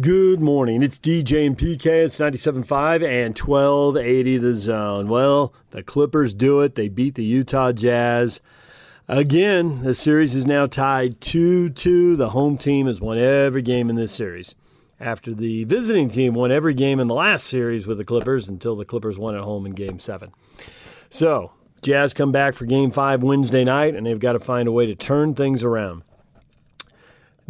Good morning. It's DJ and PK. It's 97.5 and 1280 the zone. Well, the Clippers do it. They beat the Utah Jazz. Again, the series is now tied 2 2. The home team has won every game in this series. After the visiting team won every game in the last series with the Clippers until the Clippers won at home in game seven. So, Jazz come back for game five Wednesday night, and they've got to find a way to turn things around.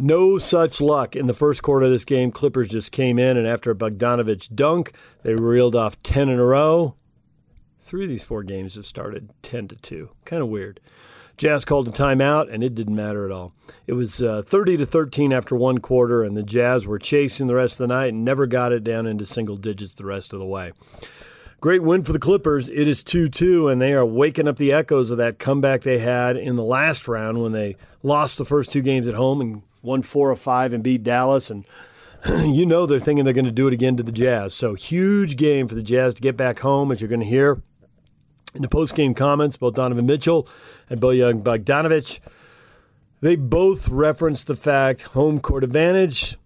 No such luck in the first quarter of this game. Clippers just came in, and after a Bogdanovic dunk, they reeled off 10 in a row. Three of these four games have started 10 to 2. Kind of weird. Jazz called a timeout, and it didn't matter at all. It was uh, 30 to 13 after one quarter, and the Jazz were chasing the rest of the night and never got it down into single digits the rest of the way. Great win for the Clippers. It is 2 2, and they are waking up the echoes of that comeback they had in the last round when they lost the first two games at home and won four of five and beat Dallas. And you know they're thinking they're going to do it again to the Jazz. So huge game for the Jazz to get back home, as you're going to hear in the post-game comments. Both Donovan Mitchell and Bojan Bogdanovic, they both referenced the fact home court advantage.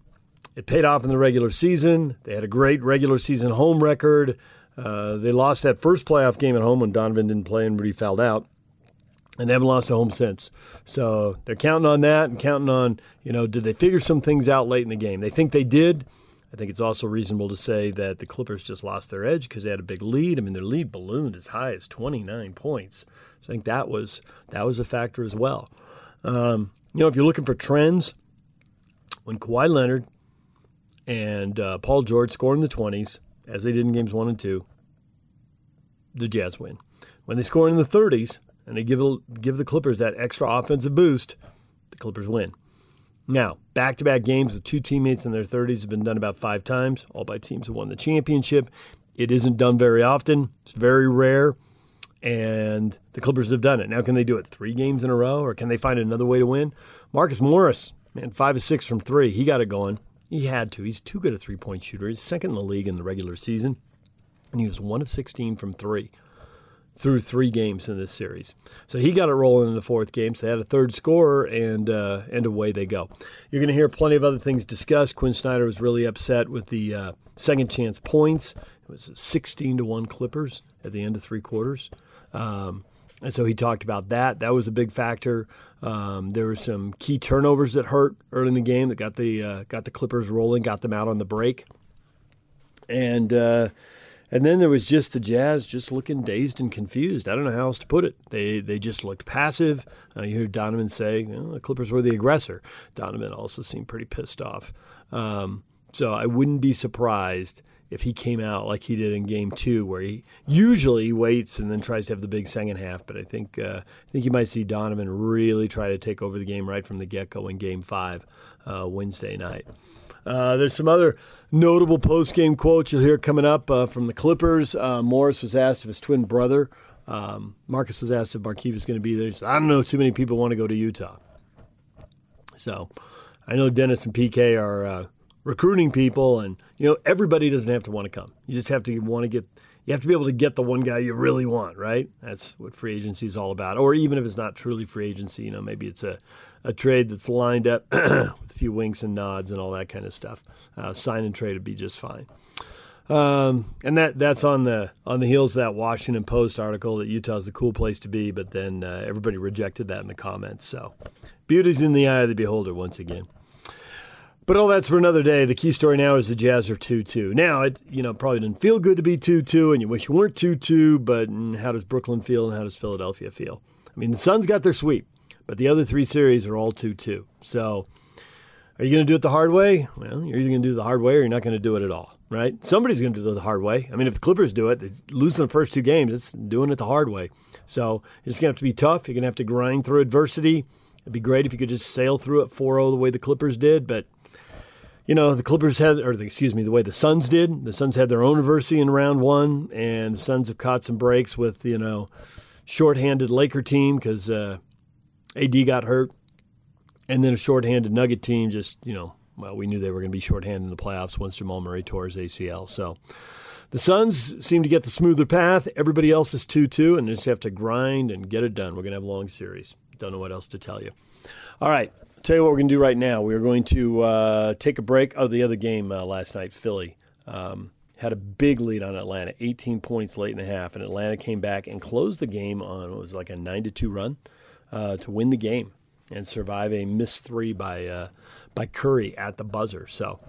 It paid off in the regular season. They had a great regular season home record. Uh, they lost that first playoff game at home when Donovan didn't play and Rudy fouled out and they haven't lost a home since. So they're counting on that and counting on, you know, did they figure some things out late in the game? They think they did. I think it's also reasonable to say that the Clippers just lost their edge because they had a big lead. I mean, their lead ballooned as high as 29 points. So I think that was that was a factor as well. Um, you know, if you're looking for trends, when Kawhi Leonard and uh, Paul George score in the 20s, as they did in games one and two, the Jazz win. When they score in the 30s, and they give give the Clippers that extra offensive boost, the Clippers win. Now, back to back games with two teammates in their 30s have been done about five times, all by teams who won the championship. It isn't done very often, it's very rare, and the Clippers have done it. Now, can they do it three games in a row, or can they find another way to win? Marcus Morris, man, five of six from three. He got it going. He had to. He's too good a three point shooter. He's second in the league in the regular season, and he was one of 16 from three through three games in this series. So he got it rolling in the fourth game. So they had a third scorer, and uh, and away they go. You're going to hear plenty of other things discussed. Quin Snyder was really upset with the uh, second chance points. It was 16 to one Clippers at the end of three quarters. Um, and so he talked about that. That was a big factor. Um, there were some key turnovers that hurt early in the game that got the uh, got the Clippers rolling, got them out on the break, and uh, and then there was just the Jazz just looking dazed and confused. I don't know how else to put it. They they just looked passive. Uh, you heard Donovan say know, the Clippers were the aggressor. Donovan also seemed pretty pissed off. Um, so I wouldn't be surprised if he came out like he did in Game Two, where he usually waits and then tries to have the big second half. But I think uh, I think you might see Donovan really try to take over the game right from the get go in Game Five uh, Wednesday night. Uh, there's some other notable post game quotes you'll hear coming up uh, from the Clippers. Uh, Morris was asked if his twin brother, um, Marcus was asked if Markieff was going to be there. He said, I don't know, too many people want to go to Utah. So I know Dennis and PK are uh, recruiting people, and you know everybody doesn't have to want to come. You just have to want to get. You have to be able to get the one guy you really want, right? That's what free agency is all about. Or even if it's not truly free agency, you know, maybe it's a a trade that's lined up with a few winks and nods and all that kind of stuff. Uh, sign and trade would be just fine. Um, and that that's on the on the heels of that Washington Post article that Utah's a cool place to be, but then uh, everybody rejected that in the comments. So beauty's in the eye of the beholder once again. But all that's for another day. The key story now is the Jazz are 2 2. Now, it you know probably didn't feel good to be 2 2, and you wish you weren't 2 2, but mm, how does Brooklyn feel and how does Philadelphia feel? I mean, the Suns got their sweep. But the other three series are all 2 2. So are you going to do it the hard way? Well, you're either going to do it the hard way or you're not going to do it at all, right? Somebody's going to do it the hard way. I mean, if the Clippers do it, losing the first two games, it's doing it the hard way. So it's going to have to be tough. You're going to have to grind through adversity. It'd be great if you could just sail through it 4 0 the way the Clippers did, but you know, the Clippers had, or the, excuse me, the way the Suns did. The Suns had their own adversity in round one, and the Suns have caught some breaks with, you know, shorthanded Laker team because uh, AD got hurt, and then a shorthanded Nugget team just, you know, well, we knew they were going to be shorthanded in the playoffs once Jamal Murray tore his ACL. So the Suns seem to get the smoother path. Everybody else is 2 2, and they just have to grind and get it done. We're going to have a long series. Don't know what else to tell you. All right. tell you what we're going to do right now. We are going to uh, take a break. Oh, the other game uh, last night, Philly um, had a big lead on Atlanta, 18 points late in the half, and Atlanta came back and closed the game on what was like a nine to two run uh, to win the game and survive a missed three by uh, by Curry at the buzzer. So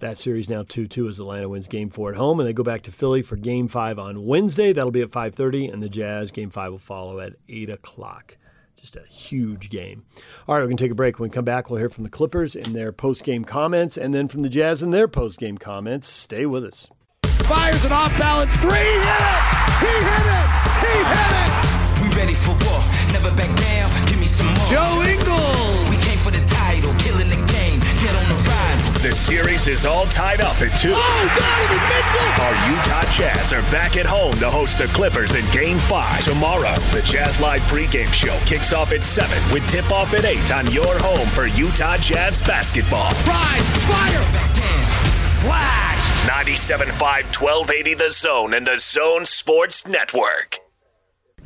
that series now 2-2 as Atlanta wins game 4 at home and they go back to Philly for game 5 on Wednesday. That'll be at 5:30 and the Jazz game 5 will follow at 8 o'clock. Just a huge game. All right, we're going to take a break. When we come back, we'll hear from the Clippers in their post-game comments and then from the Jazz in their post-game comments. Stay with us. Fires an off-balance three. Hit it! The series is all tied up at two. Oh, Donovan Mitchell! Our Utah Jazz are back at home to host the Clippers in Game 5. Tomorrow, the Jazz Live pregame show kicks off at 7 with tip-off at 8 on your home for Utah Jazz basketball. Rise, fire, Back down. flash. 97.5 1280 The Zone and The Zone Sports Network.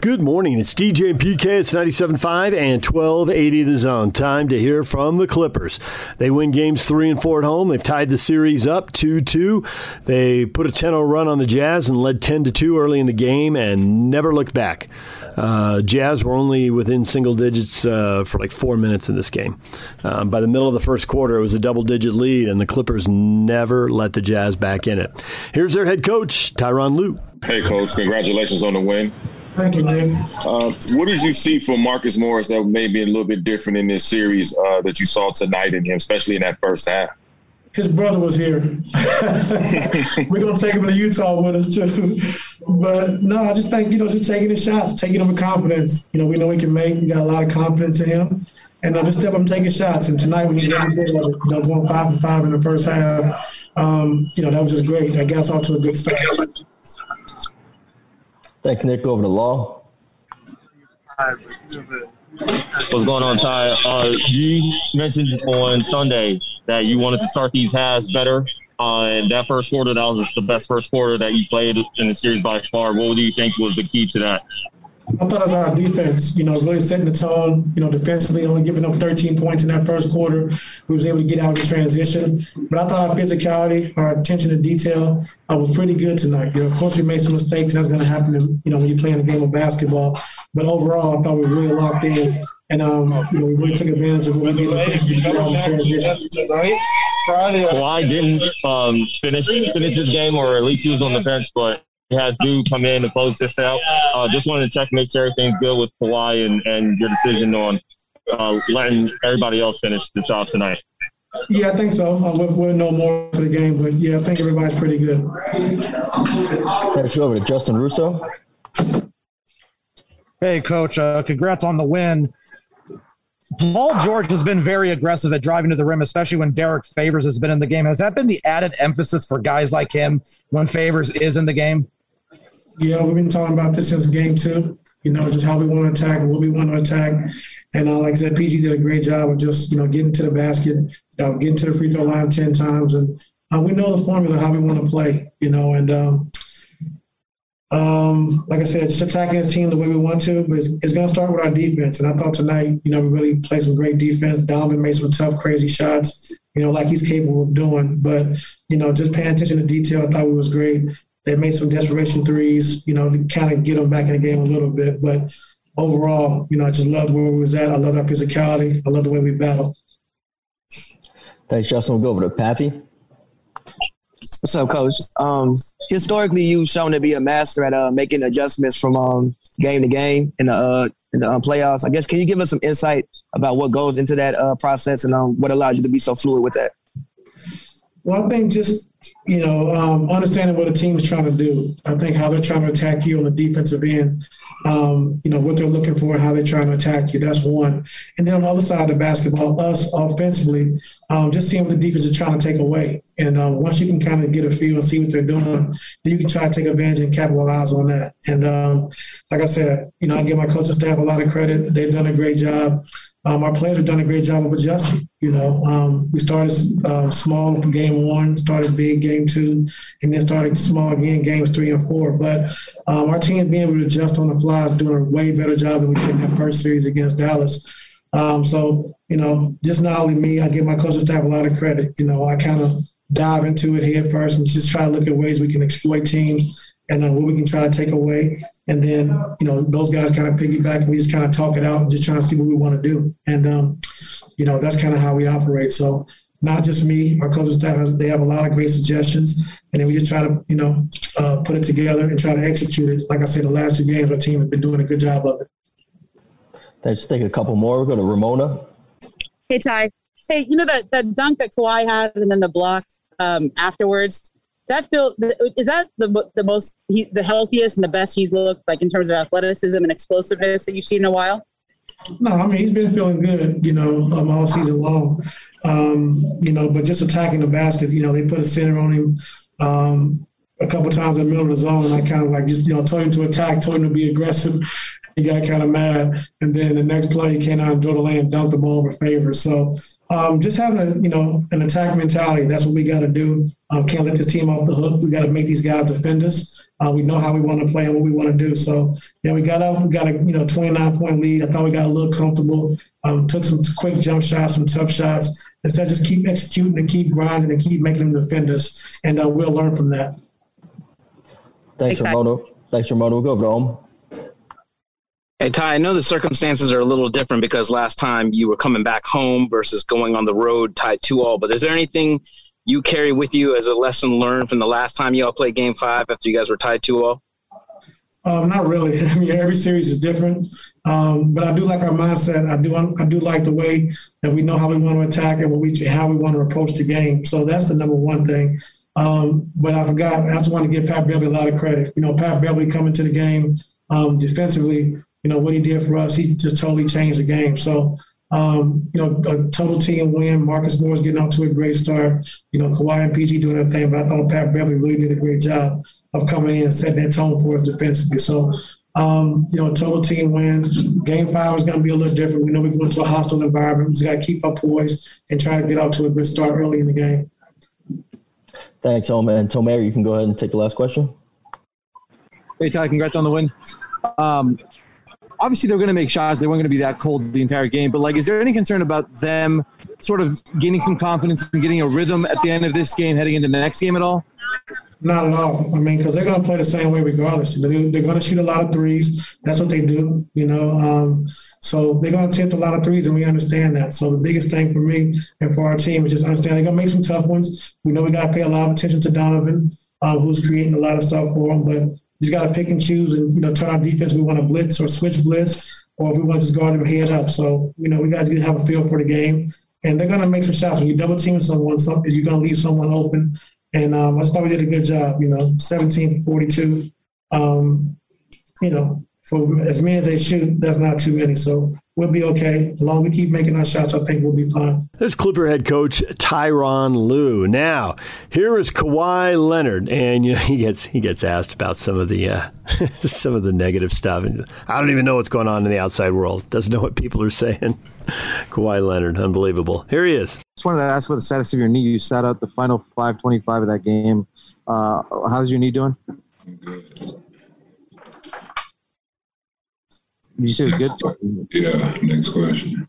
Good morning. It's DJ and PK. It's 97.5 and 1280 the zone. Time to hear from the Clippers. They win games three and four at home. They've tied the series up 2 2. They put a 10 0 run on the Jazz and led 10 2 early in the game and never looked back. Uh, Jazz were only within single digits uh, for like four minutes in this game. Um, by the middle of the first quarter, it was a double digit lead, and the Clippers never let the Jazz back in it. Here's their head coach, Tyronn Lue. Hey, coach, congratulations on the win. Thank you, Nick. Uh, what did you see from Marcus Morris that may be a little bit different in this series uh, that you saw tonight in him, especially in that first half? His brother was here. We're gonna take him to Utah with us too. But no, I just think you know, just taking his shots, taking them with confidence. You know, we know he can make. We got a lot of confidence in him, and uh, just step and taking shots. And tonight, when he got you know, going five for five in the first half, um, you know, that was just great. I guess off to a good start. Thanks, Nick. Over to Law. What's going on, Ty? Uh, you mentioned on Sunday that you wanted to start these halves better. Uh, and that first quarter, that was the best first quarter that you played in the series by far. What do you think was the key to that? I thought was our defense, you know, really setting the tone, you know, defensively, only giving up 13 points in that first quarter. We was able to get out in transition. But I thought our physicality, our attention to detail uh, was pretty good tonight. You know, of course, we made some mistakes. That's going to happen, you know, when you're playing a game of basketball. But overall, I thought we were really locked in. And, um, you know, we really took advantage of what we did in transition. Kawhi didn't um, finish finish this game, or at least he was on the bench, but he had to come in and close this out. Uh, just wanted to check, make sure everything's good with Kawhi and, and your decision on uh, letting everybody else finish this out tonight. Yeah, I think so. Uh, we'll, we'll know more for the game, but yeah, I think everybody's pretty good. Thanks. Over to Justin Russo. Hey, coach, uh, congrats on the win. Paul George has been very aggressive at driving to the rim, especially when Derrick Favors has been in the game. Has that been the added emphasis for guys like him when Favors is in the game? Yeah, we've been talking about this since game two. You know, just how we want to attack what we want to attack. And uh, like I said, PG did a great job of just you know getting to the basket, you know, getting to the free throw line ten times, and uh, we know the formula how we want to play. You know, and um, um, like I said, just attacking his team the way we want to, but it's, it's going to start with our defense. And I thought tonight, you know, we really played some great defense. Donovan made some tough, crazy shots, you know, like he's capable of doing. But, you know, just paying attention to detail, I thought it was great. They made some desperation threes, you know, to kind of get them back in the game a little bit. But overall, you know, I just loved where we was at. I loved our physicality. I loved the way we battled. Thanks, Justin. We'll go over to Pappy. What's up, Coach? Um, historically, you've shown to be a master at uh, making adjustments from um, game to game in the uh, in the um, playoffs. I guess can you give us some insight about what goes into that uh, process and um, what allows you to be so fluid with that? Well, I think just you know um, understanding what a team is trying to do. I think how they're trying to attack you on the defensive end. Um, you know what they're looking for how they're trying to attack you. That's one. And then on the other side of the basketball, us offensively, um, just seeing what the defense is trying to take away. And uh, once you can kind of get a feel and see what they're doing, then you can try to take advantage and capitalize on that. And um, like I said, you know I give my coaching staff a lot of credit. They've done a great job. Um, our players have done a great job of adjusting. You know, um, we started uh, small game one, started big game two, and then started small again games three and four. But um, our team being able to adjust on the fly is doing a way better job than we did in that first series against Dallas. Um, so, you know, just not only me, I give my coaching staff a lot of credit. You know, I kind of dive into it head first and just try to look at ways we can exploit teams and uh, what we can try to take away. And then, you know, those guys kind of piggyback and we just kind of talk it out and just trying to see what we want to do. And, um, you know, that's kind of how we operate. So not just me, our coaching staff, they have a lot of great suggestions. And then we just try to, you know, uh, put it together and try to execute it. Like I said, the last two games, our team has been doing a good job of it. Let's take a couple more. We'll go to Ramona. Hey, Ty. Hey, you know that, that dunk that Kawhi had and then the block um, afterwards? That feel is that the the most he, the healthiest and the best he's looked like in terms of athleticism and explosiveness that you've seen in a while? No, I mean he's been feeling good, you know, um, all season long. Um, you know, but just attacking the basket, you know, they put a center on him um, a couple times in the middle of the zone, and I kind of like just you know told him to attack, told him to be aggressive. He got kind of mad, and then the next play he came out and drove the lane and dunked the ball over favor. So um, just having a you know an attack mentality. That's what we got to do. Um, can't let this team off the hook. We got to make these guys defend us. Uh, we know how we want to play and what we want to do. So yeah, we got up. We got a you know 29 point lead. I thought we got a little comfortable. Um, took some quick jump shots, some tough shots. Instead, just keep executing and keep grinding and keep making them defend us, and uh, we'll learn from that. Thanks, exactly. Ramona. Thanks, Ramona. We'll go over to Ohm. Hey Ty, I know the circumstances are a little different because last time you were coming back home versus going on the road tied two all. But is there anything you carry with you as a lesson learned from the last time you all played Game Five after you guys were tied two all? Um, not really. I mean, every series is different, um, but I do like our mindset. I do. I do like the way that we know how we want to attack and we how we want to approach the game. So that's the number one thing. Um, but I forgot. I just want to give Pat Beverley a lot of credit. You know, Pat Beverley coming to the game um, defensively you know, what he did for us, he just totally changed the game. So, um, you know, a total team win. Marcus Morris getting off to a great start. You know, Kawhi and PG doing their thing, but I thought Pat Beverley really did a great job of coming in and setting that tone for us defensively. So, um, you know, a total team win. Game five is going to be a little different. We know we're going to a hostile environment. We just got to keep our poise and try to get off to a good start early in the game. Thanks, Ohm. And Tomer, you can go ahead and take the last question. Hey, Ty, congrats on the win. Um, obviously they're going to make shots. They weren't going to be that cold the entire game. But like, is there any concern about them sort of gaining some confidence and getting a rhythm at the end of this game, heading into the next game at all? Not at all. I mean, because they're going to play the same way regardless. They're, going to shoot a lot of threes. That's what they do, you know. Um, so they're going to attempt a lot of threes, and we understand that. So the biggest thing for me and for our team is just understand they're going to make some tough ones. We know we got to pay a lot of attention to Donovan, um, who's creating a lot of stuff for them. But just got to pick and choose and you know turn our defense. We want to blitz or switch blitz, or if we want to just guard them head up. So you know we guys to have a feel for the game, and they're going to make some shots. When you double team someone, some, you're going to leave someone open. And um, I just thought we did a good job. You know, 17 42. Um, you know, for as many as they shoot, that's not too many. So we'll be okay. As long as we keep making our shots, I think we'll be fine. There's Clipper head coach Tyronn Lue. Now, here is Kawhi Leonard, and you know, he gets he gets asked about some of the uh, some of the negative stuff. And I don't even know what's going on in the outside world. Doesn't know what people are saying. Kawhi Leonard, unbelievable. Here he is. Just wanted to ask about the status of your knee. You sat out the final 525 of that game. Uh, how's your knee doing? Good. You said good. Yeah. Next question.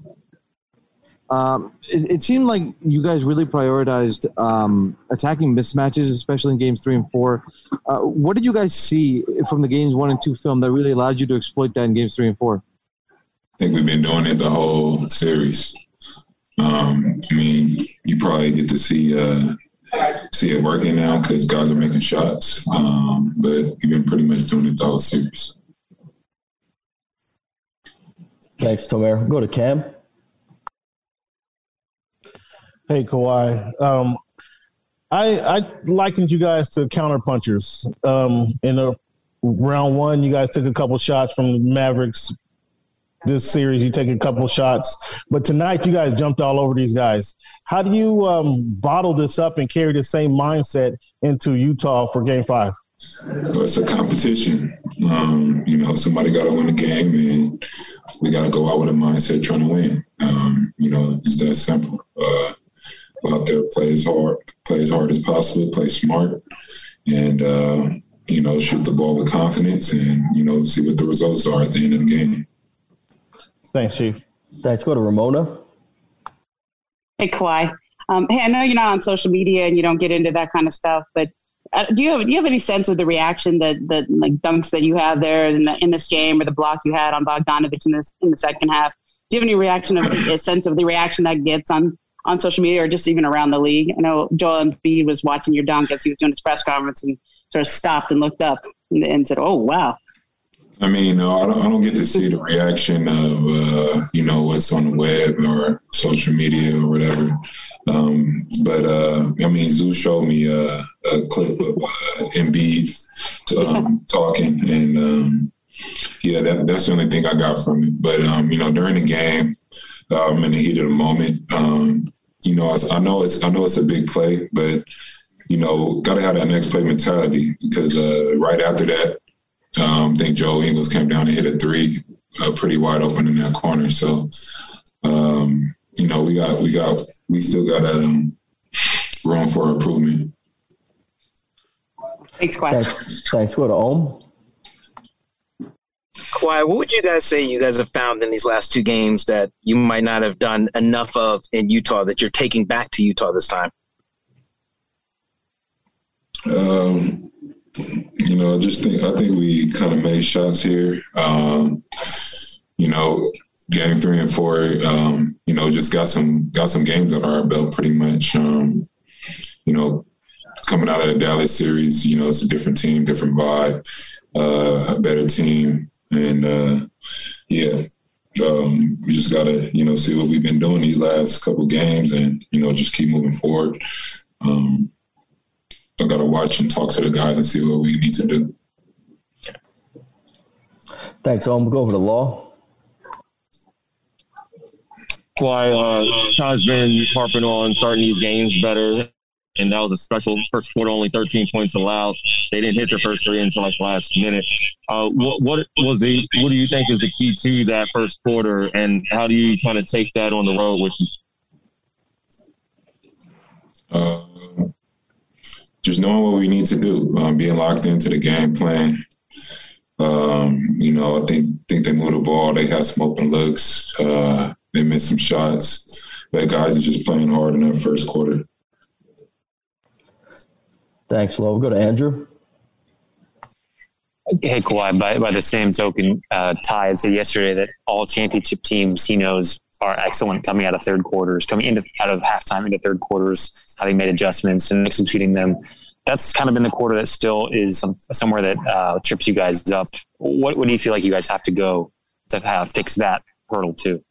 Um, it, it, seemed like you guys really prioritized um, attacking mismatches, especially in games three and four. Uh, what did you guys see from the games one and two film that really allowed you to exploit that in games three and four? I think we've been doing it the whole series. Um, I mean, you probably get to see uh, see it working now because guys are making shots, um, but we've been pretty much doing it the whole series. Thanks, Tomer. Go to Cam. Hey, Kawhi. Um, I I likened you guys to counter punchers. Um, in the round one, you guys took a couple shots from the Mavericks. This series, you take a couple shots, but tonight you guys jumped all over these guys. How do you um, bottle this up and carry the same mindset into Utah for Game Five? So it's a competition. Um, you know, somebody got to win the game, and we got to go out with a mindset trying to win. Um, you know, it's that simple. Uh, go out there, play as hard, play as hard as possible, play smart, and uh, you know, shoot the ball with confidence, and you know, see what the results are at the end of the game. Thanks, Chief. Thanks. Go to Ramona. Hey, Kawhi. Um, hey, I know you're not on social media and you don't get into that kind of stuff, but do you have do you have any sense of the reaction that the like dunks that you have there in, the, in this game or the block you had on Bogdanovic in this in the second half? Do you have any reaction of a sense of the reaction that gets on on social media or just even around the league? I know Joel Embiid was watching your dunk as he was doing his press conference and sort of stopped and looked up and, and said, "Oh wow." I mean, no, I don't, I don't get to see the reaction of, uh, you know, what's on the web or social media or whatever. Um, but, uh, I mean, Zoo showed me uh, a clip of uh, Embiid um, talking, and um, yeah, that, that's the only thing I got from it. But, um, you know, during the game, um, in the heat of the moment, um, you know, I, I know it's I know it's a big play, but you know, got to have that next play mentality because uh, right after that, um, I think Joe Ingles came down and hit a three, uh, pretty wide open in that corner. So, um, you know, we got we got we still got um, room for improvement. Thanks, Kawhi. Thanks. Thanks. Go to Ohm. Kawhi, what would you guys say you guys have found in these last two games that you might not have done enough of in Utah that you're taking back to Utah this time? Um, you know, I just think I think we kind of made shots here. Um, you know, game three and four, um, you know, just got some got some games under our belt pretty much. Um, you know, coming out of the Dallas series, you know, it's a different team, different vibe, uh, a better team, and uh, yeah. Um, we just gotta, you know, see what we've been doing these last couple games, and you know, just keep moving forward. Um, I got to watch and talk to the guys and see what we need to do. Thanks, Ohm. We'll go over to Law. Why uh, Ty's been harping on starting these games better, and that was a special first quarter. Only 13 points allowed. They didn't hit their first three until like the last minute. Uh, what, what was the? What do you think is the key to that first quarter, and how do you kind of take that on the road with you? Uh, just knowing what we need to do, um, being locked into the game plan. Um, you know, I think think they moved the ball. They had some open looks. Uh, they missed some shots. But guys are just playing hard in that first quarter. Thanks, Lo. We'll go to Andrew. Hey, Kawhi, by, by the same token, uh, Ty had said yesterday that all championship teams he knows are excellent coming out of third quarters, coming into out of halftime into third quarters, having made adjustments and executing them. That's kind of been the quarter that still is some, somewhere that uh, trips you guys up. What, what do you feel like you guys have to go to have fix that hurdle too?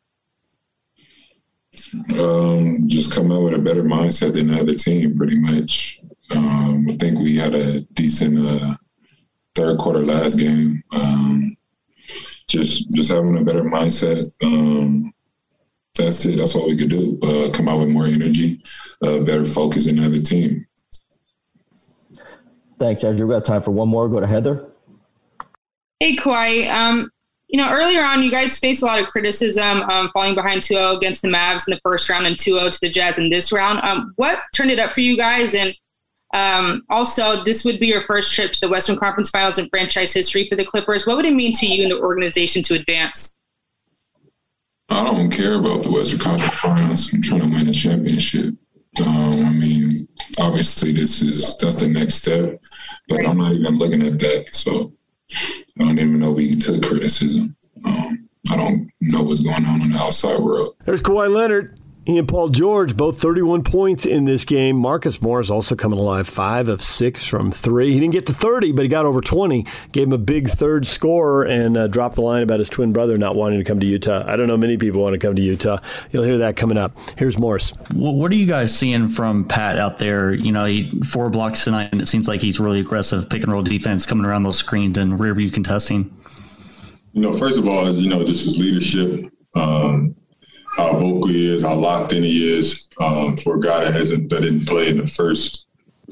Um, just come out with a better mindset than the other team, pretty much. Um, I think we had a decent uh, third quarter last game. Um, just just having a better mindset. Um, that's it. That's all we could do. Uh, come out with more energy, uh, better focus than the other team. Thanks, Andrew. We've got time for one more. Go to Heather. Hey, Kawhi. Um, you know, earlier on, you guys faced a lot of criticism um, falling behind 2 0 against the Mavs in the first round and 2 0 to the Jazz in this round. Um, what turned it up for you guys? And um, also, this would be your first trip to the Western Conference Finals in franchise history for the Clippers. What would it mean to you and the organization to advance? I don't care about the Western Conference Finals. I'm trying to win a championship. Um, I mean, obviously, this is that's the next step, but I'm not even looking at that. So I don't even know we took criticism. Um, I don't know what's going on in the outside world. There's Kawhi Leonard. He and Paul George, both 31 points in this game. Marcus Morris also coming alive, five of six from three. He didn't get to 30, but he got over 20. Gave him a big third score and uh, dropped the line about his twin brother not wanting to come to Utah. I don't know many people want to come to Utah. You'll hear that coming up. Here's Morris. Well, what are you guys seeing from Pat out there? You know, he, four blocks tonight, and it seems like he's really aggressive pick and roll defense coming around those screens and rear view contesting. You know, first of all, you know, just his leadership. Um, how vocal he is, how locked in he is um, for a guy that hasn't that didn't play in the first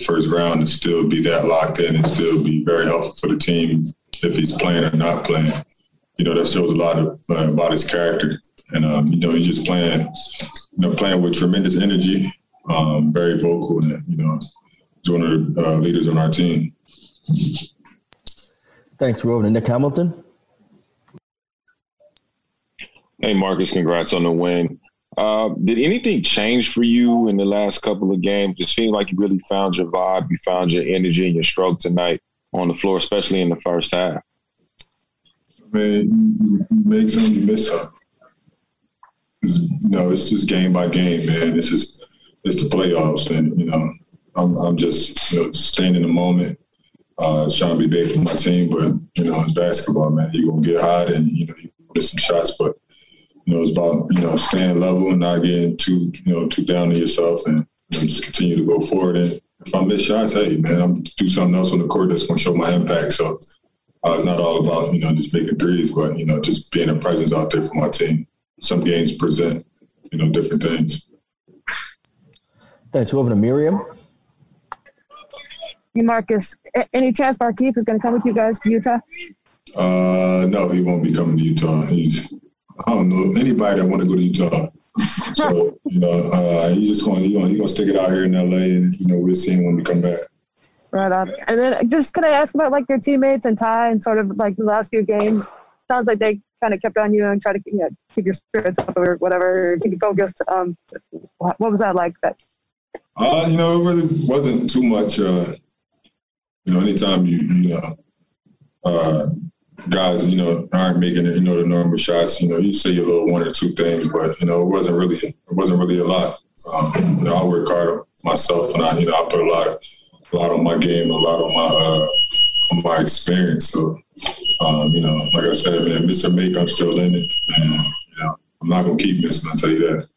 first round and still be that locked in and still be very helpful for the team if he's playing or not playing. You know that shows a lot of, uh, about his character, and um, you know he's just playing, you know, playing with tremendous energy, um, very vocal, and you know, he's one of the uh, leaders on our team. Thanks. To Nick Hamilton. Hey, Marcus, congrats on the win. Uh, did anything change for you in the last couple of games? It seemed like you really found your vibe, you found your energy and your stroke tonight on the floor, especially in the first half. I mean, you make some, you miss some. You know, it's just game by game, man. It's just it's the playoffs, and you know, I'm, I'm just you know staying in the moment, uh, trying to be big for my team. But you know, in basketball, man, you're gonna get hot and you know you miss some shots, but you know it's about you know staying level and not getting too you know too down on yourself, and you know, just continue to go forward. And if I miss shots, hey man, I'm do something else on the court that's gonna show my impact. So uh, it's not all about you know just making threes, but you know just being a presence out there for my team. Some games present you know different things. Thanks. Over to Miriam. Hey, Marcus, any chance Markieff is going to come with you guys to Utah? Uh, no, he won't be coming to Utah. He's I don't know anybody that want to go to Utah. So you know, uh, he's just going. You know, he's gonna stick it out here in LA, and you know, we'll see him when we come back. Right on. And then just can I ask about like your teammates and Ty and sort of like the last few games? Sounds like they kind of kept on you and try to you know, keep your spirits up or whatever, keep you focused. Um, what was that like? That Uh, you know, it really wasn't too much. Uh, you know, anytime you you know, uh, guys, you know, aren't making it, you know, the normal shots. You know, you say your little one or two things, but you know, it wasn't really it wasn't really a lot. Um, you know, I work hard on myself, and I you know I put a lot of a lot on my game, a lot on my uh, on my experience. So, um, you know, like I said, man, Mr. Make, I'm still in it, and you know, I'm not gonna keep missing. I'll tell you that.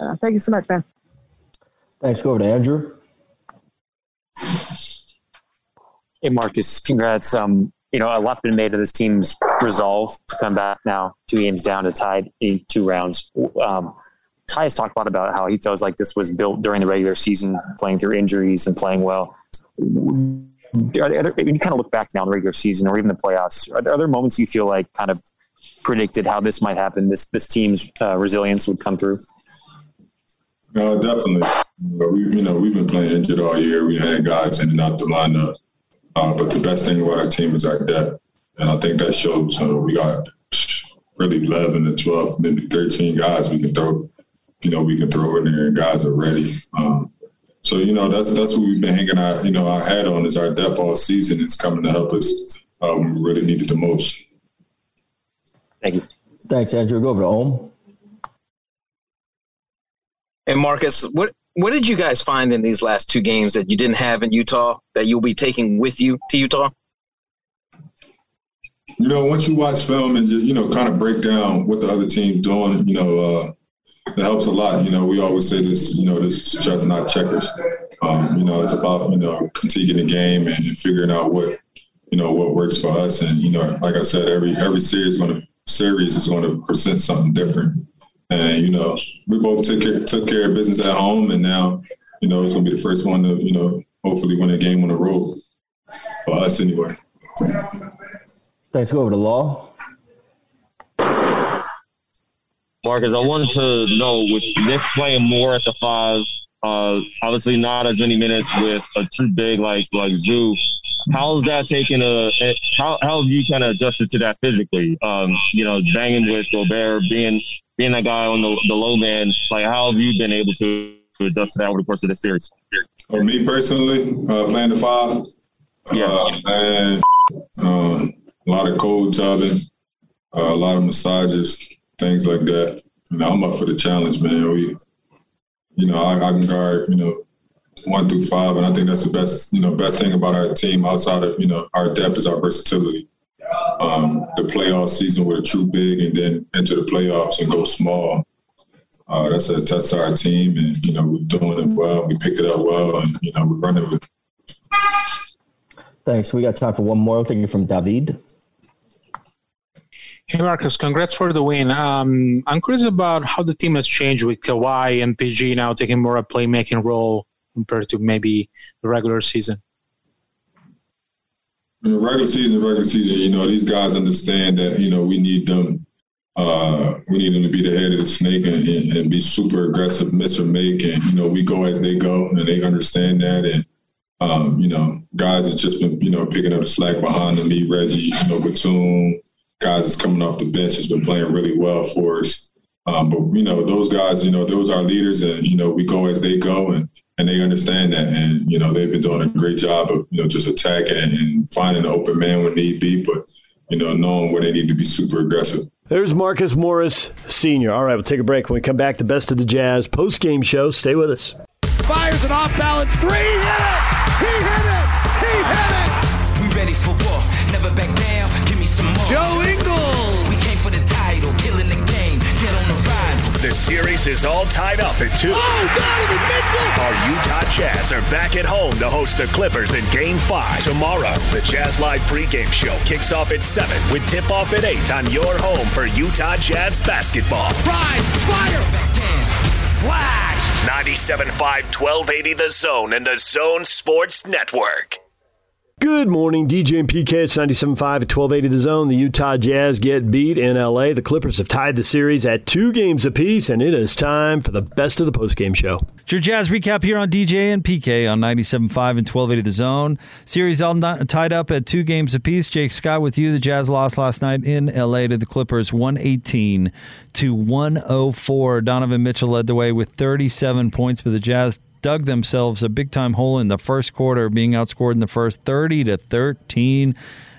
uh, thank you so much, man. Thanks. Go over to Andrew. Hey, Marcus, congrats. Um, you know, a lot's been made of this team's resolve to come back now, two games down to tied in two rounds. Um, Ty has talked a lot about how he feels like this was built during the regular season, playing through injuries and playing well. Are there, when you kind of look back now in the regular season or even the playoffs, are there other moments you feel like kind of predicted how this might happen? This this team's uh, resilience would come through. No, definitely. Know, we, you know, we've been playing injured all year. We had guys in and out the lineup. Uh, but the best thing about our team is our depth. And I think that shows. Uh, we got really 11 to 12, maybe 13 guys we can throw, you know, we can throw in there and guys are ready. Um, so, you know, that's that's what we've been hanging our, you know, our hat on is our depth all season. It's coming to help us uh, when we really need it the most. Thank you. Thanks, Andrew. Go over to Ohm. And Marcus, what what did you guys find in these last two games that you didn't have in Utah that you'll be taking with you to Utah? You know, once you watch film and just, you know, kind of break down what the other team's doing, you know, uh, it helps a lot. You know, we always say this, you know, this is chess, not checkers. Um, you know, it's about, you know, critiquing the game and, figuring out what, you know, what works for us. And, you know, like I said, every every series going to series is going to present something different. And, you know, we both took care, took care of business at home and now, you know, it's gonna be the first one to, you know, hopefully win a game on the road. For us anyway. Thanks. Go over to Law. Marcus, I wanted to know with Nick playing more at the five, uh, obviously not as many minutes with a too big like like Zoo. How's that taken a? How how have you kind of adjusted to that physically? Um, you know, banging with Gobert, being being that guy on the, the low man. Like, how have you been able to adjust to that over the course of the series? For me personally, uh, playing the five, yeah, uh, and um, a lot of cold tubbing, uh, a lot of massages, things like that. You know, I'm up for the challenge, man. We, you know, I, I can guard, you know, one through five, and I think that's the best, you know, best thing about our team outside of you know our depth is our versatility. Um, the playoff season with a true big, and then enter the playoffs and go small. Uh, that's a test to our team, and you know we're doing it well. We picked it up well, and you know we're running with. Thanks. We got time for one more. I'll take it from David. Hey Marcus, congrats for the win. Um, I'm curious about how the team has changed with Kawhi and PG now taking more a playmaking role compared to maybe the regular season. In the regular season, regular season, you know, these guys understand that, you know, we need them. Uh, we need them to be the head of the snake and, and, and be super aggressive, miss or make. And, you know, we go as they go and they understand that. And, um, you know, guys have just been, you know, picking up the slack behind them, me, Reggie, you know, Batum, guys that's coming off the bench has been playing really well for us. Um, but you know, those guys, you know, those are leaders, and you know, we go as they go, and and they understand that, and you know, they've been doing a great job of you know just attacking and finding an open man when need be, but you know, knowing where they need to be super aggressive. There's Marcus Morris, senior. All right, we'll take a break. When we come back, the best of the Jazz post game show. Stay with us. Fires an off balance three. Hit it. He hit it. He hit it. We ready for war. Never back down. Give me some more. Joe the series is all tied up at two. Oh, Donovan Mitchell. Our Utah Jazz are back at home to host the Clippers in Game 5 tomorrow. The Jazz Live pregame show kicks off at 7 with tip-off at 8 on your home for Utah Jazz basketball. Rise. Fire. Splash. 97.5 1280 The Zone and The Zone Sports Network. Good morning, DJ and PK. It's 97.5 at 1280 The Zone. The Utah Jazz get beat in LA. The Clippers have tied the series at two games apiece, and it is time for the best of the postgame show. It's your Jazz recap here on DJ and PK on 97.5 and 1280 The Zone. Series all not, tied up at two games apiece. Jake Scott with you. The Jazz lost last night in LA to the Clippers 118 to 104. Donovan Mitchell led the way with 37 points, but the Jazz dug themselves a big time hole in the first quarter, being outscored in the first 30 to 13.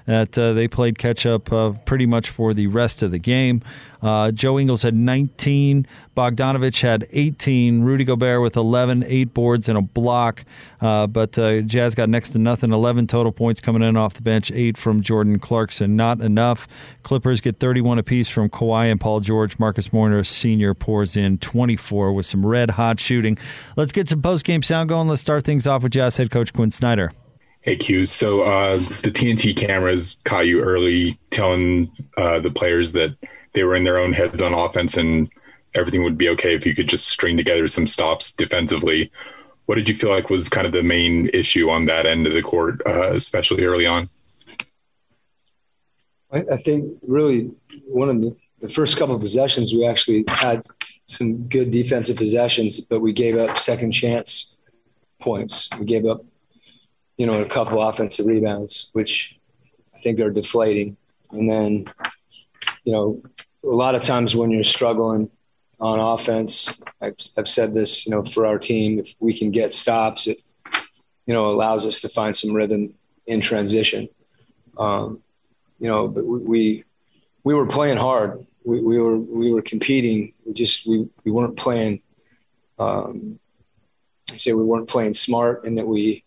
That uh, they played catch up uh, pretty much for the rest of the game. Uh, Joe Ingles had 19. Bogdanovic had 18. Rudy Gobert with 11, eight boards and a block. But Jazz got next to nothing. 11 total points coming in off the bench, eight from Jordan Clarkson. Not enough. Clippers get 31 apiece from Kawhi and Paul George. Marcus Morris Sr. pours in 24 with some red hot shooting. Let's get some post game sound going. Let's start things off with Jazz head coach Quin Snyder. Hey Q, so uh, the TNT cameras caught you early, telling uh, the players that they were in their own heads on offense and everything would be okay if you could just string together some stops defensively. What did you feel like was kind of the main issue on that end of the court, uh, especially early on? I, I think really one of the, the first couple of possessions, we actually had some good defensive possessions, but we gave up second chance points. We gave up, you know, a couple offensive rebounds, which I think are deflating. And then, you know, a lot of times when you're struggling on offense, I've, I've said this, you know, for our team, if we can get stops, it, you know, allows us to find some rhythm in transition. Um, you know, but we, we, we were playing hard. We, we were, we were competing. We just, we, we weren't playing, um, I say we weren't playing smart and that we,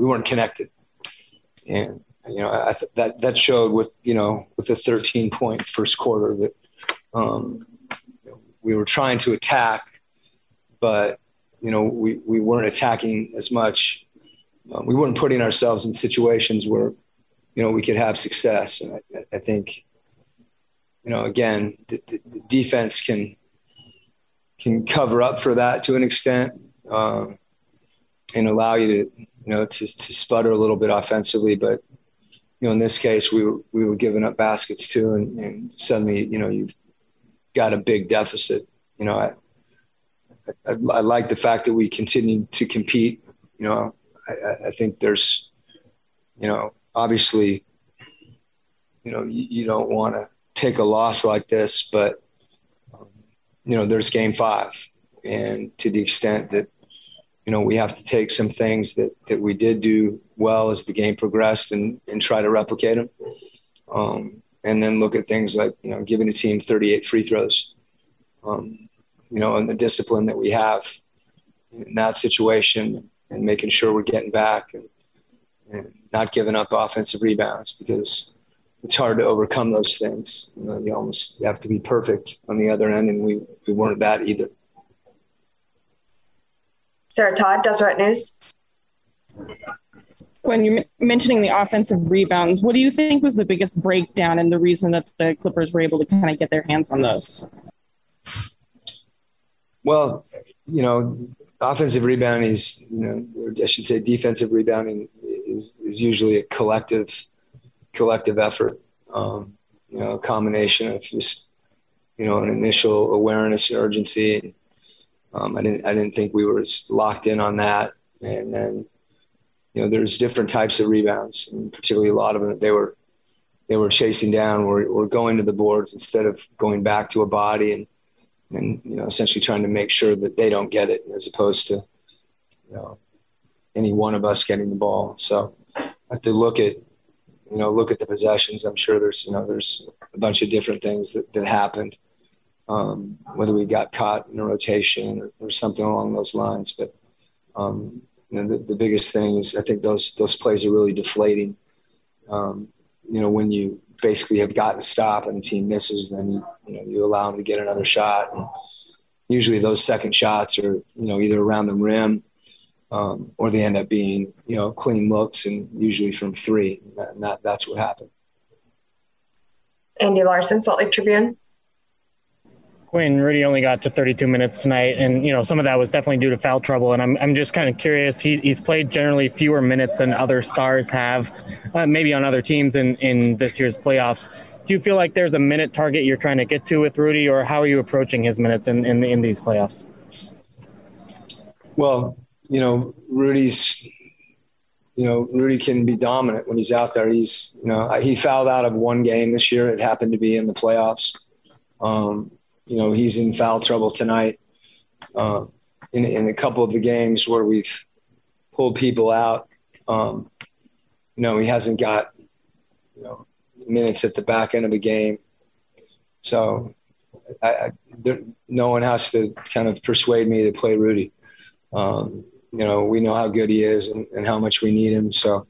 we weren't connected. And, you know, I th- that, that showed with, you know, with the 13 point first quarter that, um, we were trying to attack, but you know we, we weren't attacking as much. Um, we weren't putting ourselves in situations where you know we could have success. And I, I think you know again the, the, defense can can cover up for that to an extent um, and allow you to you know to, to sputter a little bit offensively, but you know, in this case, we were we were giving up baskets too, and, and suddenly, you know, you've got a big deficit. You know, I, I, I like the fact that we continue to compete. You know, I, I think there's, you know, obviously, you know, you, you don't want to take a loss like this, but you know, there's game five, and to the extent that you know we have to take some things that that we did do well as the game progressed and and try to replicate them. Um, and then look at things like you know giving a team 38 free throws um, you know and the discipline that we have in that situation and making sure we're getting back and, and not giving up offensive rebounds because it's hard to overcome those things you know you almost you have to be perfect on the other end and we, we weren't that either sarah todd deseret news Quin, you're mentioning the offensive rebounds. What do you think was the biggest breakdown and the reason that the Clippers were able to kind of get their hands on those? Well, you know, offensive rebounding is, you know, I should say defensive rebounding is, is usually a collective, collective effort. Um, you know, a combination of just, you know, an initial awareness and urgency. Um, I didn't, I didn't think we were locked in on that. And then, you know, there's different types of rebounds, and particularly a lot of them. They were, they were chasing down or going to the boards instead of going back to a body and and you know essentially trying to make sure that they don't get it as opposed to you know any one of us getting the ball. So I have to look at you know look at the possessions. I'm sure there's you know there's a bunch of different things that, that happened. Um, whether we got caught in a rotation or, or something along those lines, but um, you know, the, the biggest thing is I think those those plays are really deflating. Um, you know, when you basically have gotten a stop and the team misses, then you, you know you allow them to get another shot. And usually, those second shots are you know either around the rim um, or they end up being you know clean looks and usually from three. And that, that's what happened. Andy Larson, Salt Lake Tribune. Quin Rudy only got to 32 minutes tonight, and you know some of that was definitely due to foul trouble. And I'm I'm just kind of curious. He, he's played generally fewer minutes than other stars have, uh, maybe on other teams in in this year's playoffs. Do you feel like there's a minute target you're trying to get to with Rudy, or how are you approaching his minutes in in, in these playoffs? Well, you know, Rudy's, you know, Rudy can be dominant when he's out there. He's, you know, he fouled out of one game this year. It happened to be in the playoffs. Um, you know, he's in foul trouble tonight. Uh, in, in a couple of the games where we've pulled people out, um, you know, he hasn't got, you know, minutes at the back end of a game. So I, I, there, no one has to kind of persuade me to play Rudy. Um, you know, we know how good he is and, and how much we need him. So,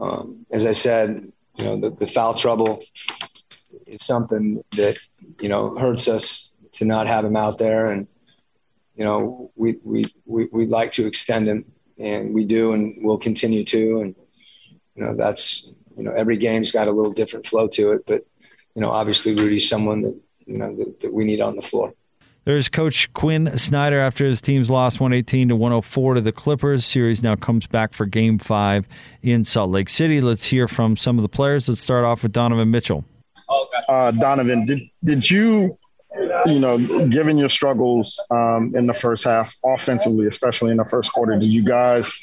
um, as I said, you know, the, the foul trouble is something that, you know, hurts us to not have him out there. And, you know, we, we, we, we'd like to extend him and we do, and we'll continue to. And, you know, that's, you know, every game's got a little different flow to it, but, you know, obviously Rudy's someone that, you know, that, that we need on the floor. There's Coach Quin Snyder after his team's lost 118 to 104 to the Clippers. Series now comes back for Game Five in Salt Lake City. Let's hear from some of the players. Let's start off with Donovan Mitchell. Uh, Donovan, did did you you know, given your struggles um, in the first half, offensively, especially in the first quarter, did you guys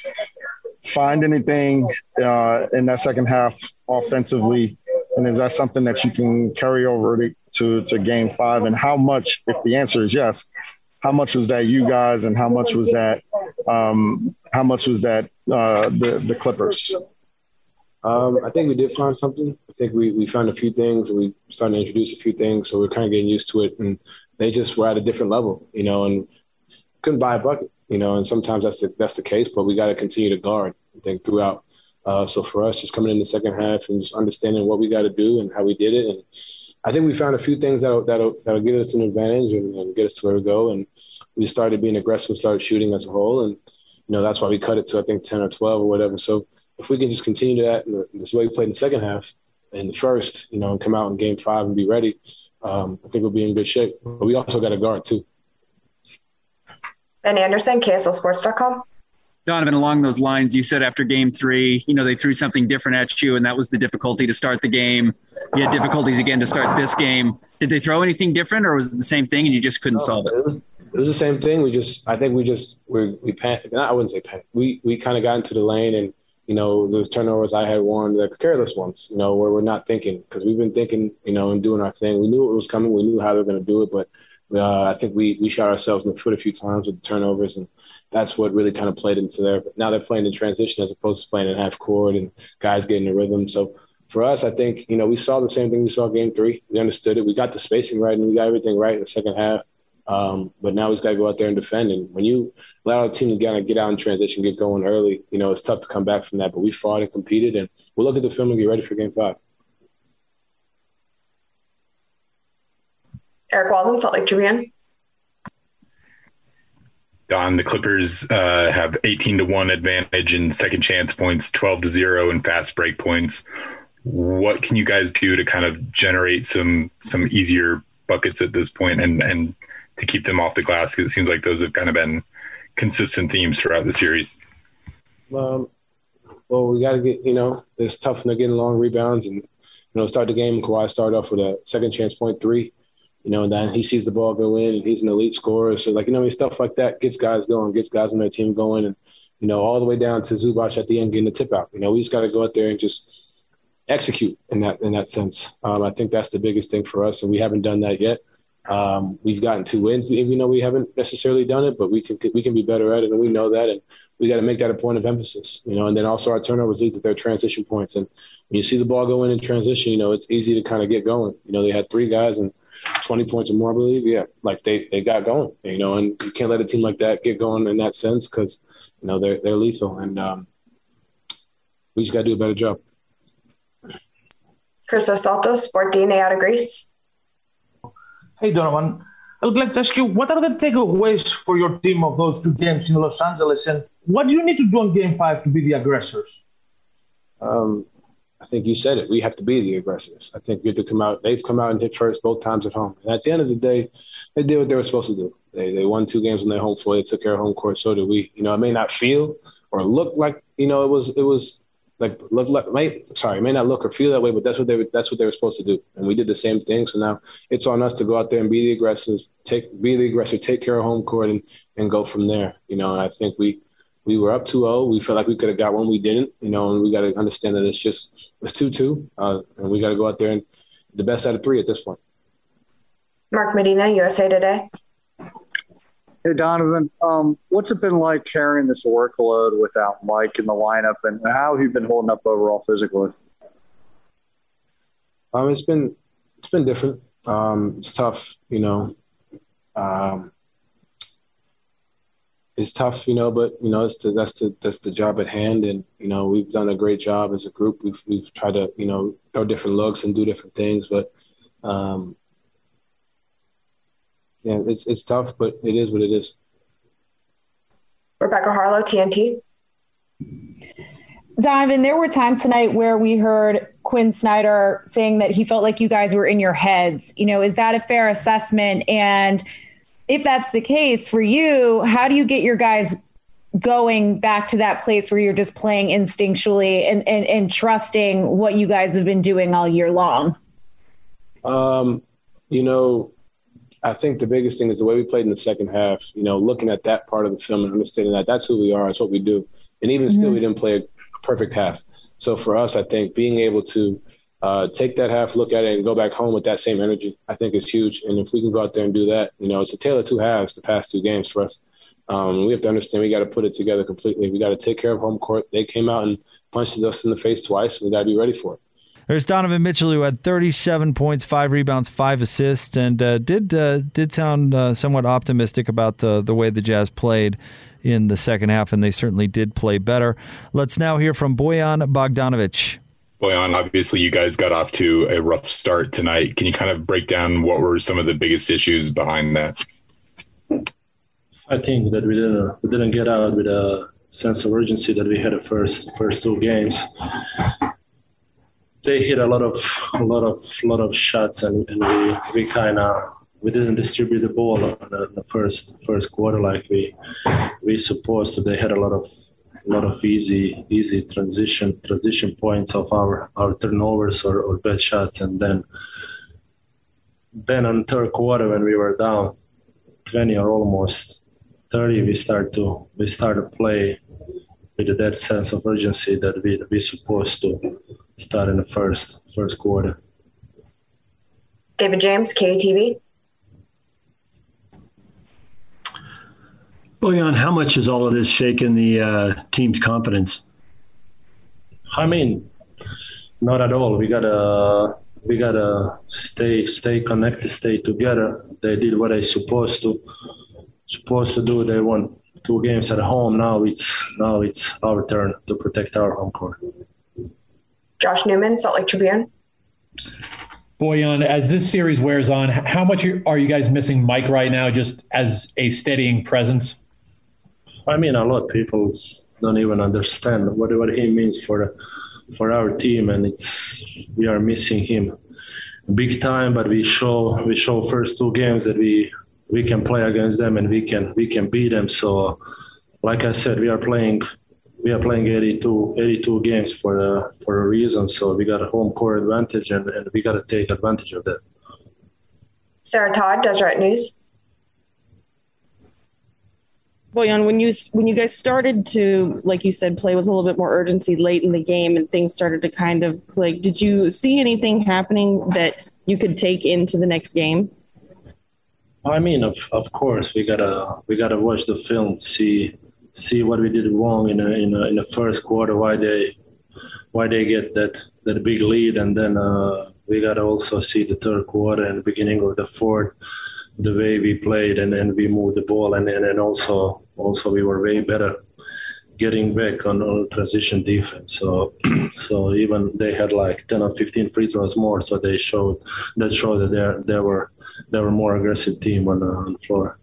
find anything uh, in that second half offensively? And is that something that you can carry over to, to, game five? And how much, if the answer is yes, how much was that you guys and how much was that, um, how much was that uh, the, the Clippers? Um, I think we did find something. I think we, we found a few things. We started to introduce a few things, so we're kind of getting used to it. And they just were at a different level, you know, and couldn't buy a bucket, you know. And sometimes that's the, that's the case, but we got to continue to guard. I think throughout. Uh, so for us, just coming in the second half and just understanding what we got to do and how we did it, and I think we found a few things that'll that'll, that'll get us an advantage and, and get us to where we go. And we started being aggressive, and started shooting as a whole, and you know that's why we cut it to I think ten or twelve or whatever. So if we can just continue that, this way we played in the second half and the first, you know, and come out in game five and be ready, um, I think we'll be in good shape. But we also got a guard too. Ben Anderson, KSLSports.com. Donovan, along those lines, you said after game three, you know, they threw something different at you, and that was the difficulty to start the game. You had difficulties again to start this game. Did they throw anything different, or was it the same thing and you just couldn't no, solve it? it was, it was the same thing. We just, I think we just, we, we panicked. I wouldn't say panicked. We, we kind of got into the lane and you know, those turnovers I had won, the careless ones, you know, where we're not thinking because we've been thinking, you know, and doing our thing. We knew it was coming. We knew how they were going to do it, but uh, I think we we shot ourselves in the foot a few times with the turnovers, and that's what really kind of played into there. But now they're playing in transition as opposed to playing in half court and guys getting the rhythm. So for us, I think you know we saw the same thing we saw game three. We understood it. We got the spacing right, and we got everything right in the second half. Um, but now he's got to go out there and defend. And when you allow a team to kind of get out in transition, get going early, you know, it's tough to come back from that. But we fought and competed, and we'll look at the film and get ready for game five. Eric Walden, Salt Lake Tribune. Don, the Clippers uh, have 18 to 1 advantage in second chance points, 12 to 0 in fast break points. What can you guys do to kind of generate some some easier buckets at this point and and to keep them off the glass because it seems like those have kind of been consistent themes throughout the series. Um, well, we got to get you know it's tough they're getting long rebounds and you know start the game. Kawhi started off with a second chance point three, you know, and then he sees the ball go in and he's an elite scorer. So like you know, I mean, stuff like that gets guys going, gets guys on their team going, and you know all the way down to Zubac at the end getting the tip out. You know, we just got to go out there and just execute in that in that sense. Um, I think that's the biggest thing for us, and we haven't done that yet. Um, we've gotten two wins, even though we haven't necessarily done it, but we can we can be better at it, and we know that, and we got to make that a point of emphasis, you know. And then also our turnovers lead to their transition points, and when you see the ball go in in transition, you know it's easy to kind of get going. You know, they had three guys and 20 points or more, I believe. Yeah, like they they got going, you know, and you can't let a team like that get going in that sense because you know they're they're lethal, and um, we just got to do a better job. Christos Saltos, Sport DNA out of Greece. Hey, Donovan. I would like to ask you, what are the takeaways for your team of those two games in Los Angeles, and what do you need to do in Game Five to be the aggressors? Um, I think you said it. We have to be the aggressors. I think we have to come out. They've come out and hit first both times at home. And at the end of the day, they did what they were supposed to do. They they won two games on their home floor. They took care of home court. So did we. You know, it may not feel or look like you know it was it was like look like may sorry may not look or feel that way, but that's what they were, that's what they were supposed to do. And we did the same thing. So now it's on us to go out there and be the aggressive, take be the aggressor, take care of home court, and and go from there. You know, and I think we we were up 2-0. We felt like we could have got one. We didn't. You know, and we got to understand that it's just it's two two, uh, and we got to go out there and the best out of three at this point. Mark Medina, USA Today. Hey Donovan, um, what's it been like carrying this workload without Mike in the lineup, and how have you been holding up overall physically? Um, it's been it's been different. Um, it's tough, you know. Um, it's tough, you know, but you know, it's the, that's the that's the job at hand, and you know, we've done a great job as a group. We've we've tried to you know throw different looks and do different things, but um, yeah, it's it's tough, but it is what it is. Rebecca Haarlow, TNT. Donovan, there were times tonight where we heard Quin Snyder saying that he felt like you guys were in your heads. You know, is that a fair assessment? And if that's the case for you, how do you get your guys going back to that place where you're just playing instinctually and, and, and trusting what you guys have been doing all year long? Um, you know, I think the biggest thing is the way we played in the second half. You know, looking at that part of the film and understanding that that's who we are, that's what we do. And even mm-hmm. still, we didn't play a perfect half. So for us, I think being able to uh, take that half, look at it, and go back home with that same energy, I think is huge. And if we can go out there and do that, you know, it's a tale of two halves the past two games for us. Um, we have to understand we got to put it together completely. We got to take care of home court. They came out and punched us in the face twice. We got to be ready for it. There's Donovan Mitchell who had 37 points, five rebounds, five assists, and uh, did uh, did sound uh, somewhat optimistic about the the way the Jazz played in the second half, and they certainly did play better. Let's now hear from Bojan Bogdanovic. Bojan, obviously you guys got off to a rough start tonight. Can you kind of break down what were some of the biggest issues behind that? I think that we didn't we didn't get out with a sense of urgency that we had the first first two games they hit a lot of a lot of lot of shots, and, and we we kind of we didn't distribute the ball in the, the, first first quarter like we we supposed to. They had a lot of lot of easy easy transition transition points of our our turnovers or, or bad shots, and then then on third quarter when we were down 20 or almost 30 we start to we start to play with that sense of urgency that we we supposed to start in the first first quarter. David James, KUTV. Bojan, how much has all of this shaken the uh, team's confidence? I mean, not at all. We gotta we gotta stay stay connected, stay together. They did what they supposed to supposed to do. They won two games at home. Now it's now it's our turn to protect our home court. Josh Newman, Salt Lake Tribune. Bojan, as this series wears on, how much are you guys missing Mike right now, just as a steadying presence? I mean, a lot of people don't even understand what what he means for for our team, and it's we are missing him big time. But we show we show first two games that we we can play against them and we can we can beat them. So, like I said, we are playing we are playing 82, 82 games for a, for a reason. So we got a home court advantage, and, and we got to take advantage of that. Sarah Todd, Deseret News. Bojan, when you when you guys started to, like you said, play with a little bit more urgency late in the game, and things started to kind of click, did you see anything happening that you could take into the next game? I mean, of of course, we gotta we gotta watch the film, see see what we did wrong in a, in a, in the first quarter, why they why they get that that big lead, and then uh, we gotta also see the third quarter and the beginning of the fourth, the way we played, and then we moved the ball, and and, and also also we were way better getting back on, on transition defense. So so even they had like ten or fifteen free throws more, so they showed that showed that they they were they were more aggressive team on the, on the floor.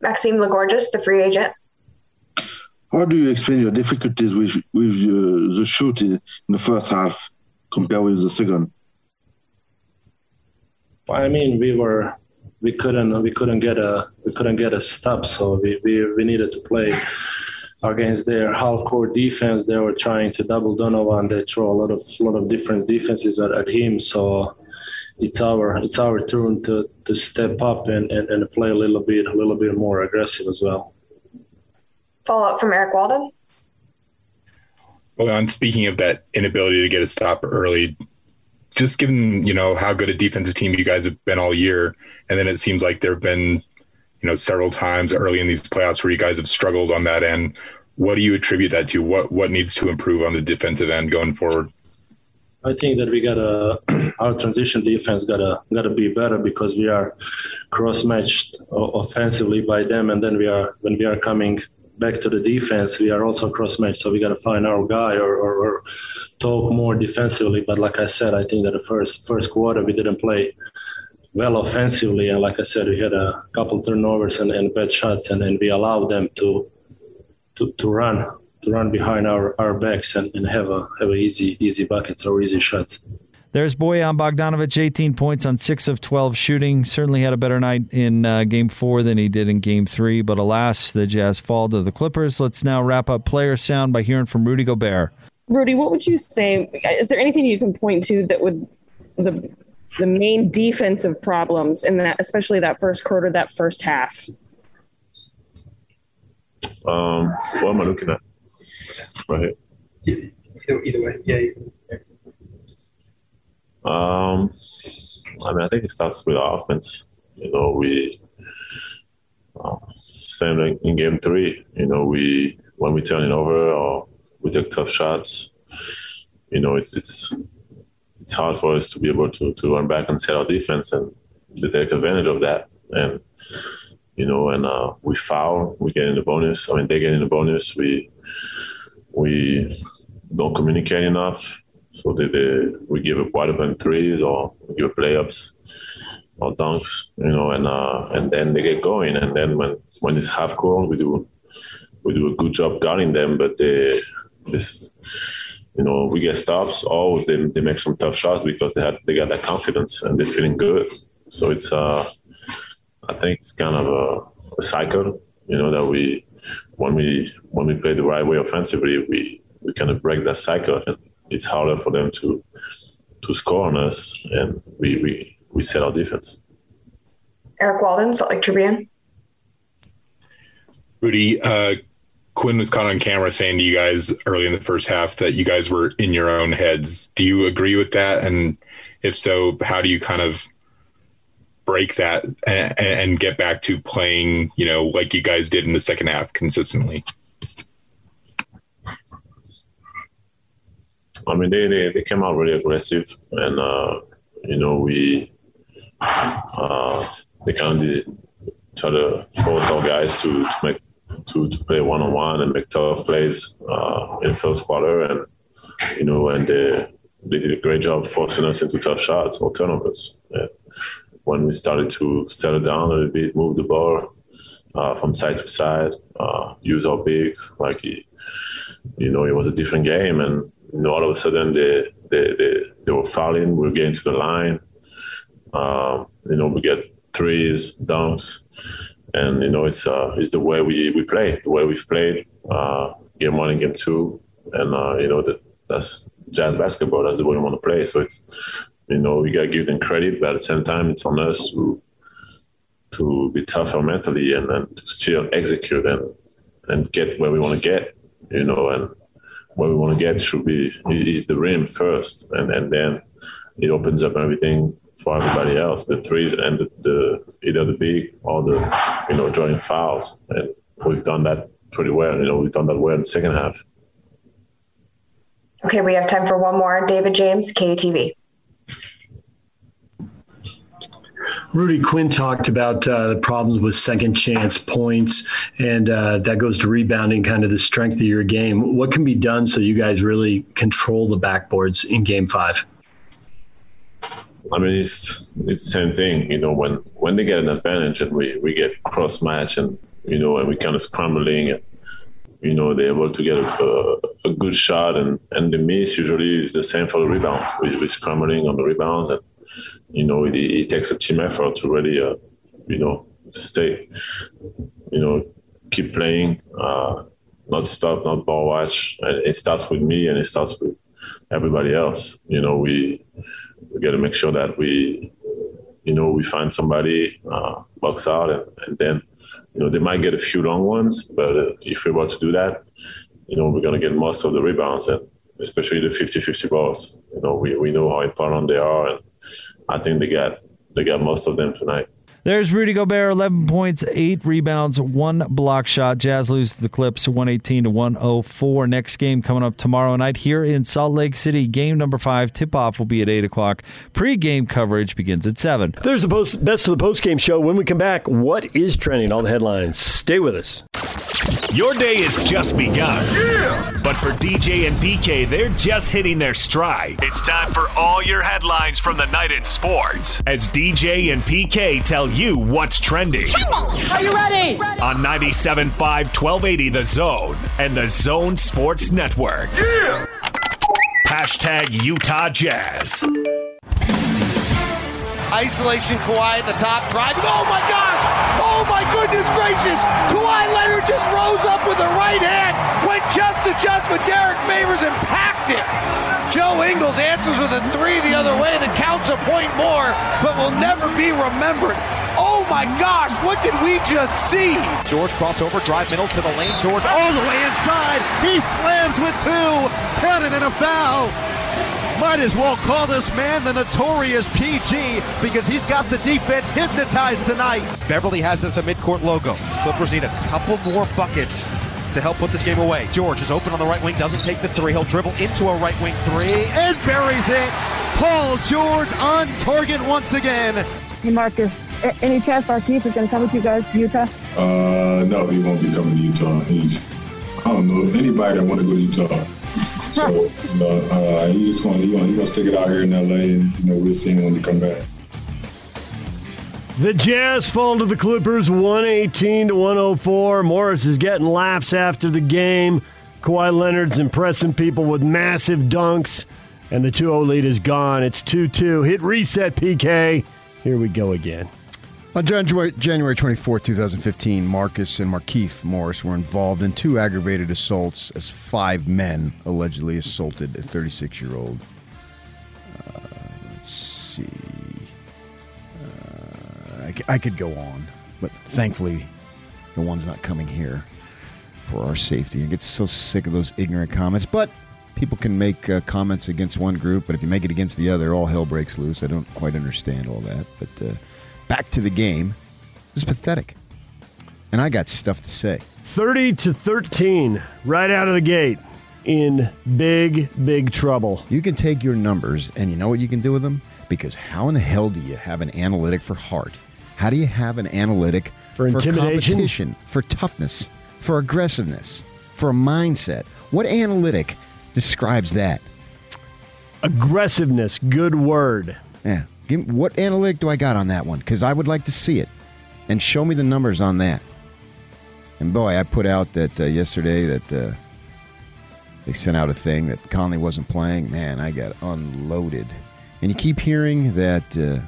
Maxime Lagorgis, the free agent. How do you explain your difficulties with with uh, the shoot in, in the first half compared with the second? I mean, we were we couldn't we couldn't get a we couldn't get a stop, so we we, we needed to play against their half court defense. They were trying to double Donovan. They throw a lot of lot of different defenses at, at him. So it's our it's our turn to to step up and, and, and play a little bit a little bit more aggressive as well. Follow up from Eric Walden. Well, on speaking of that inability to get a stop early, just given you know how good a defensive team you guys have been all year, and then it seems like there have been you know several times early in these playoffs where you guys have struggled on that end. What do you attribute that to? What what needs to improve on the defensive end going forward? I think that we gotta our transition defense gotta gotta be better because we are cross matched offensively by them, and then we are when we are coming back to the defense, we are also cross matched. So we got to find our guy or, or, or, talk more defensively. But like I said, I think that the first first quarter we didn't play well offensively, and like I said, we had a couple turnovers and, and bad shots, and we allowed them to to, to run to run behind our, our backs and, and have a have a easy easy buckets or easy shots. There's Bojan Bogdanovic, 18 points on 6 of 12 shooting. Certainly had a better night in uh, game four than he did in game three, but alas, the Jazz fall to the Clippers. Let's now wrap up player sound by hearing from Rudy Gobert. Rudy, what would you say? Is there anything you can point to that would the the main defensive problems in that, especially that first quarter, that first half? Um, what am I looking at? Right here. Either, either way, yeah. Um, I mean, I think it starts with our offense. You know, we uh, same like in game three. You know, we when we turn it over or we take tough shots. You know, it's it's it's hard for us to be able to to run back and set our defense and to take advantage of that. And you know, and uh, we foul, we get in the bonus. I mean, they get in the bonus. We we don't communicate enough so they, they, we give up wide open threes or give layups or dunks, you know, and uh, and then they get going. And then when when it's half court, we do we do a good job guarding them, but they this you know we get stops or they, they make some tough shots because they had they got that confidence and they're feeling good. So it's uh I think it's kind of a, a cycle, you know, that we when we when we play the right way offensively, we we kind of break that cycle. It's harder for them to to score on us, and we we we set our defense. Eric Walden, Salt Lake Tribune. Rudy, uh, Quin was caught on camera saying to you guys early in the first half that you guys were in your own heads. Do you agree with that? And if so, how do you kind of break that and, and get back to playing, you know, like you guys did in the second half consistently? I mean, they, they, they came out really aggressive, and uh, you know we uh, they kind of try to force our guys to, to make to, to play one on one and make tough plays uh, in first quarter, and you know, and they they did a great job forcing us into tough shots or turnovers. When we started to settle down a little bit, move the ball uh, from side to side, uh, use our bigs, like you know, it was a different game, and you know, all of a sudden they they they, they were fouling. We are getting to the line. Um, you know, we get threes, dunks, and you know, it's uh, it's the way we, we play, the way we've played uh, game one and game two, and uh, you know that that's jazz basketball. That's the way we want to play. So it's you know we gotta give them credit, but at the same time, it's on us to to be tougher mentally and then to still execute and and get where we want to get, you know, and where we want to get should be is the rim first, and and then it opens up everything for everybody else, the threes and the, the either the big or the you know drawing fouls, and we've done that pretty well. You know, we've done that well in the second half. Okay, we have time for one more. David James, KUTV. Rudy Quin talked about uh, the problems with second chance points, and uh, that goes to rebounding, kind of the strength of your game. What can be done so you guys really control the backboards in Game Five? I mean, it's it's the same thing. You know, when when they get an advantage and we we get cross match and you know and we kind of scrambling and you know they're able to get a, a, good shot and and the miss usually is the same for the rebound. We, we're scrambling on the rebounds and you know it, it takes a team effort to really uh, you know stay you know keep playing uh, not stop not ball watch and it starts with me and it starts with everybody else. You know we we got to make sure that we, you know, we find somebody, uh, box out, and, and, then, you know, they might get a few long ones, but uh, if we're about to do that, you know, we're going to get most of the rebounds, and especially the 50-50 balls. You know, we, we know how important they are, and I think they got they got most of them tonight. There's Rudy Gobert, 11 points, eight rebounds, one block shot. Jazz lose to the Clips 118 to 104. Next game coming up tomorrow night here in Salt Lake City. Game number five. Tip off will be at 8 o'clock. Pre game coverage begins at 7. There's the post, best of the post game show. When we come back, what is trending? All the headlines. Stay with us. Your day has just begun. Yeah! But for DJ and PK, they're just hitting their stride. It's time for all your headlines from the night in sports. As DJ and PK tell you what's trending. Are you ready? On 97.5 1280 The Zone and The Zone Sports Network. Yeah! Hashtag Utah Jazz. Isolation Kawhi at the top, driving. Oh my gosh! Oh my goodness gracious! Kawhi Leonard just rose up with the right hand, went just to just with Derrick Favors and packed it. Joe Ingles answers with a three the other way that counts a point more, but will never be remembered. Oh my gosh, what did we just see? George crossover, drive middle to the lane. George all the way inside. He slams with two. Count it in a foul. Might as well call this man the notorious PG because he's got the defense hypnotized tonight. Beverley has it at the midcourt logo. Clippers need a couple more buckets to help put this game away. George is open on the right wing, doesn't take the three. He'll dribble into a right wing three and buries it. Paul George on target once again. Hey Marcus, any chance Markieff is going to come with you guys to Utah? Uh, no, he won't be coming to Utah. He's, I don't know anybody that want to go to Utah. So, you know, uh, he's just going to, he's going to stick it out here in LA, and you know, we'll see him when he come back. The Jazz fall to the Clippers 118 to 104. Morris is getting laps after the game. Kawhi Leonard's impressing people with massive dunks, and the 2 0 lead is gone. It's 2 2. Hit reset, PK. Here we go again. On January, January 24, 2015, Marcus and Markieff Morris were involved in two aggravated assaults as five men allegedly assaulted a 36 year old. Uh, let's see. I, I could go on, but thankfully, the one's not coming here for our safety. I get so sick of those ignorant comments, but people can make uh, comments against one group, but if you make it against the other, all hell breaks loose. I don't quite understand all that, but uh, back to the game. It was pathetic. And I got stuff to say. 30 to 13, right out of the gate, in big, big trouble. You can take your numbers, and you know what you can do with them? Because how in the hell do you have an analytic for heart? How do you have an analytic for intimidation, competition, for toughness, for aggressiveness, for a mindset? What analytic describes that? Aggressiveness, good word. Yeah. Give, what analytic do I got on that one? Because I would like to see it and show me the numbers on that. And boy, I put out that uh, yesterday that uh, they sent out a thing that Conley wasn't playing. Man, I got unloaded. And you keep hearing that uh,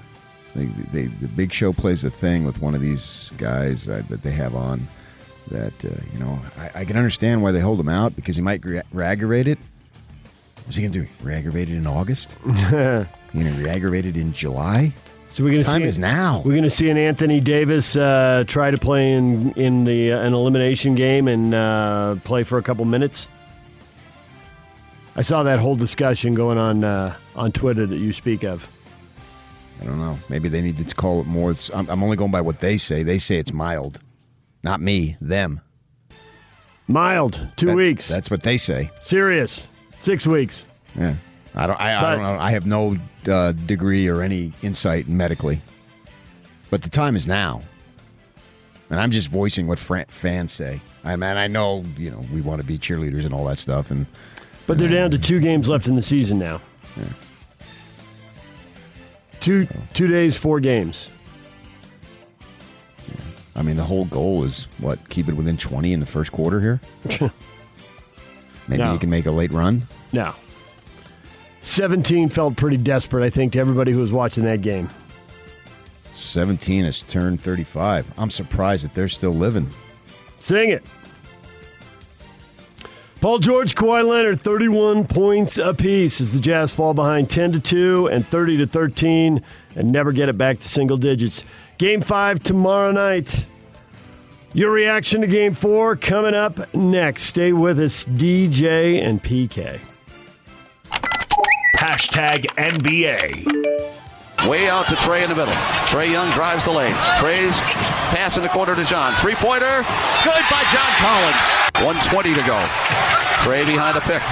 they, they, the Big Show plays a thing with one of these guys uh, that they have on. That uh, you know, I, I, can understand why they hold him out because he might re-aggravate it. What's he gonna do? Re-aggravate it in August? you know, re-aggravate it in July? So we're going to Time see is now. We're going to see an Anthony Davis uh, try to play in in the uh, an elimination game and uh, play for a couple minutes. I saw that whole discussion going on uh, on Twitter that you speak of. I don't know. Maybe they need to call it more. It's- I'm, I'm only going by what they say. They say it's mild. Not me, them. Mild, two That- weeks. That's what they say. Serious, six weeks. Yeah. I don't. I, I don't know. I have no uh, degree or any insight medically, but the time is now, and I'm just voicing what fran- fans say. I mean, I know you know we want to be cheerleaders and all that stuff, and But they're down to two games left in the season now. Two two days, four games. I mean the whole goal is what keep it within 20 in the first quarter here. Maybe No. you can make a late run. No. 17 felt pretty desperate, I think, to everybody who was watching that game. 17 has turned 35. I'm surprised that they're still living. Sing it. Paul George, Kawhi Leonard, 31 points apiece as the Jazz fall behind 10 to 2 and 30 to 13 and never get it back to single digits. Game 5 tomorrow night. Your reaction to game 4 coming up next. Stay with us, DJ and PK. Hashtag NBA. Way out to Trey in the middle. Trey Young drives the lane. Trey's pass in the corner to John. Three pointer. Good by John Collins. 120 to go. Trey behind a pick.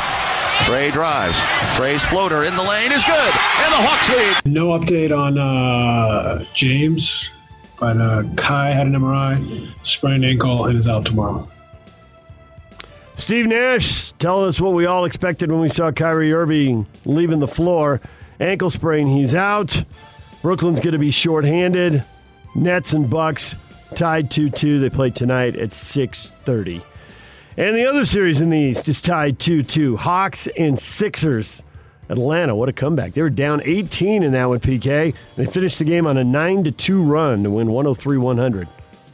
Trey drives. Trey's floater in the lane is good. And the Hawks lead. No update on uh, James, but uh, Kai had an MRI, sprained ankle, and is out tomorrow. Steve Nash telling us what we all expected when we saw Kyrie Irving leaving the floor. Ankle sprain, he's out. Brooklyn's going to be shorthanded. Nets and Bucks tied 2-2. They play tonight at 6:30. And the other series in the East is tied 2-2. Hawks and Sixers. Atlanta, what a comeback. They were down 18 in that one, PK. They finished the game on a 9-2 run to win 103-100.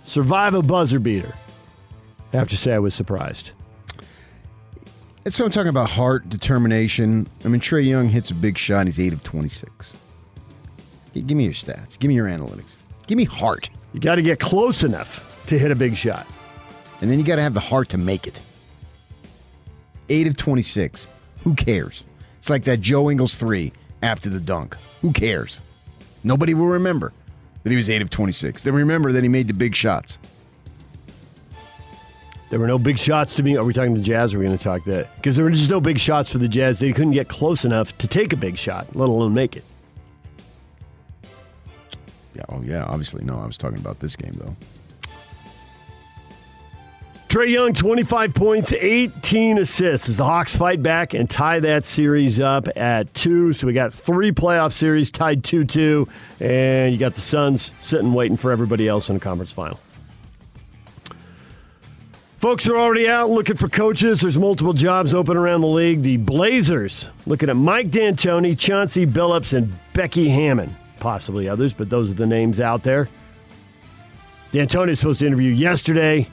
Survive a buzzer beater. I have to say I was surprised. That's what I'm talking about heart, determination. I mean, Trey Young hits a big shot. He's 8 of 26. Give me your stats. Give me your analytics. Give me heart. You got to get close enough to hit a big shot. And then you got to have the heart to make it. 8 of 26. Who cares? It's like that Joe Ingles 3 after the dunk. Who cares? Nobody will remember that he was 8 of 26. They remember that he made the big shots. There were no big shots to me. Are we talking the Jazz? Or are we going to talk that? Because there were just no big shots for the Jazz. They couldn't get close enough to take a big shot, let alone make it. Yeah, oh yeah, obviously no. I was talking about this game though. Trey Young, 25 points, 18 assists as the Hawks fight back and tie that series up at two. So we got three playoff series tied 2 2, and you got the Suns sitting waiting for everybody else in the conference final. Folks are already out looking for coaches. There's multiple jobs open around the league. The Blazers looking at Mike D'Antoni, Chauncey Billups, and Becky Hammon. Possibly others, but those are the names out there. D'Antoni is supposed to interview yesterday.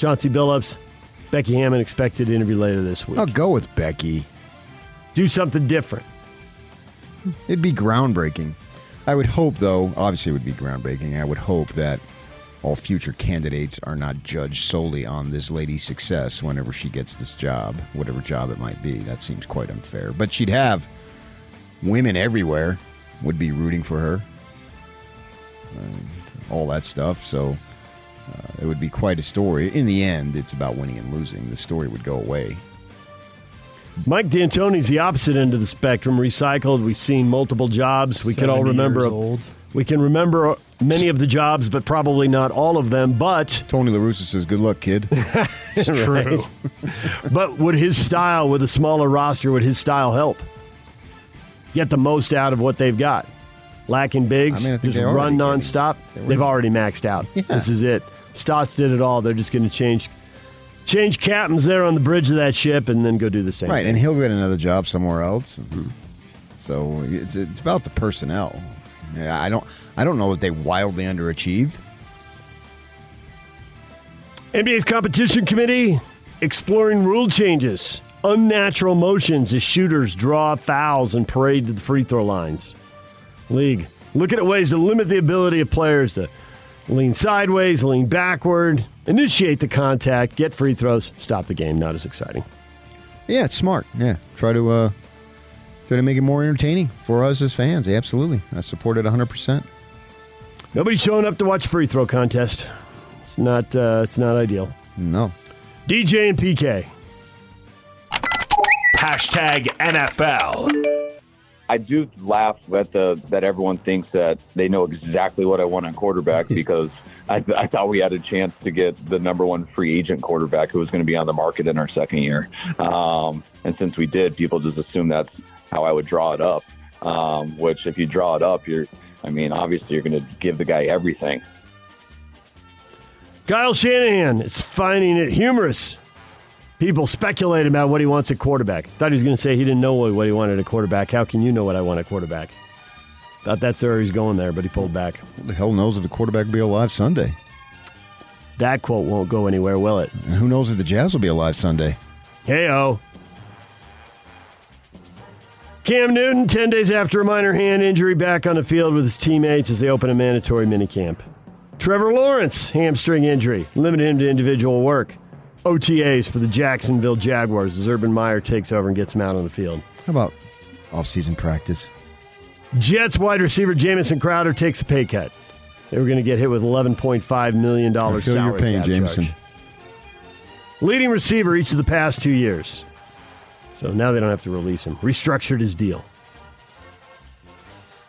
Chauncey Billups, Becky Hammon expected interview later this week. I'll go with Becky. Do something different. It'd be groundbreaking. I would hope, though, obviously it would be groundbreaking. I would hope that all future candidates are not judged solely on this lady's success whenever she gets this job, whatever job it might be. That seems quite unfair. But she'd have women everywhere would be rooting for her, and all that stuff. So uh, it would be quite a story. In the end, it's about winning and losing. The story would go away. Mike D'Antoni's the opposite end of the spectrum. Recycled. We've seen multiple jobs. We can all remember. years old. We can remember many of the jobs, but probably not all of them. But Tony La Russa says, "Good luck, kid." it's true. but would his style, with a smaller roster, would his style help get the most out of what they've got? Lacking bigs, I mean, I just run already nonstop. They They've already maxed out. This is it. Stotts did it all. They're just going to change change captains there on the bridge of that ship and then go do the same. Right, thing. and he'll get another job somewhere else. Mm-hmm. So it's it's about the personnel. Yeah, I don't I don't know that they wildly underachieved. NBA's competition committee exploring rule changes, unnatural motions as shooters draw fouls and parade to the free throw lines. League Looking at ways to limit the ability of players to lean sideways, lean backward, initiate the contact, get free throws, stop the game. Not as exciting. Yeah, it's smart. Yeah, try to uh, try to make it more entertaining for us as fans. Yeah, absolutely, I support it 100. percent Nobody's showing up to watch free throw contest. It's not. Uh, it's not ideal. No. DJ and PK. Hashtag NFL. I do laugh at the that everyone thinks that they know exactly what I want on quarterback because I, I thought we had a chance to get the number one free agent quarterback who was going to be on the market in our second year. Um, and since we did, people just assume that's how I would draw it up. Um, which, if you draw it up, you're, I mean, obviously you're going to give the guy everything. Kyle Shanahan is finding it humorous. People speculate about what he wants at quarterback. Thought he was going to say he didn't know what he wanted at quarterback. How can you know what I want at quarterback? Thought that's where he's going there, but he pulled back. Who the hell knows if the quarterback will be alive Sunday? That quote won't go anywhere, will it? And who knows if the Jazz will be alive Sunday? Heyo. Cam Newton, 10 days after a minor hand injury, back on the field with his teammates as they open a mandatory minicamp. Trevor Lawrence, hamstring injury, limited him to individual work. OTAs for the Jacksonville Jaguars as Urban Meyer takes over and gets him out on the field. How about off-season practice? Jets wide receiver Jamison Crowder takes a pay cut. They were going to get hit with $11.5 million I feel salary your pain, cap Jamison. charge. Leading receiver each of the past two years. So now they don't have to release him. Restructured his deal.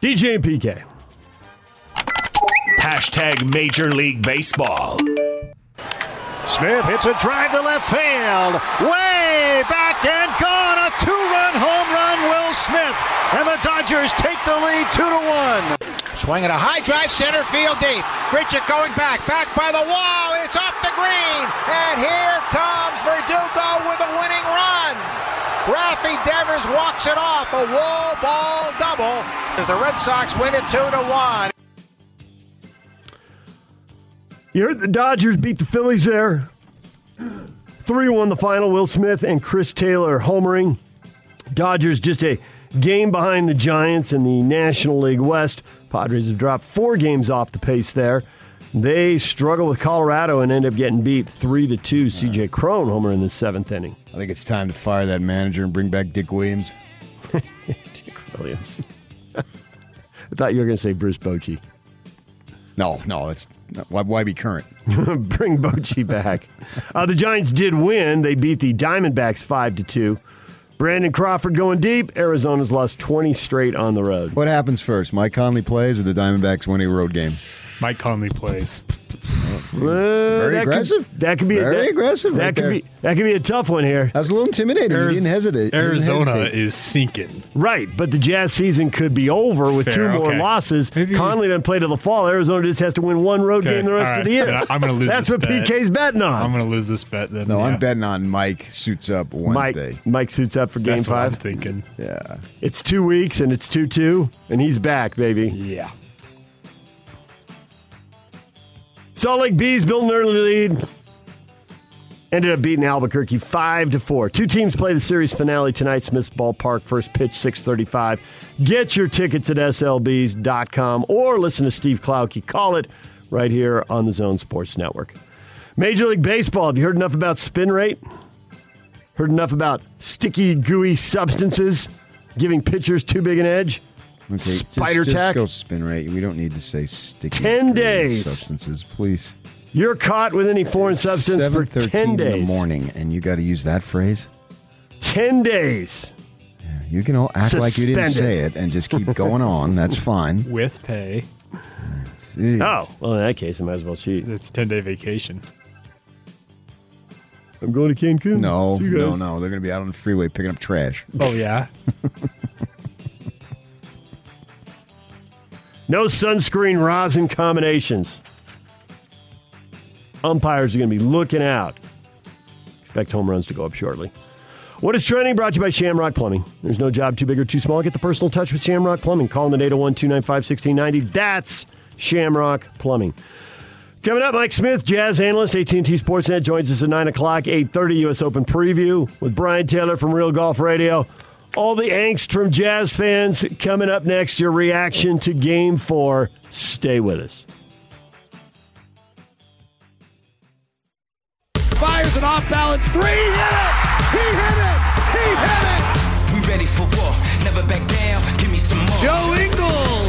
DJ and PK. Hashtag Major League Baseball. Smith hits a drive to left field. Way back and gone. A two-run home run, Will Smith. And the Dodgers take the lead two to one. Swing at a high drive center field deep. Grichuk going back, back by the wall. It's off the green. And here comes Verdugo with a winning run. Raffy Devers walks it off. A wall ball double as the Red Sox win it two to one. You heard the Dodgers beat the Phillies there. 3 1 the final. Will Smith and Chris Taylor homering. Dodgers just a game behind the Giants in the National League West. Padres have dropped four games off the pace there. They struggle with Colorado and end up getting beat 3 to 2. CJ Cron homer in the seventh inning. I think it's time to fire that manager and bring back Dick Williams. Dick Williams. I thought you were going to say Bruce Bochy. No, no, that's why, why be current? Bring Bochy back. Uh, the Giants did win. They beat the Diamondbacks five to two. Brandon Crawford going deep. Arizona's lost 20 straight on the road. What happens first? Mike Conley plays or the Diamondbacks win a road game? Mike Conley plays. Very that aggressive. Could, that could be Very that, aggressive That right could there. be that could be a tough one here. I was a little intimidated. Ariz- he didn't hesitate. He didn't Arizona hesitate. is sinking. Right, but the Jazz season could be over with Fair, two more okay. losses. Conley doesn't play till the fall. Arizona just has to win one road Okay, game the rest all of the year. Then I'm going to lose. That's this what bet. PK's betting on. I'm going to lose this bet. Then No, yeah. I'm betting on Mike suits up Wednesday. Mike, Mike suits up for game That's what I'm thinking. Yeah. It's two weeks and it's 2 2, and he's back, baby. Yeah. Salt Lake Bees built an early lead. Ended up beating Albuquerque five to four. Two teams play the series finale tonight. Smith's Ballpark, first pitch six thirty-five. Get your tickets at slbs.com or listen to Steve Klauke call it right here on the Zone Sports Network. Major League Baseball. Have you heard enough about spin rate? Heard enough about sticky, gooey substances giving pitchers too big an edge? Okay, just- Spider just, go spin rate. We don't need to say sticky. 10 days. Substances, please. You're caught with any foreign substance for ten days. in the morning, and you got to use that phrase. Ten days. You can all act like you didn't say it and just keep going on. That's fine. With pay. Jeez. Oh, well, in that case, I might as well cheat. It's a 10 day vacation. I'm going to Cancun. No, no, no. They're going to be out on the freeway picking up trash. Oh, yeah. No sunscreen rosin combinations. Umpires are going to be looking out. Expect home runs to go up shortly. What is trending? Brought to you by Shamrock Plumbing. There's no job too big or too small. Get the personal touch with Shamrock Plumbing. Call them at 801 295 1690. That's Shamrock Plumbing. Coming up, Mike Smith, Jazz analyst, AT&T Sportsnet, joins us at 9 o'clock, 8.30 U.S. Open preview with Brian Taylor from Real Golf Radio. All the angst from Jazz fans coming up next. Your reaction to game four. Stay with us. Fires an off balance three. He hit it. He hit it. He hit it. We ready for war, never back down. Give me some more. Joe Ingles.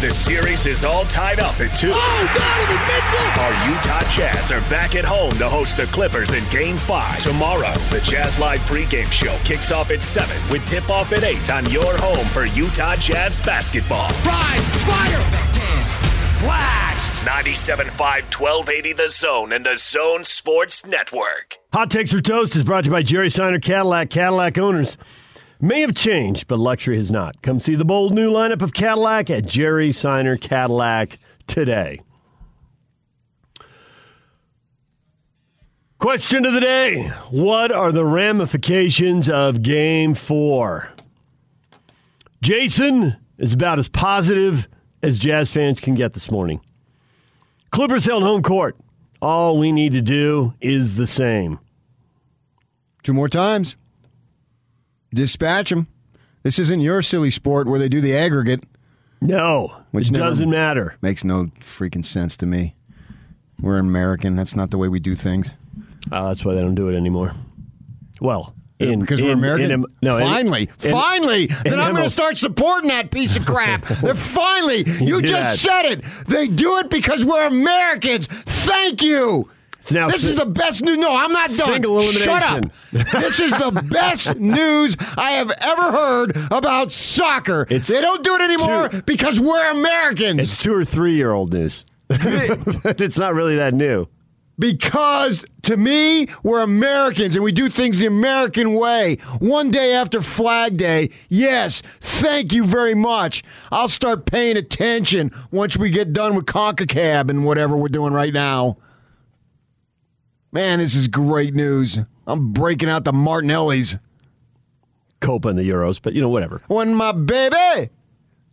The series is all tied up at two. Oh, Donovan Mitchell. Our Utah Jazz are back at home to host the Clippers in Game 5. Tomorrow, the Jazz Live pregame show kicks off at 7 with tip-off at 8 on your home for Utah Jazz basketball. Rise, fire. Splash! 97.5 1280 The Zone and The Zone Sports Network. Hot Takes or Toast is brought to you by Jerry Seiner Cadillac. Cadillac owners may have changed, but luxury has not. Come see the bold new lineup of Cadillac at Jerry Seiner Cadillac today. Question of the day What are the ramifications of game four? Jason is about as positive as Jazz fans can get this morning. Clippers held home court. All we need to do is the same. Two more times. Dispatch them. This isn't your silly sport where they do the aggregate. No, which it doesn't matter. Makes no freaking sense to me. We're American. That's not the way we do things. Uh, that's why they don't do it anymore. Well, in, because we're American. in- no, finally, in- finally, in then I'm going to start supporting that piece of crap. They're finally, you just said it. They do it because we're Americans. Thank you. It's now this si- is the best news. No, I'm not done. Single Shut up. this is the best news I have ever heard about soccer. they don't do it anymore because we're Americans. It's two or three year old news. it's not really that new. Because to me, we're Americans and we do things the American way. One day after Flag Day, yes, thank you very much. I'll start paying attention once we get done with CONCACAF and whatever we're doing right now. Man, this is great news. I'm breaking out the Martinellis. Copa and the Euros, but you know, whatever. When my baby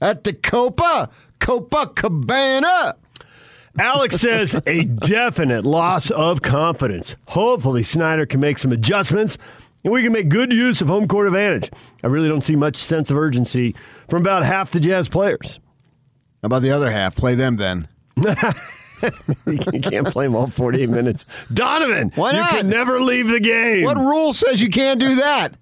at the Copa, Copa Cabana. Alex says a definite loss of confidence. Hopefully, Snyder can make some adjustments and we can make good use of home court advantage. I really don't see much sense of urgency from about half the Jazz players. How about the other half? Play them then. you can't play them all 48 minutes. Donovan, Why not? you can never leave the game. What rule says you can't do that?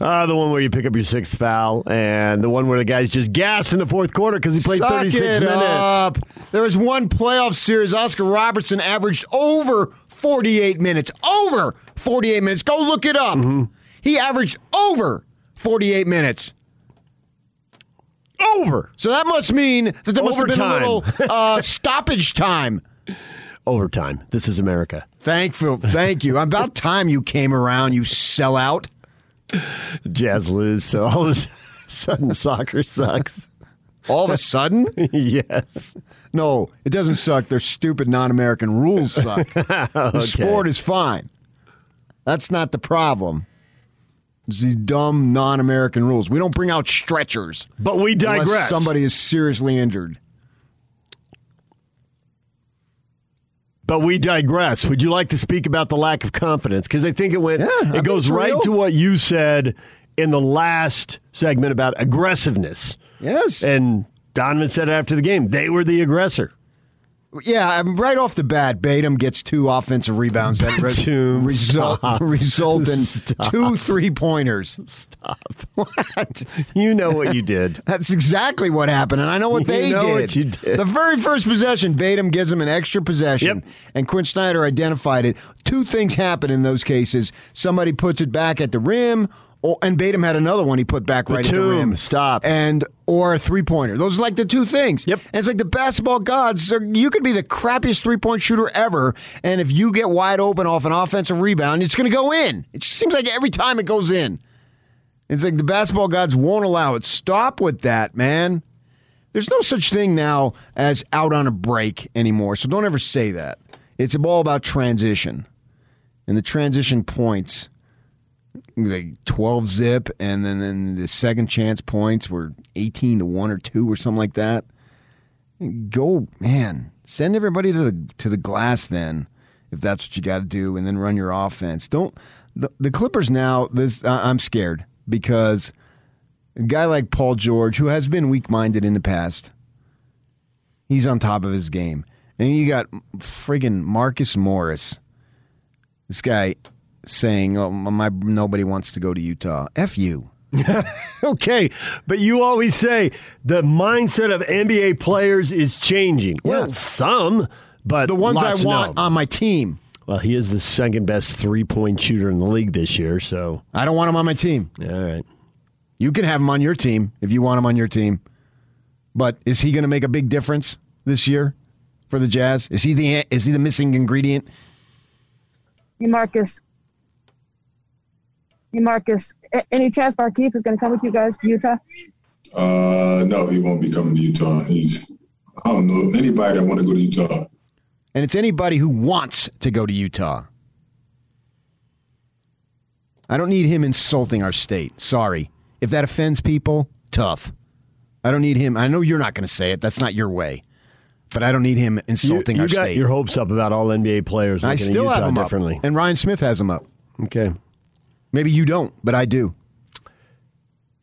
Uh, the one where you pick up your sixth foul, and the one where the guy's just gassed in the fourth quarter because he played Suck 36 it minutes. up. There was one playoff series. Oscar Robertson averaged over 48 minutes. Over 48 minutes. Go look it up. Mm-hmm. He averaged over 48 minutes. Over. So that must mean that there must have been a little uh, stoppage time. Overtime. This is America. Thankful, thank you. About time you came around, you sellout. Jazz lose, so all of a sudden soccer sucks. All of a sudden? yes. No, it doesn't suck. Their stupid non-American rules suck. The Okay. sport is fine. That's not the problem. It's these dumb non-American rules. We don't bring out stretchers. But we unless digress. somebody is seriously injured. But we digress. Would you like to speak about the lack of confidence? Because I think it went. I it think goes right real. to what you said in the last segment about aggressiveness. Yes. And Donovan said after the game. They were the aggressor. Yeah, right off the bat, Batum gets two offensive rebounds that res- result, result in Stop. two three pointers. Stop. What? You know what you did. That's exactly what happened, and I know what You they know did. what you did. The very first possession, Batum gives him an extra possession, Yep. and Quin Snyder identified it. Two things happen in those cases: somebody puts it back at the rim, or, and Batum had another one he put back right at the rim. stop. And or a three pointer. Those are like the two things. Yep. And it's like the basketball gods. You could be the crappiest three point shooter ever, and if you get wide open off an offensive rebound, it's going to go in. It just seems like every time it goes in. It's like the basketball gods won't allow it. Stop with that, man. There's no such thing now as out on a break anymore. So don't ever say that. It's all about transition. And the transition points, like 12 zip, and then, then the second chance points were 18 to 1 or 2 or something like that. Go, man. Send everybody to the to the glass then. if that's what you got to do, and then run your offense. Don't the, the Clippers now? This I I'm scared because a guy like Paul George, who has been weak minded in the past, he's on top of his game, and you got friggin' Marcus Morris. This guy saying, "Oh, my nobody wants to go to Utah." F you. okay, but you always say the mindset of NBA players is changing. Well, some, but The ones I want no. on my team. Well, he is the second best three point shooter in the league this year, so I don't want him on my team. all right. You can have him on your team if you want him on your team. But is he going to make a big difference this year for the Jazz? Is he the is he the missing ingredient? Hey, Marcus. Hey, Marcus. a- Any chance Markieff is going to come with you guys to Utah? Uh, no, he won't be coming to Utah. He's I don't know anybody that want to go to Utah. And it's anybody who wants to go to Utah. I don't need him insulting our state. Sorry. If that offends people, tough. I don't need him. I know you're not going to say it. That's not your way. But I don't need him insulting you, you our got state. your hopes up about all NBA players. I still Utah have them differently. up. And Ryan Smith has them up. Okay. Maybe you don't, but I do.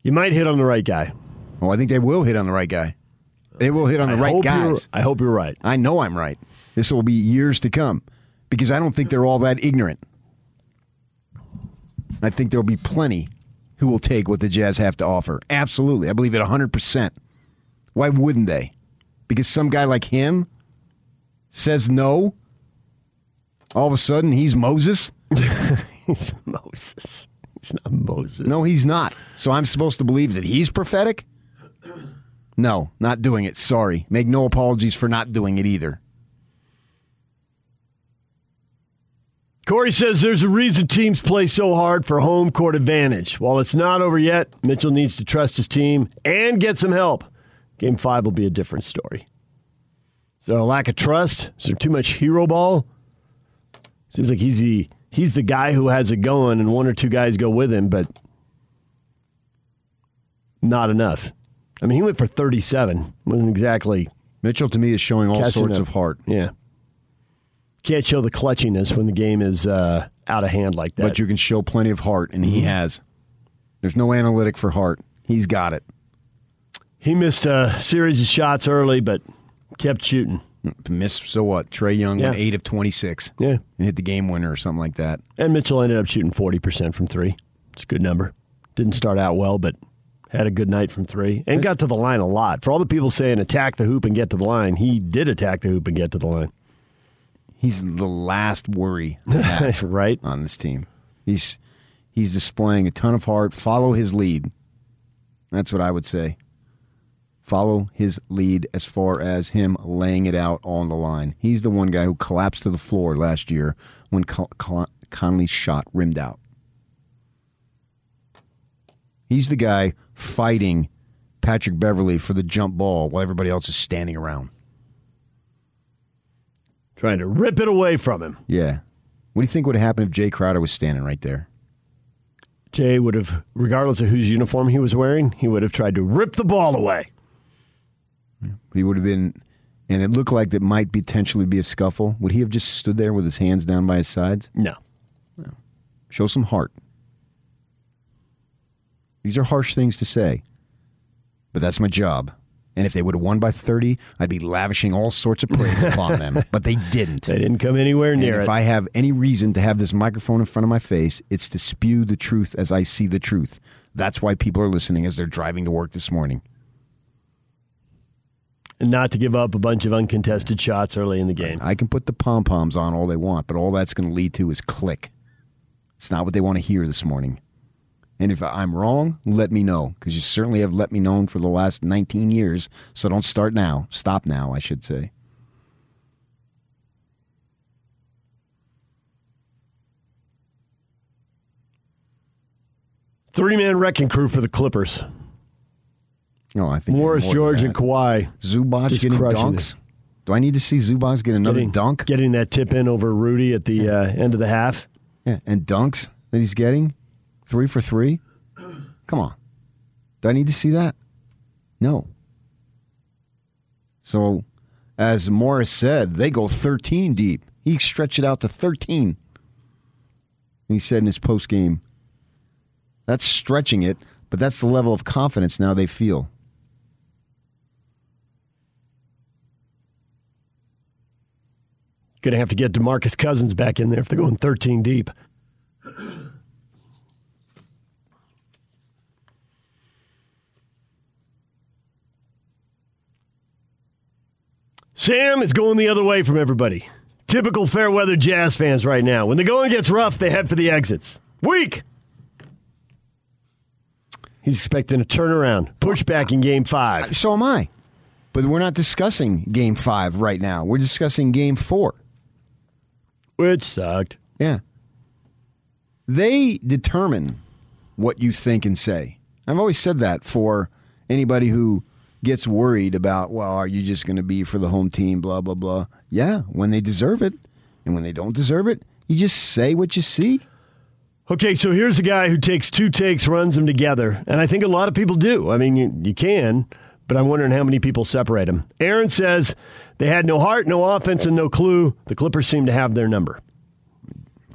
You might hit on the right guy. Oh, I think they will hit on the right guy. They will hit on the I right guys. I hope you're right. I know I'm right. This will be years to come because I don't think they're all that ignorant. I think there'll be plenty who will take what the Jazz have to offer. Absolutely. I believe it 100%. Why wouldn't they? Because some guy like him says no. All of a sudden, he's Moses. he's Moses. He's not Moses. No, he's not. So I'm supposed to believe that he's prophetic? No, not doing it. Sorry. Make no apologies for not doing it either. Corey says there's a reason teams play so hard for home court advantage. While it's not over yet, Mitchell needs to trust his team and get some help. Game five will be a different story. Is there a lack of trust? Is there too much hero ball? Seems like he's the he's the guy who has it going, and one or two guys go with him, but not enough. I mean, he went for 37. wasn't exactly Mitchell to me is showing all sorts up. of heart. Yeah. Can't show the clutchiness when the game is uh, out of hand like that. But you can show plenty of heart, and he Mhm. has. There's no analytic for heart. He's got it. He missed a series of shots early, but kept shooting. Missed, so what? Trae Young went 8 of 26. Yeah. And hit the game winner or something like that. And Mitchell ended up shooting 40% from three. It's a good number. Didn't start out well, but had a good night from three and got to the line a lot. For all the people saying attack the hoop and get to the line, he did attack the hoop and get to the line. He's the last worry right on this team. He's he's displaying a ton of heart. Follow his lead. That's what I would say. Follow his lead as far as him laying it out on the line. He's the one guy who collapsed to the floor last year when Con- Con- Conley's shot rimmed out. He's the guy fighting Patrick Beverley for the jump ball while everybody else is standing around. Trying to rip it away from him. Yeah. What do you think would have happened if Jae Crowder was standing right there? Jay would have, regardless of whose uniform he was wearing, he would have tried to rip the ball away. He would have been, and it looked like that might potentially be a scuffle. Would he have just stood there with his hands down by his sides? No. Show some heart. These are harsh things to say, but that's my job. And if they would have won by 30, I'd be lavishing all sorts of praise upon them. But they didn't. They didn't come anywhere near and if it. I have any reason to have this microphone in front of my face, it's to spew the truth as I see the truth. That's why people are listening as they're driving to work this morning. Not to give up a bunch of uncontested shots early in the game. I can put the pom poms on all they want, but all that's going to lead to is click. It's not what they want to hear this morning. And if I'm wrong, let me know, because you certainly have let me know for the last 19 years. So don't start now. Stop now, I should say. Three man wrecking crew for the Clippers. No, I think Morris, more George, and Kawhi. Zubac just getting crushing dunks. it. Do I need to see Zubac get another Getting- dunk? Getting that tip in over Rudy at the uh, end of the half. Yeah, and dunks that he's getting three for three. Come on, do I need to see that? No. So, as Morris said, they go 13 deep. He stretched it out to 13. He said in his post game, that's stretching it, but that's the level of confidence now they feel. Going to have to get Demarcus Cousins back in there if they're going 13 deep. Sam is going the other way from everybody. Typical fair weather jazz fans right now. When the going gets rough, they head for the exits. Weak. He's expecting a turnaround, pushback in game five. So am I. But we're not discussing game five right now. We're discussing game four. Which sucked. Yeah. They determine what you think and say. I've always said that for anybody who gets worried about, well, are you just going to be for the home team, blah, blah, blah. Yeah, when they deserve it. And when they don't deserve it, you just say what you see. Okay, so here's a guy who takes two takes, runs them together. And I think a lot of people do. I mean, you, you can, but I'm wondering how many people separate them. Aaron says they had no heart, no offense, and no clue. The Clippers seem to have their number.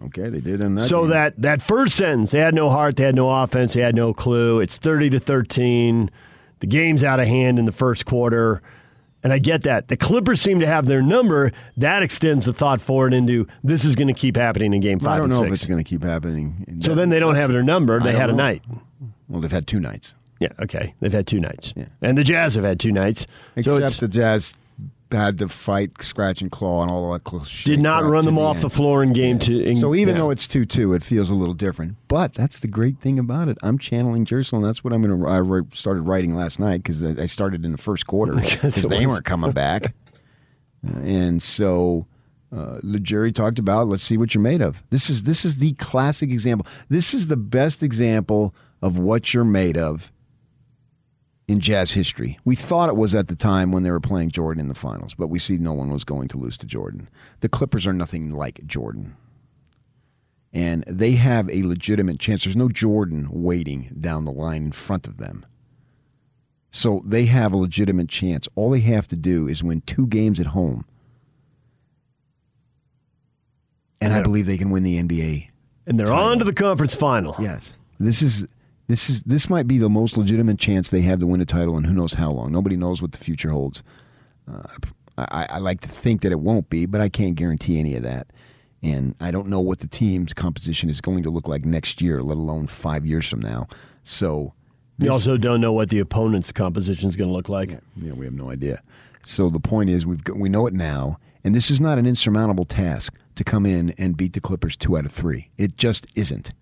Okay, they did in that. so game. that that first sentence, they had no heart, they had no offense, they had no clue. It's 30 to 13. The game's out of hand in the first quarter. And I get that. The Clippers seem to have their number. That extends the thought forward into this is going to keep happening in game five I don't and know if it's going to keep happening. So then they don't have their number. They had a night. Well, they've had two nights. Yeah, okay. They've had two nights. And the Jazz have had two nights. so Except the Jazz had to fight, scratch and claw, and all that shit did not run them the off end. the floor in game two. in- So even yeah. though it's two two, it feels a little different. But that's the great thing about it. I'm channeling and that's what I'm going to. I wrote- started writing last night because I I started in the first quarter because they was- weren't coming back, Uh, and so. Uh, the jury talked about let's see what you're made of. This is this is the classic example. This is the best example of what you're made of in jazz history. We thought it was at the time when they were playing Jordan in the finals, but we see no one was going to lose to Jordan. The Clippers are nothing like Jordan. And they have a legitimate chance. There's no Jordan waiting down the line in front of them. So they have a legitimate chance. All they have to do is win two games at home. And I believe they can win the NBA. and they're on to the conference final. Yes. This is this is this might be the most legitimate chance they have to win a title in who knows how long. Nobody knows what the future holds. Uh, I, I like to think that it won't be, but I can't guarantee any of that. And I don't know what the team's composition is going to look like next year, let alone five years from now. So we also don't know what the opponent's composition is going to look like. yeah, we have no idea. So the point is, we've got, we know it now, and this is not an insurmountable task to come in and beat the Clippers two out of three. It just isn't,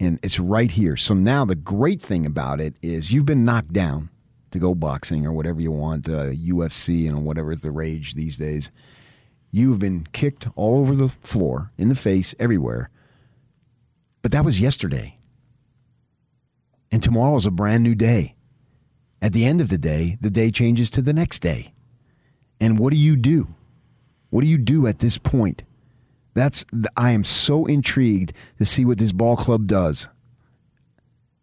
and it's right here. So now the great thing about it is you've been knocked down to go boxing or whatever you want, uh, UFC and whatever the rage these days. You have been kicked all over the floor, in the face, everywhere. But that was yesterday. And tomorrow is a brand new day. At the end of the day, the day changes to the next day. And what do you do? What do you do at this point? That's I am so intrigued to see what this ball club does.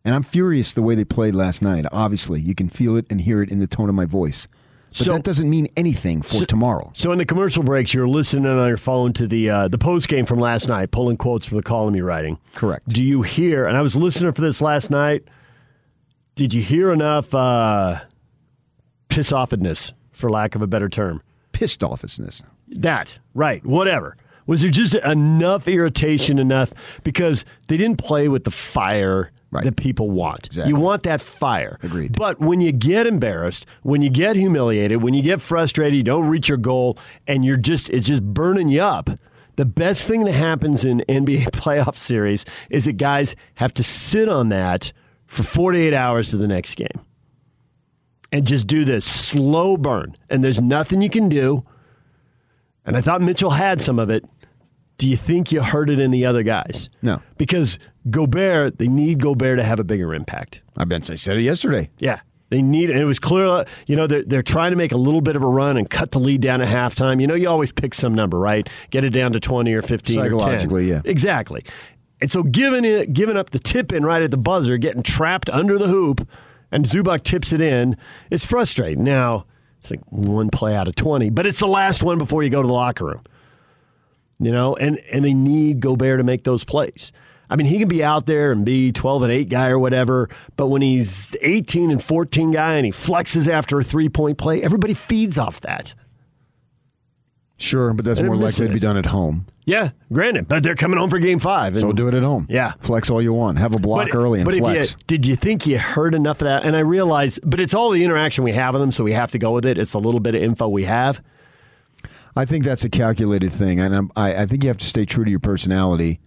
And I'm furious the way they played last night. Obviously, you can feel it and hear it in the tone of my voice. But So- that doesn't mean anything for tomorrow. So in the commercial breaks, you're listening on your phone to the uh, the post game from last night, pulling quotes from the column you're writing. Correct. Do you hear? And I was listening for this last night. Did you hear enough uh, piss offedness, for lack of a better term? Pissed offness. That right. Whatever. Was there just enough irritation enough because they didn't play with the fire that people want? You want that fire. Agreed. But when you get embarrassed, when you get humiliated, when you get frustrated, you don't reach your goal, and you're just it's just burning you up. The best thing that happens in NBA playoff series is that guys have to sit on that for 48 hours to the next game and just do this slow burn. And there's nothing you can do. And I thought Mitchell had some of it. Do you think you heard it in the other guys? No. Because Gobert, they need Gobert to have a bigger impact. I bet I said it yesterday. Yeah. They need, and it was clear, you know, they're, they're trying to make a little bit of a run and cut the lead down at halftime. You know, you always pick some number, right? Get it down to 20 or 15 or 10. Psychologically, yeah. Exactly. And so giving it, giving up the tip in right at the buzzer, getting trapped under the hoop, and Zubac tips it in, it's frustrating. Now, it's like one play out of 20, but it's the last one before you go to the locker room. You know, and and they need Gobert to make those plays. I mean, he can be out there and be 12 and 8 guy or whatever, but when he's 18 and 14 guy and he flexes after a three point play, everybody feeds off that. Sure, but that's more likely missing to be done at home. Yeah, granted, but they're coming home for game five. So do it at home. Yeah. Flex all you want. Have a block But- early and but flex. you, did you think you heard enough of that? And I realize, but it's all the interaction we have with them, so we have to go with it. It's a little bit of info we have. I think that's a calculated thing, and I, I think you have to stay true to your personality.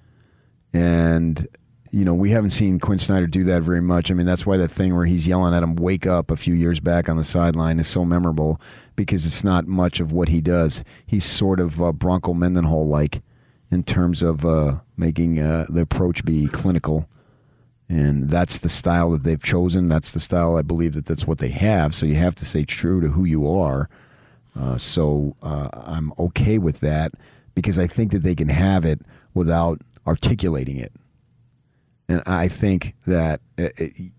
And you know, we haven't seen Quin Snyder do that very much. I mean, that's why that thing where he's yelling at him "Wake up" a few years back on the sideline is so memorable because it's not much of what he does. He's sort of uh, Bronco Mendenhall like in terms of uh, making uh, the approach be clinical. And that's the style that they've chosen. That's the style I believe that that's what they have. So you have to stay true to who you are. Uh, so uh, I'm okay with that because I think that they can have it without articulating it. And I think that uh, it,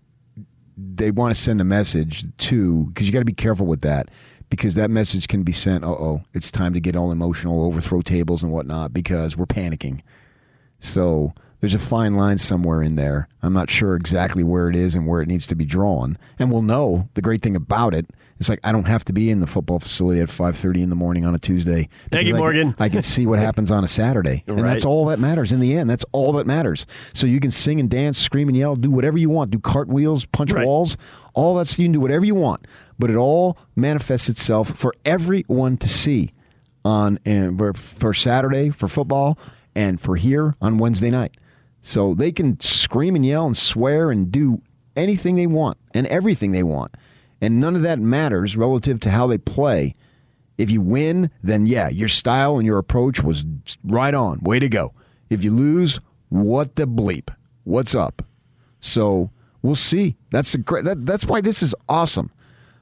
they want to send a message to, because you got to be careful with that, because that message can be sent, uh oh, it's time to get all emotional, overthrow tables and whatnot, because we're panicking. So there's a fine line somewhere in there. I'm not sure exactly where it is and where it needs to be drawn. And we'll know. The great thing about it is like I don't have to be in the football facility at 5:30 in the morning on a Tuesday. Thank you, I can- Morgan. I can see what happens on a Saturday. And Right. that's all that matters in the end. That's all that matters. So you can sing and dance, scream and yell, do whatever you want, do cartwheels, punch walls, all that's you can do whatever you want. But it all manifests itself for everyone to see on and for Saturday for football and for here on Wednesday night. So they can scream and yell and swear and do anything they want and everything they want. And none of that matters relative to how they play. If you win, then yeah, your style and your approach was right on. Way to go. If you lose, what the bleep? What's up? So we'll see. That's the great. That, that's why this is awesome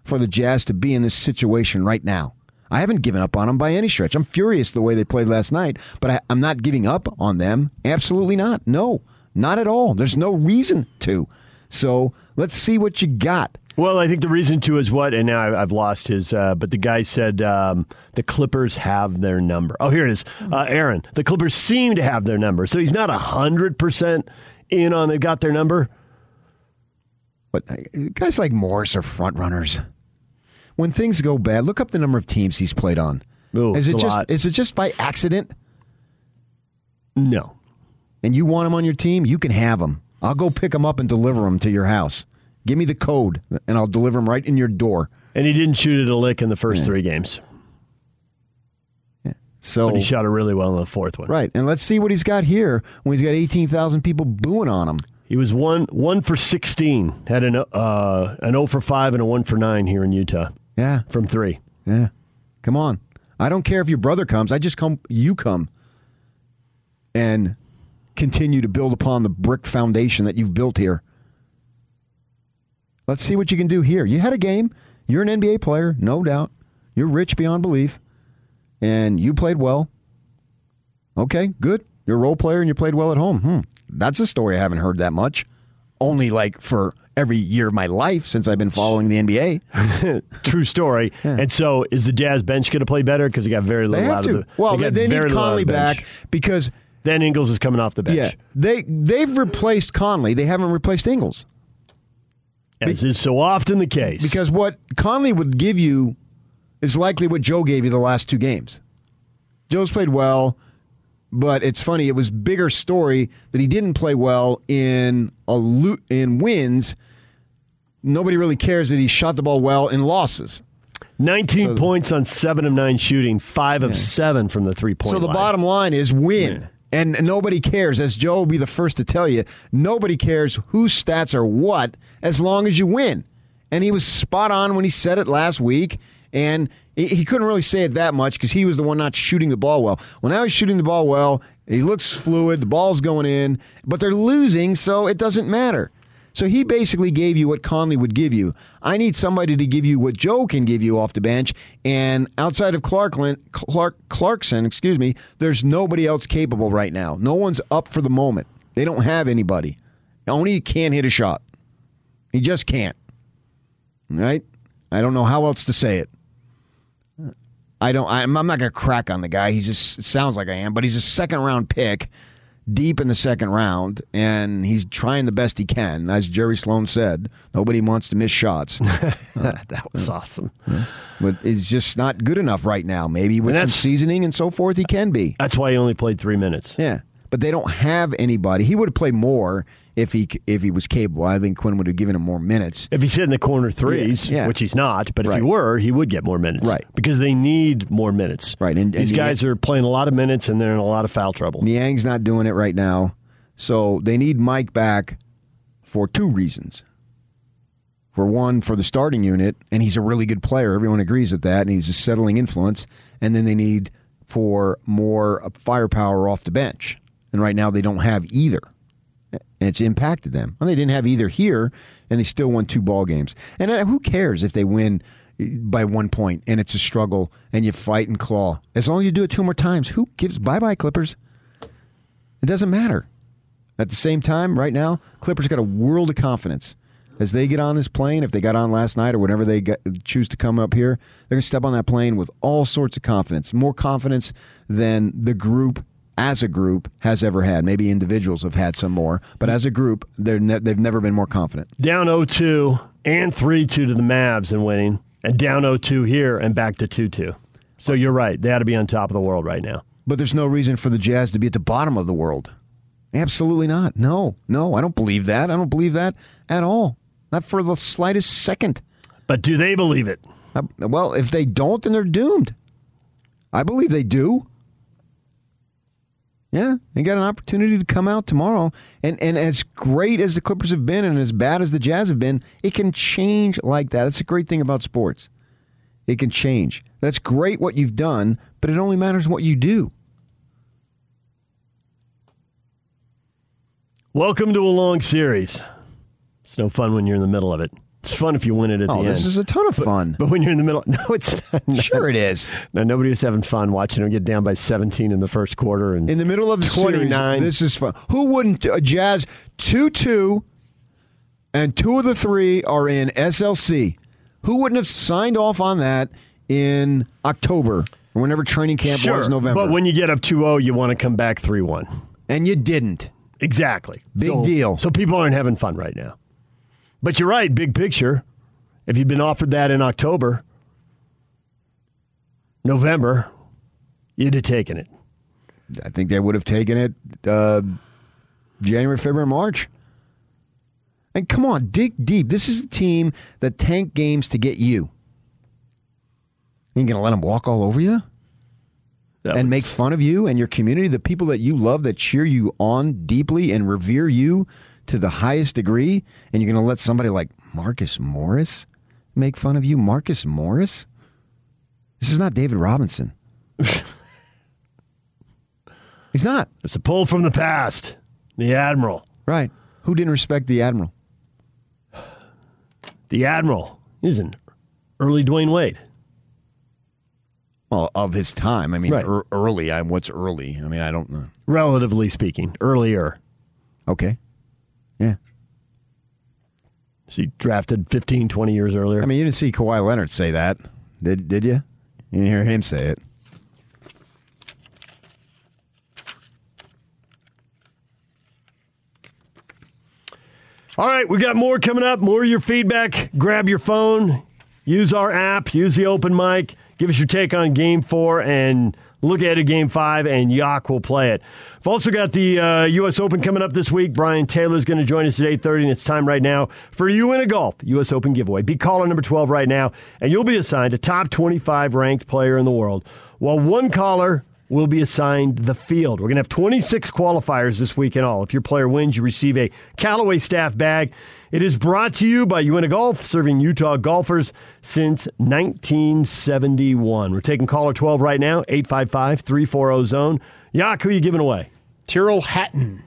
for the Jazz to be in this situation right now. I haven't given up on them by any stretch. I'm furious the way they played last night, but I, I'm not giving up on them. Absolutely not. No, not at all. There's no reason to. So let's see what you got. Well, I think the reason to is what, and now I- I've lost his, uh, but the guy said um, the Clippers have their number. Oh, here it is. Uh, Aaron, the Clippers seem to have their number. So he's not 100% in on they've got their number. But uh, guys like Morris are front runners. When things go bad, look up the number of teams he's played on. Ooh, is it a just lot. is it just by accident? No. And you want him on your team? You can have him. I'll go pick him up and deliver him to your house. Give me the code, and I'll deliver him right in your door. And he didn't shoot it a lick in the first three games. So But he shot it really well in the fourth one. Right, and let's see what he's got here when he's got eighteen thousand people booing on him. He was one one for 16, had an, uh, an 0 for 5 and a 1 for 9 here in Utah. Yeah. From three. Yeah, come on. I don't care if your brother comes. I just come. You come, and continue to build upon the brick foundation that you've built here. Let's see what you can do here. You had a game. You're an NBA player, no doubt. You're rich beyond belief, and you played well. Okay, good. You're a role player and you played well at home. Hmm. That's a story I haven't heard that much. Only like for every year of my life since I've been following the NBA. True story. And so, is the Jazz bench going to play better because they got very They little have out to. of the. well, they, very need little out of Conley the back because then Ingles is coming off the bench. Yeah, they they've replaced Conley. They haven't replaced Ingles. As is so often the case. Because what Conley would give you is likely what Joe gave you the last two games. Joe's played well, but it's funny. It was bigger story that he didn't play well in a lo- in wins. Nobody really cares that he shot the ball well in losses. 19 points on 7 of 9 shooting, 5 of 7 from the three point line. So the bottom line is win. And nobody cares, as Joe will be the first to tell you, nobody cares whose stats are what as long as you win. And he was spot on when he said it last week. And he- couldn't really say it that much because he was the one not shooting the ball well. Well, now he's shooting the ball well. He looks fluid. The ball's going in, but they're losing, so it doesn't matter. So he basically gave you what Conley would give you. I need somebody to give you what Joe can give you off the bench, and outside of Clarkland, Clark Clarkson, excuse me, there's nobody else capable right now. No one's up for the moment. They don't have anybody. Oni can't hit a shot. He just can't. Right? I don't know how else to say it. I don't. I'm, not going to crack on the guy. He's just it sounds like I am, but he's a second round pick, deep in the second round, and he's trying the best he can. As Jerry Sloan said, nobody wants to miss shots. that was awesome. But it's just not good enough right now. Maybe with some seasoning and so forth, he can be. That's why he only played three minutes. Yeah, but they don't have anybody. He would have played more if he if he was capable. I think Quin would have given him more minutes. If he's hitting the corner threes, Yeah, yeah. which he's not, but if he were, he would get more minutes. Right. Because they need more minutes. Right. And, These and guys are playing a lot of minutes and they're in a lot of foul trouble. Niang's not doing it right now, so they need Mike back for two reasons. For one, for the starting unit, and he's a really good player. Everyone agrees with that, and he's a settling influence. And then they need for more uh, firepower off the bench. And right now they don't have either. And it's impacted them. Well, they didn't have either here, and they still won two ball games. And uh, who cares if they win by one point and it's a struggle and you fight and claw? As long as you do it two more times, who gives bye bye Clippers? It doesn't matter. At the same time, right now, Clippers got a world of confidence. As they get on this plane, if they got on last night or whenever they get, choose to come up here, they're going to step on that plane with all sorts of confidence. More confidence than the group, as a group, has ever had. Maybe individuals have had some more, but as a group, they're ne- they've never been more confident. Down 0-2 and 3-2 to the Mavs and winning, and down 0-2 here and back to 2-2. So you're right. They ought to be on top of the world right now. But there's no reason for the Jazz to be at the bottom of the world. Absolutely not. No, no, I don't believe that. I don't believe that at all. Not for the slightest second. But do they believe it? Uh, well, if they don't, then they're doomed. I believe they do. Yeah, they got an opportunity to come out tomorrow. And and as great as the Clippers have been and as bad as the Jazz have been, it can change like that. That's a great thing about sports. It can change. That's great what you've done, but it only matters what you do. Welcome to a long series. It's no fun when you're in the middle of it. It's fun if you win it at Oh, the end. Oh, this is a ton of fun. But, when you're in the middle, no, it's not. Sure it is. No, nobody was having fun watching them get down by 17 in the first quarter and In the middle of the 29. series, this is fun. Who wouldn't? Uh, Jazz 2 2, and two of the three are in SLC. Who wouldn't have signed off on that in October or whenever training camp sure, was November? But when you get up 2-0, you want to come back 3-1. and you didn't. Exactly. Big So- deal. So people aren't having fun right now. But you're right, big picture. If you'd been offered that in October, November, you'd have taken it. I think they would have taken it uh, January, February, March. And come on, dig deep. This is a team that tank games to get you. You going to let them walk all over you? and make fun of you and your community, the people that you love that cheer you on deeply and revere you to the highest degree, and you're going to let somebody like Marcus Morris make fun of you? Marcus Morris? This is not David Robinson. He's not. It's a pull from the past. The Admiral. Right. Who didn't respect the Admiral? The Admiral. He's an early Dwyane Wade. Well, of his time. I mean, Right. ear- early. I, what's early? I mean, I don't know. Relatively speaking, earlier. Okay. So he drafted 15, 20 years earlier. I mean, you didn't see Kawhi Leonard say that, did did you? You didn't hear him say it. All right, we got more coming up. More of your feedback. Grab your phone, use our app, use the open mic. Give us your take on game four and look ahead at game five, and Yak will play it. We've also got the uh, U.S. Open coming up this week. Brian Taylor is going to join us at 8.30, and it's time right now for you in a golf U.S. Open giveaway. Be caller number 12 right now, and you'll be assigned a top 25 ranked player in the world, while one caller will be assigned the field. We're going to have 26 qualifiers this week in all. If your player wins, you receive a Callaway staff bag. It is brought to you by UNA Golf, serving Utah golfers since 1971. We're taking caller 12 right now, 855 340 zone. Yak, who are you giving away? Tyrrell Hatton.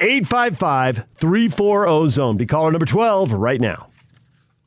855 340 zone. Be caller number 12 right now.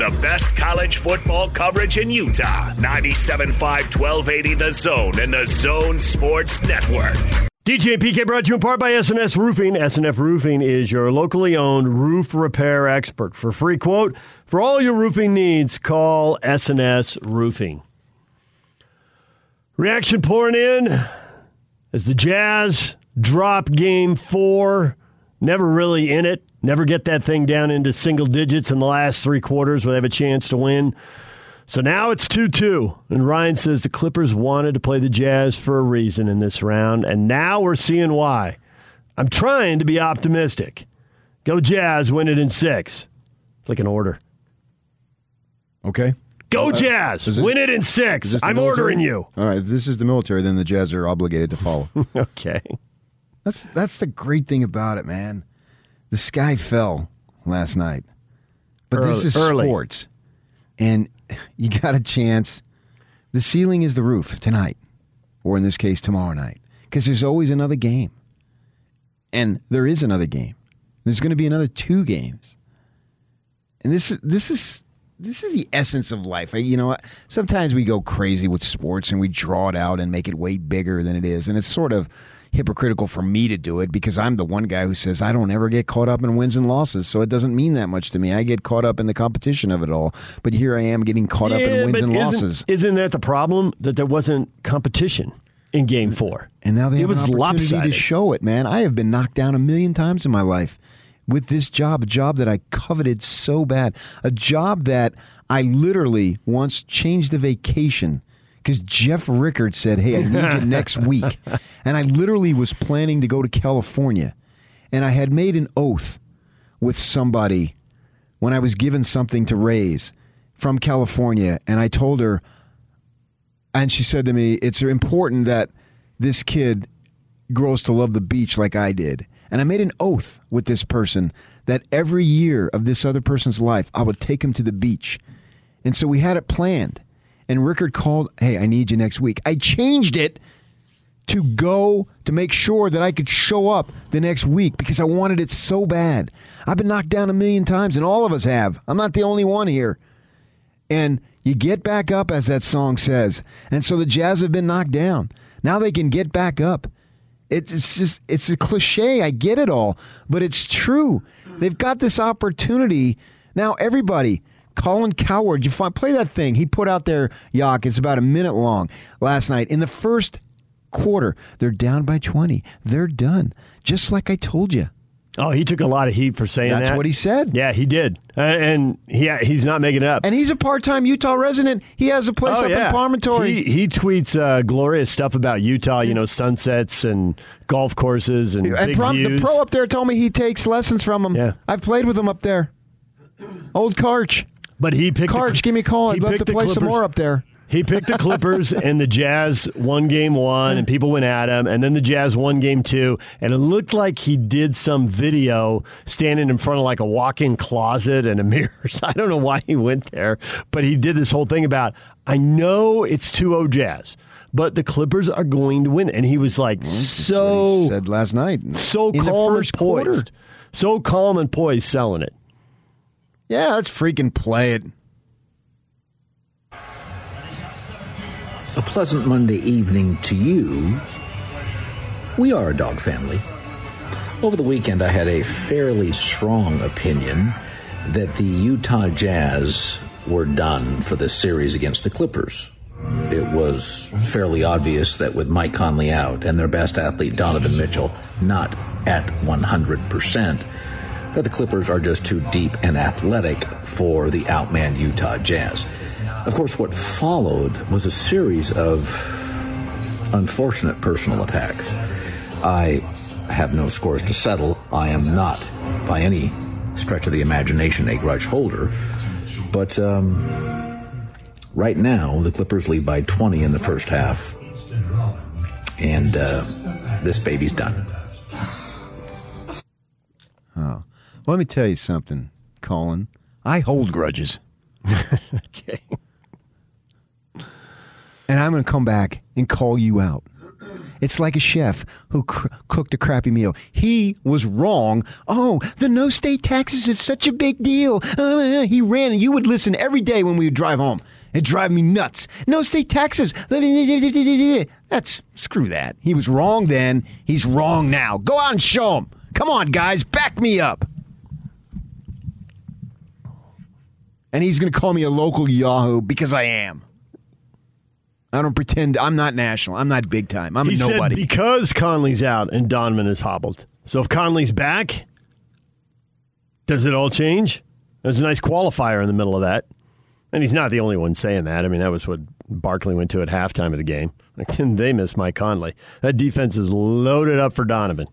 the best college football coverage in Utah. 97.5 1280 The Zone and the Zone Sports Network. DJ PK brought to you in part by SNS Roofing. SNS Roofing is your locally owned roof repair expert. For free quote, for all your roofing needs, call SNS Roofing. Reaction pouring in as the Jazz drop game four. Never really in it. Never get that thing down into single digits in the last three quarters where they have a chance to win. So now it's 2 2. And Ryan says the Clippers wanted to play the Jazz for a reason in this round. And now we're seeing why. I'm trying to be optimistic. Go Jazz, win it in six. It's like an order. Okay. Go Uh, Jazz, it- win it in six. I'm military? ordering you. All right, if this is the military, then the Jazz are obligated to follow. okay. That's that's the great thing about it, man. The sky fell last night. But Early- this is early. sports. And you got a chance. The ceiling is the roof tonight, or in this case, tomorrow night, because there's always another game. And there is another game. There's going to be another two games. And this is this is this is the essence of life. You know, sometimes we go crazy with sports and we draw it out and make it way bigger than it is, and it's sort of hypocritical for me to do it because I'm the one guy who says I don't ever get caught up in wins and losses, so it doesn't mean that much to me. I get caught up in the competition of it all, but here I am getting caught up in wins and isn't- losses. Isn't that the problem? That there wasn't competition in game four. And now they it have was an opportunity lopsided. to show it, man. I have been knocked down a million times in my life with this job, a job that I coveted so bad, a job that I literally once changed the vacation because Jeff Rickard said, "Hey, I need you next week," and I literally was planning to go to California, and I had made an oath with somebody when I was given something to raise from California, and I told her and she said to me, "It's important that this kid grows to love the beach like I did." And I made an oath with this person that every year of this other person's life, I would take him to the beach. And so we had it planned. And Rickard called, "Hey, I need you next week." I changed it to go to make sure that I could show up the next week because I wanted it so bad. I've been knocked down a million times, and all of us have. I'm not the only one here. And you get back up, as that song says. And so the Jazz have been knocked down. Now they can get back up. It's, it's just, it's a cliche. I get it all, but it's true. They've got this opportunity. Now, everybody, Colin Cowherd, you find, play that thing he put out there, Yak. It's about a minute long last night. In the first quarter, they're down by 20. They're done. Just like I told you. Oh, he took a lot of heat for saying that. That's what he said. Yeah, he did, Uh, and he he's not making it up. And he's a part-time Utah resident. He has a place Oh, up yeah. in Promontory. He, he tweets uh, glorious stuff about Utah. You know, sunsets and golf courses and, And big pro, the pro up there told me he takes lessons from him. Yeah. I've played with him up there. Old Karch. But he picked the- Karch, give me a call. I'd love to the play some Clippers. more up there. He picked the Clippers and the Jazz won game one, and people went at him. And then the Jazz won game two, and it looked like he did some video standing in front of like a walk-in closet and a mirror. So I don't know why he went there, but he did this whole thing about I know it's 2-0 Jazz, but the Clippers are going to win. And he was like so said last night. so In the calm and first quarter. poised, so calm and poised, selling it. Yeah, let's freaking play it. A pleasant Monday evening to you. We are a dog family. Over the weekend, I had a fairly strong opinion that the Utah Jazz were done for this series against the Clippers. It was fairly obvious that with Mike Conley out and their best athlete, Donovan Mitchell, not at 100%, that the Clippers are just too deep and athletic for the outman Utah Jazz. Of course, what followed was a series of unfortunate personal attacks. I have no scores to settle. I am not, by any stretch of the imagination, a grudge holder. But um, right now, the Clippers lead by 20 in the first half. And uh, this baby's done. Oh. Let me tell you something, Colin. I hold grudges. okay. And I'm going to come back and call you out. It's like a chef who cr- cooked a crappy meal. He was wrong. Oh, the no state taxes is such a big deal. Uh, he ran, and you would listen every day when we would drive home. It drive me nuts. No state taxes. That's screw that. He was wrong then. He's wrong now. Go out and show him. Come on, guys, back me up. And he's going to call me a local Yahoo because I am. I don't pretend I'm not national. I'm not big time. I'm he a nobody. said because Conley's out and Donovan is hobbled. So if Conley's back, does it all change? There's a nice qualifier in the middle of that. And he's not the only one saying that. I mean, that was what Barkley went to at halftime of the game. they miss Mike Conley. That defense is loaded up for Donovan.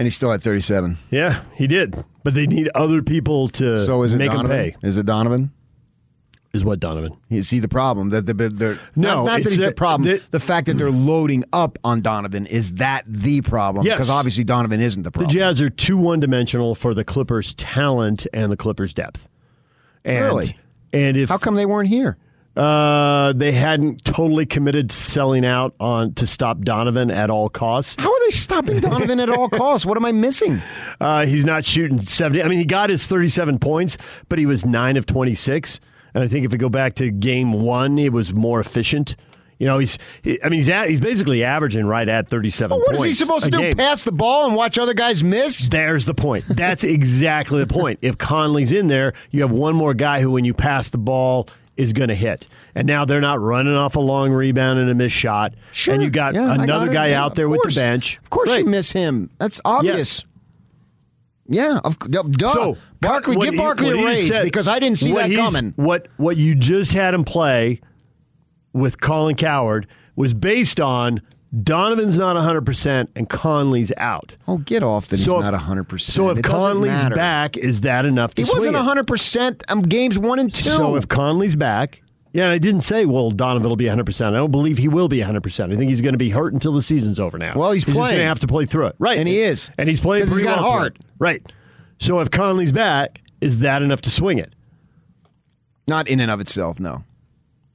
And he's still at 37. Yeah, he did. But they need other people to So is it make him Donovan? pay. Is it Donovan? Is what Donovan? You see the problem that the, they're No, not, not that he's the problem. that- the fact that they're loading up on Donovan is that the problem? Yes. Because obviously Donovan isn't the problem. The. Jazz are too one dimensional for the Clippers' talent and the Clippers' depth. And, Really? And if How come they weren't here? Uh, they hadn't totally committed to selling out on to stop Donovan at all costs, How are they stopping Donovan at all costs? What am I missing? uh, he's not shooting seventy. I mean, he got his thirty-seven points, but he was nine of twenty-six. And I think if we go back to game one, it was more efficient. You know, he's. He, I mean, he's at, he's basically averaging right at thirty-seven. Well, what is he supposed to do? game. Pass the ball and watch other guys miss? There's the point. That's exactly the point. If Conley's in there, you have one more guy who, when you pass the ball, is going to hit. And now they're not running off a long rebound and a missed shot. Sure. And you got Yeah, I got another guy Yeah, out there with the bench. Of course, Right. you miss him. That's obvious. Yeah, of duh. So Barkley, give Barkley a raise said- because I didn't see that coming. What what you just had him play with Colin Cowherd was based on Donovan's not 100% and Conley's out. Oh, get off that So he's if- not 100%. So if It Conley's back, is that enough to swing it? He wasn't swing 100% um, games one and two. So if Conley's back, yeah, and I didn't say, well, Donovan will be 100%. I don't believe he will be 100%. I think he's going to be hurt until the season's over now. Well, he's going playing. to have to play through it. Right. And he is. And he's playing 'Cause he's pretty got well heart. Right. So if Conley's back, is that enough to swing it? Not in and of itself, no.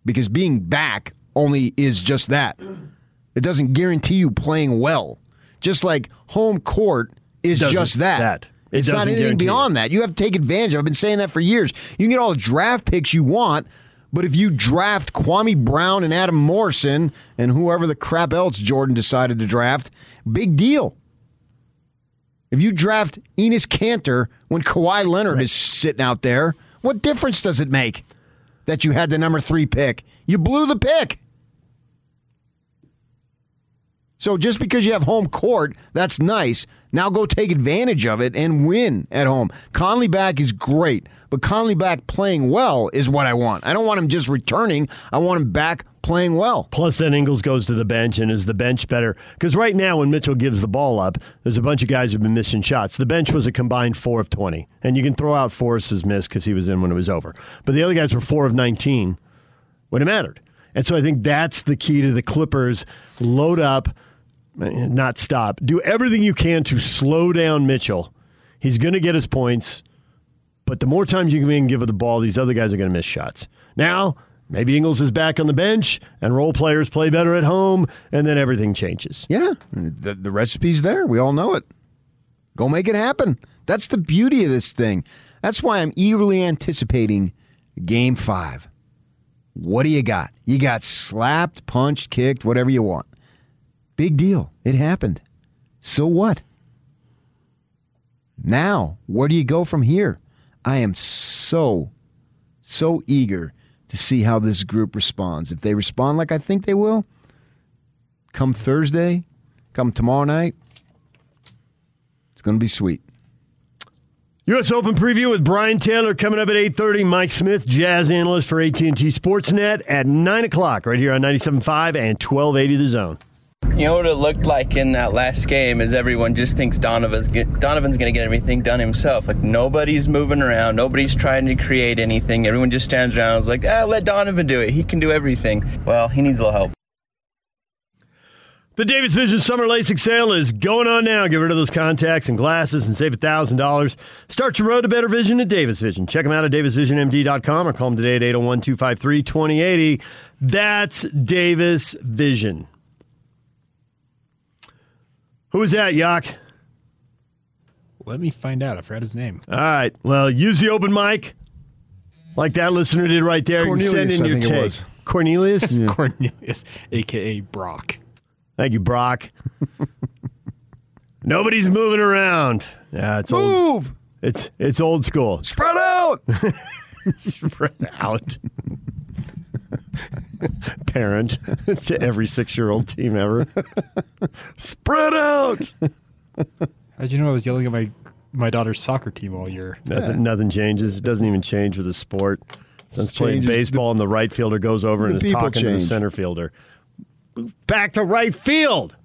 Because being back only is just that. It doesn't guarantee you playing well. Just like home court is Doesn't- just that. that. It it's not anything beyond that. You have to take advantage of. I've been saying that for years. You can get all the draft picks you want, but if you draft Kwame Brown and Adam Morrison and whoever the crap else Jordan decided to draft, big deal. If you draft Enes Kanter when Kawhi Leonard is sitting out there, what difference does it make that you had the number three pick? You blew the pick. So just because you have home court, that's nice. Now go take advantage of it and win at home. Conley back is great, but Conley back playing well is what I want. I don't want him just returning. I want him back playing well. Plus, then Ingles goes to the bench, and is the bench better? Because right now, when Mitchell gives the ball up, there's a bunch of guys who've been missing shots. The bench was a combined four of 20, and you can throw out Forrest's miss because he was in when it was over. But the other guys were four of 19 when it mattered. And so I think that's the key to the Clippers load up, not stop. Do everything you can to slow down Mitchell. He's going to get his points, but the more times you can give it the ball, these other guys are going to miss shots. Now, maybe Ingles is back on the bench and role players play better at home, and then everything changes. Yeah, the, the recipe's there. We all know it. Go make it happen. That's the beauty of this thing. That's why I'm eagerly anticipating game five. What do you got? You got slapped, punched, kicked, whatever you want. Big deal. It happened. So what? Now, where do you go from here? I am so, so eager to see how this group responds. If they respond like I think they will, come Thursday, come tomorrow night, it's going to be sweet. U.S. Open preview with Brian Taylor coming up at 8.30. Mike Smith, jazz analyst for AT&T Sportsnet at 9 o'clock right here on 97.5 and 1280 The Zone. You know what it looked like in that last game is everyone just thinks Donovan's Donovan's going to get everything done himself. Like nobody's moving around, nobody's trying to create anything. Everyone just stands around. is like, ah, let Donovan do it. He can do everything. Well, he needs a little help. The Davis Vision Summer LASIK sale is going on now. Get rid of those contacts and glasses and save $1,000. Start your road to better vision at Davis Vision. Check them out at davisvisionmd.com or call them today at 801 253 2080. That's Davis Vision. Who is that, Yak? Let me find out. I forgot his name. All right. Well, use the open mic like that listener did right there. You can send Cornelius, in I your think it take. was. Cornelius? Cornelius, aka Brock. Thank you, Brock. Nobody's moving around. Yeah, it's old. It's it's old school. Spread out. Spread out. Parent to every six-year-old team ever. Spread out. How'd you know I was yelling at my my daughter's soccer team all year? Nothing, nothing changes. It doesn't even change with the sport. Since playing Changes baseball and the right fielder goes over and is people talking to the center fielder. Back to right field.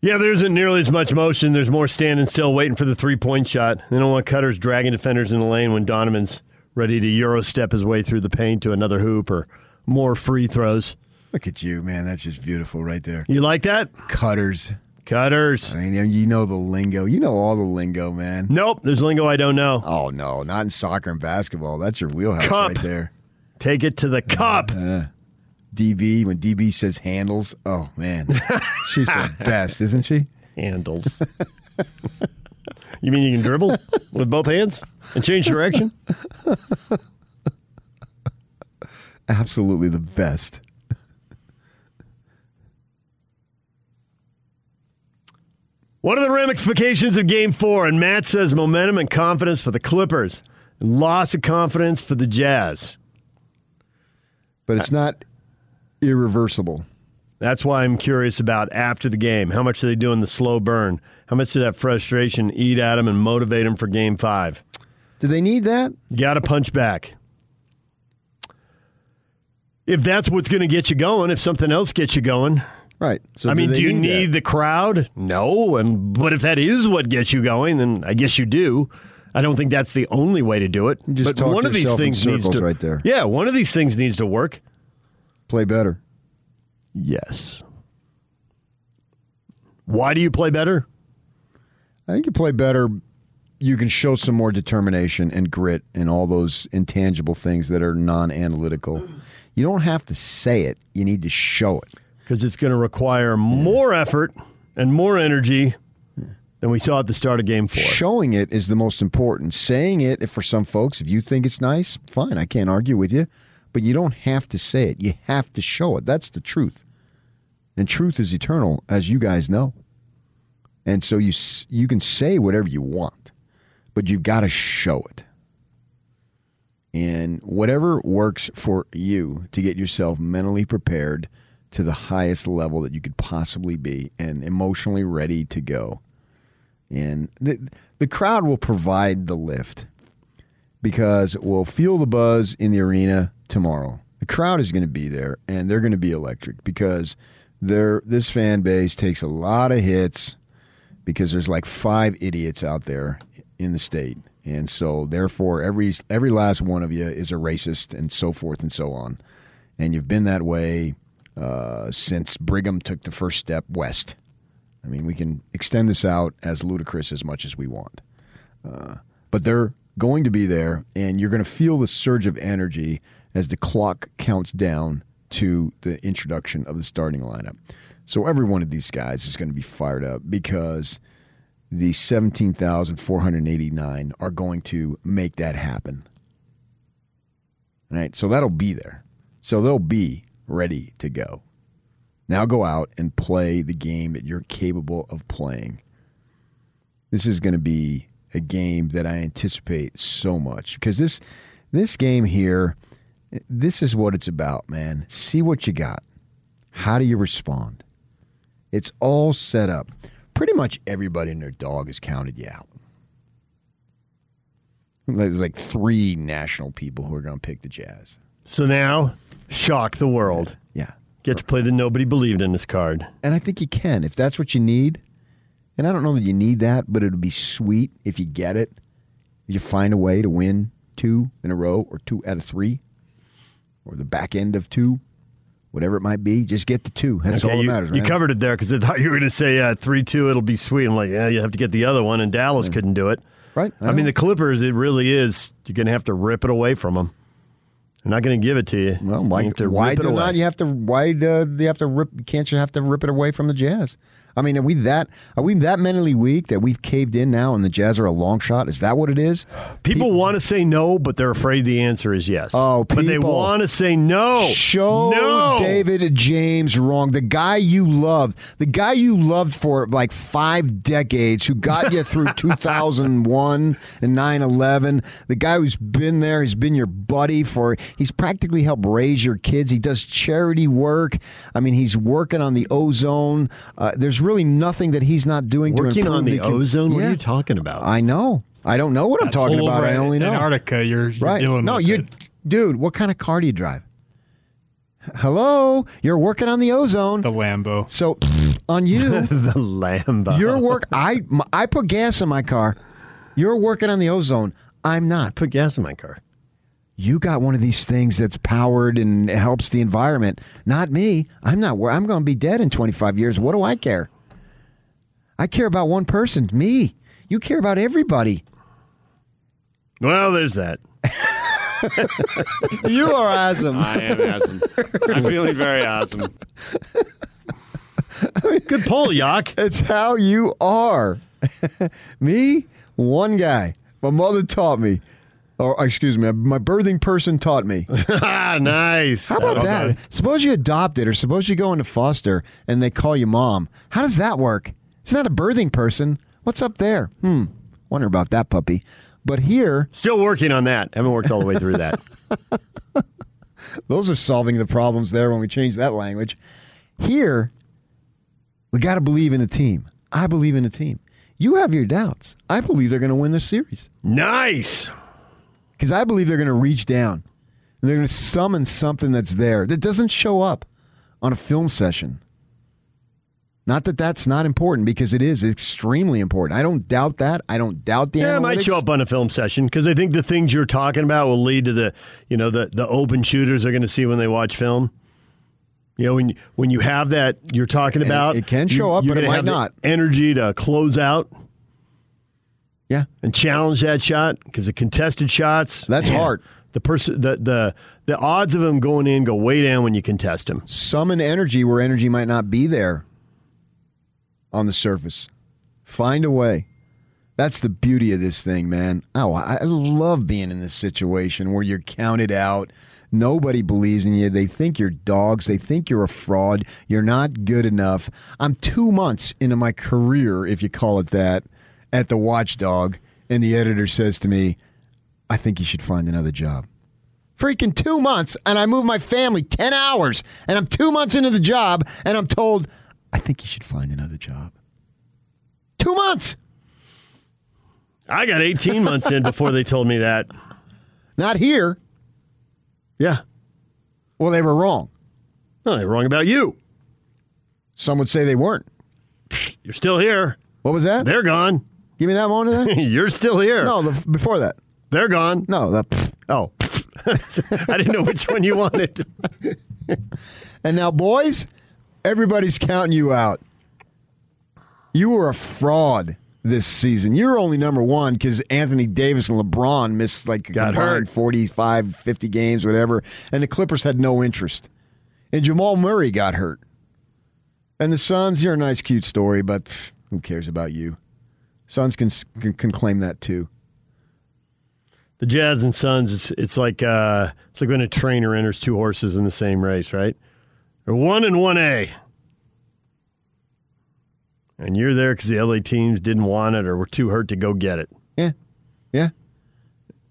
Yeah, there isn't nearly as much motion. There's more standing still, waiting for the three point shot. They don't want cutters dragging defenders in the lane when Donovan's ready to euro step his way through the paint to another hoop or more free throws. Look at you, man. That's just beautiful right there. You like that? Cutters. Cutters. I mean, you know the lingo. You know all the lingo, man. Nope, there's lingo I don't know. Oh no, not in soccer and basketball. That's your wheelhouse Cup. right there. Take it to the cup. Uh, DB when DB says handles. Oh man, she's the best, isn't she? Handles. You mean you can dribble with both hands and change direction? Absolutely the best. What are the ramifications of game four? And Matt says momentum and confidence for the Clippers, and loss of confidence for the Jazz. But it's not irreversible. That's why I'm curious about after the game. How much are they doing the slow burn? How much did that frustration eat at them and motivate them for game five? Do they need that? You got to punch back. If that's what's going to get you going, if something else gets you going. Right. So I do mean, do you need need the crowd? No. And but if that is what gets you going, then I guess you do. I don't think that's the only way to do it. just but talk one of these things needs to right there. Yeah, one of these things needs to work. Play better. Yes. Why do you play better? I think you play better. You can show some more determination and grit and all those intangible things that are non-analytical. You don't have to say it. You need to show it. Because it's going to require more effort and more energy than we saw at the start of game four. Showing it is the most important. Saying it, if for some folks, if you think it's nice, fine. I can't argue with you. But you don't have to say it. You have to show it. That's the truth. And truth is eternal, as you guys know. And so you you can say whatever you want, but you've got to show it. And whatever works for you to get yourself mentally prepared to the highest level that you could possibly be and emotionally ready to go. And the, the crowd will provide the lift because we'll feel the buzz in the arena tomorrow. The crowd is going to be there and they're going to be electric because this fan base takes a lot of hits because there's like five idiots out there in the state. And so therefore every every last one of you is a racist and so forth and so on. And you've been that way uh, since Brigham took the first step west. I mean, we can extend this out as ludicrous as much as we want. Uh, but they're going to be there, and you're going to feel the surge of energy as the clock counts down to the introduction of the starting lineup. So every one of these guys is going to be fired up because the 17,489 are going to make that happen. All right, so that'll be there. So they'll be ready to go. Now go out and play the game that you're capable of playing. This is going to be a game that I anticipate so much because this this game here this is what it's about, man. See what you got. How do you respond? It's all set up. Pretty much everybody and their dog has counted you out. There's like three national people who are going to pick the Jazz. So now shock the world. Yeah. Get to play the nobody believed in this card. And I think you can if that's what you need. And I don't know that you need that, but it would be sweet if you get it. If you find a way to win two in a row or two out of three or the back end of two, whatever it might be, just get the two. That's Okay, all that you, matters. You covered it there because I thought you were going to say uh, three two. It'll be sweet. I'm like, yeah, you have to get the other one, and Dallas couldn't do it. Right. I, mean, the Clippers. It really is. You're going to have to rip it away from them. They're not going to give it to you. Well, you why, have to why rip it do not you have to? Why do you have to rip? Can't you have to rip it away from the Jazz? I mean, are we that are we that mentally weak that we've caved in now, and the Jazz are a long shot? Is that what it is? People want to say no, but they're afraid the answer is yes. Oh, but they people. want to say no. Show no. David James wrong. The guy you loved, the guy you loved for like five decades, who got you through 2001 and 9 11. The guy who's been there, he's been your buddy for, he's practically helped raise your kids. He does charity work. I mean, he's working on the ozone. Uh, there's really nothing that he's not doing to Working improve on the com- ozone? What are Yeah. you talking about? I know. I don't know what I'm talking about. I only know. Antarctica, you're, you're right. dealing no, with you, it. dude. What kind of car do you drive? Hello, you're working on the ozone. The Lambo. So on you, the Lambo. your work. I m- I put gas in my car. You're working on the ozone. I'm not. Put gas in my car. You got one of these things that's powered and helps the environment. Not me. I'm not. wor- I'm going to be dead in 25 years. What do I care? I care about one person. Me. You care about everybody. Well, there's that. You are awesome. I am awesome. I'm feeling very awesome. Good pull, Yak. It's how you are. me, one guy. My mother taught me. Or excuse me, my birthing person taught me. Ah, nice. How about that? Suppose you adopt it, or suppose you go into foster and they call you mom. How does that work? It's not a birthing person. What's up there? Hmm. Wonder about that puppy. But here, Still working on that. Haven't worked all the way through that. those are solving the problems there when we change that language. Here, we got to believe in a team. I believe in a team. You have your doubts. I believe they're going to win this series. Nice. Because I believe they're going to reach down and they're going to summon something that's there that doesn't show up on a film session. Not that that's not important because it is extremely important. I don't doubt that. I don't doubt the Yeah, it might show up on a film session because I think the things you're talking about will lead to the, you know, the the open shooters are going to see when they watch film. You know, when you, when you have that you're talking about, it can show you- up, but it might not. Energy to close out. Yeah, and challenge that shot because the contested shots That's hard. The person, the the the odds of them going in go way down when you contest them. Summon energy where energy might not be there on the surface. Find a way. That's the beauty of this thing, man. Oh, I love being in this situation where you're counted out. Nobody believes in you. They think you're dogs. They think you're a fraud. You're not good enough. I'm two months into my career, if you call it that, at the Watchdog, and the editor says to me, I think you should find another job. Freaking two months, and I move my family 10 hours, and I'm two months into the job, and I'm told, I think you should find another job. Two months. I got 18 months in before they told me that. Not here. Yeah. Well, they were wrong. No, they were wrong about you. Some would say they weren't. You're still here. What was that? They're gone. Give me that one. You're still here. No, the, before that. They're gone. No, the. Oh. I didn't know which one you wanted. And now, boys, everybody's counting you out. You were a fraud this season. You're only number one because Anthony Davis and LeBron missed like a Got combined hurt. 45, 50 games, whatever. And the Clippers had no interest. And Jamal Murray got hurt. And the Suns, you're a nice, cute story, but pff, who cares about you? Suns can, can, can claim that too. The Jazz and Suns, it's it's like uh, it's like when a trainer enters two horses in the same race, right? Or one and one A, and you're there because the LA teams didn't want it or were too hurt to go get it. Yeah, yeah.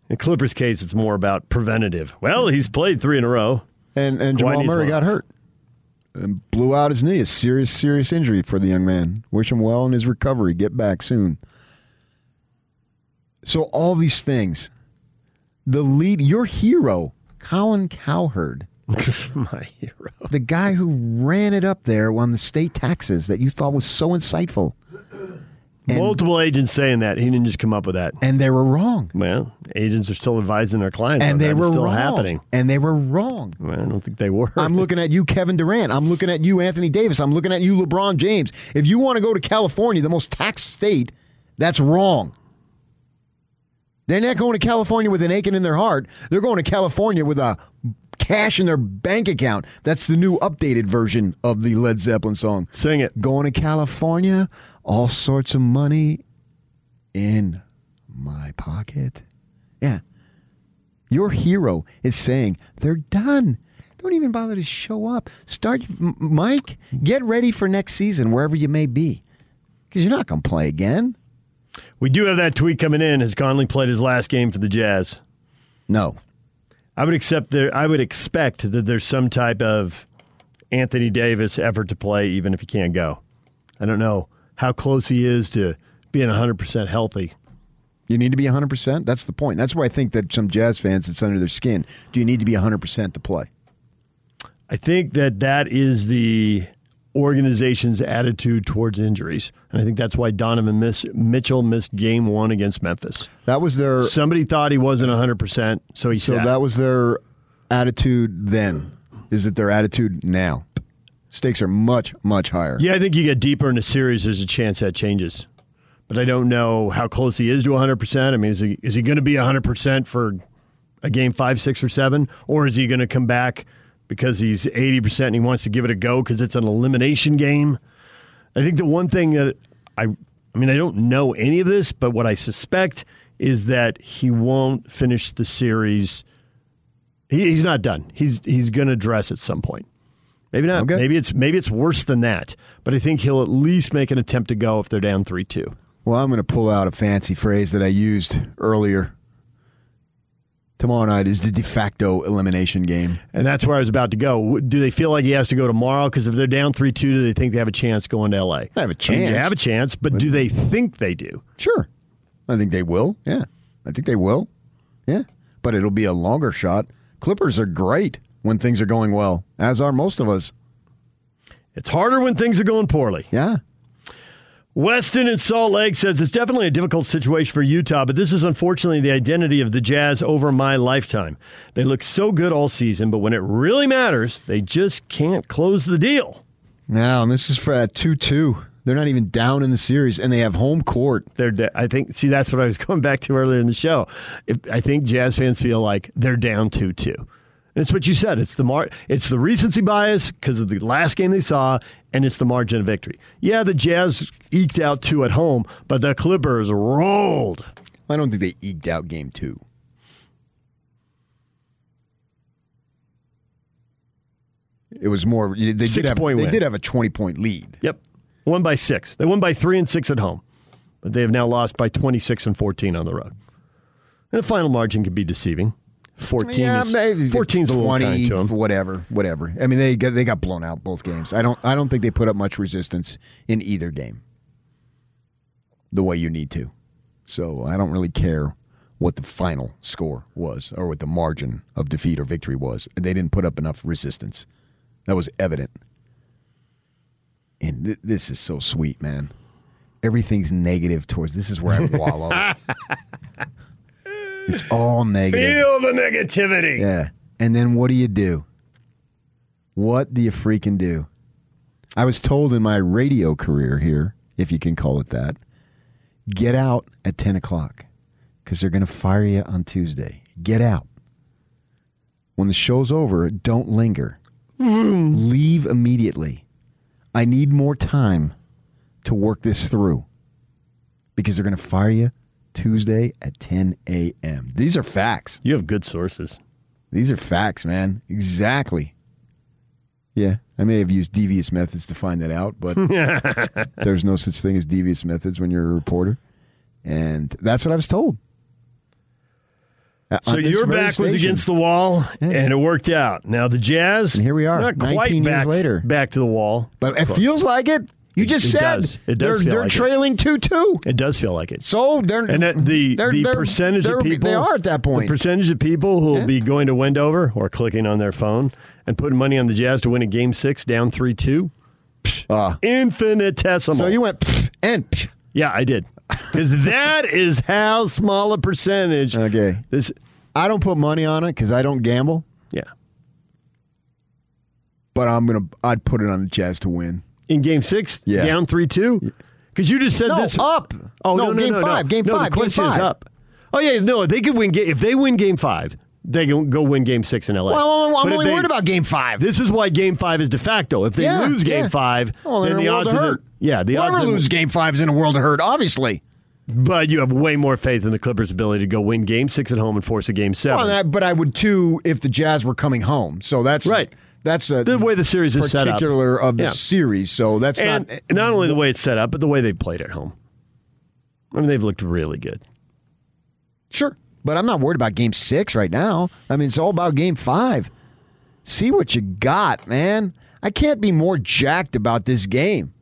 In Clippers' case, it's more about preventative. Well, he's played three in a row, And and Kawhi Jamal Murray one got hurt and blew out his knee. A serious, serious injury for the young man. Wish him well in his recovery. Get back soon. So all these things, the lead, your hero, Colin Cowherd, My hero. The guy who ran it up there on the state taxes that you thought was so insightful. Multiple agents saying that. He didn't just come up with that. And they were wrong. Well, agents are still advising their clients. And they that. It's were still wrong. happening. And they were wrong. Well, I don't think they were. I'm looking at you, Kevin Durant. I'm looking at you, Anthony Davis. I'm looking at you, LeBron James. If you want to go to California, the most taxed state, that's wrong. They're not going to California with an aching in their heart. They're going to California with a cash in their bank account. That's the new updated version of the Led Zeppelin song. Sing it. Going to California, all sorts of money in my pocket. Yeah. Your hero is saying they're done. Don't even bother to show up. Start, Mike, get ready for next season, wherever you may be, because you're not going to play again. We do have that tweet coming in. Has Conley played his last game for the Jazz? No. I would accept there. I would expect that there's some type of Anthony Davis effort to play, even if he can't go. I don't know how close he is to being 100 percent healthy. You need to be 100%. That's the point. That's where I think that some Jazz fans, it's under their skin. Do you need to be 100% to play? I think that that is the organization's attitude towards injuries, and I think that's why Donovan miss, Mitchell missed Game One against Memphis. That was their. Somebody thought he wasn't 100, percent so he so sat. that was their attitude then. Is it their attitude now? Stakes are much, much higher. Yeah, I think you get deeper in the series, there's a chance that changes. But I don't know how close he is to 100%. I mean, is he, is he going to be 100% for a game five, six, or seven? Or is he going to come back because he's 80% and he wants to give it a go because it's an elimination game? I think the one thing that I, I mean, I don't know any of this, but what I suspect is that he won't finish the series. He, he's not done. He's he's going to dress at some point. Maybe not. Maybe it's maybe it's worse than that. But I think he'll at least make an attempt to go if they're down three two. Well, I'm going to pull out a fancy phrase that I used earlier. Tomorrow night is the de facto elimination game. And that's where I was about to go. Do they feel like he has to go tomorrow? Because if they're down 3 2, do they think they have a chance going to LA? They have a I mean, chance. they have a chance, but do they think they do? Sure. I think they will. Yeah. I think they will. Yeah. But it'll be a longer shot. Clippers are great when things are going well, as are most of us. It's harder when things are going poorly. Yeah. Weston in Salt Lake says it's definitely a difficult situation for Utah, but this is unfortunately the identity of the Jazz over my lifetime. They look so good all season, but when it really matters, they just can't close the deal. Now, and this is for at 2 2. They're not even down in the series, and they have home court. They're, de- I think. See, that's what I was going back to earlier in the show. If, I think Jazz fans feel like they're down two two. And it's what you said. It's the mar- It's the recency bias because of the last game they saw, and it's the margin of victory. Yeah, the Jazz eked out two at home, but the Clippers rolled. I don't think they eked out game two. It was more. They did have. point They win. did have a twenty point lead. Yep, won by six. They won by three and six at home, but they have now lost by twenty six and fourteen on the road. And the final margin can be deceiving. Fourteen Yeah, is maybe 14's a little kind to them. Whatever, whatever. I mean, they got, they got blown out both games. I don't. I don't think they put up much resistance in either game. The way you need to. So I don't really care what the final score was or what the margin of defeat or victory was. They didn't put up enough resistance. That was evident. And th- this is so sweet, man. Everything's negative towards. This is where I wallow. it's all negative. Feel the negativity. Yeah. And then what do you do? What do you freaking do? I was told in my radio career here, if you can call it that, get out at 10 o'clock because they're going to fire you on Tuesday. Get out. When the show's over, don't linger. Mm-hmm. Leave immediately. I need more time to work this through because they're going to fire you Tuesday at 10 a.m. These are facts. You have good sources. These are facts, man. Exactly. Yeah, I may have used devious methods to find that out, but there's no such thing as devious methods when you're a reporter. And that's what I was told. So your back was against the wall, and it worked out. Now the Jazz, And here we are, not quite 19 years back, later. back to the wall, But it feels like it. You just It said does. It does they're, feel they're like it. trailing two two. It does feel like it. So they're And that the they're- the they're- percentage of people they are at that point. The percentage of people who will Yeah. be going to Wendover or clicking on their phone and putting money on the Jazz to win a game six down three two. Infinitesimal. Ah. So you went pff, and pff. yeah, I did because that is how small a percentage. Okay. This I don't put money on it because I don't gamble. Yeah. But I'm gonna. I'd put it on the Jazz to win. In game six Yeah. down three two. Because you just said No, this up. Oh No, no, no, game no, five, no. game five, The game question is up. Oh yeah, no, they could win. If they win game five, they can go win game six in LA. Well, I'm But only they- worried about game five. This is why game five is de facto. If they Yeah, lose game yeah. five, oh, Well, then the odds of hurt. yeah, the Whoever odds of lose game five is in a world of hurt. Obviously. But you have way more faith in the Clippers' ability to go win game six at home and force a game seven. Well, I- but I would too if the Jazz were coming home. So that's Right. That's a the way the series is set up. particular of the Yeah. series. So that's and not. not only the way it's set up, but the way they played at home. I mean, they've looked really good. Sure. But I'm not worried about game six right now. I mean, it's all about game five. See what you got, man. I can't be more jacked about this game.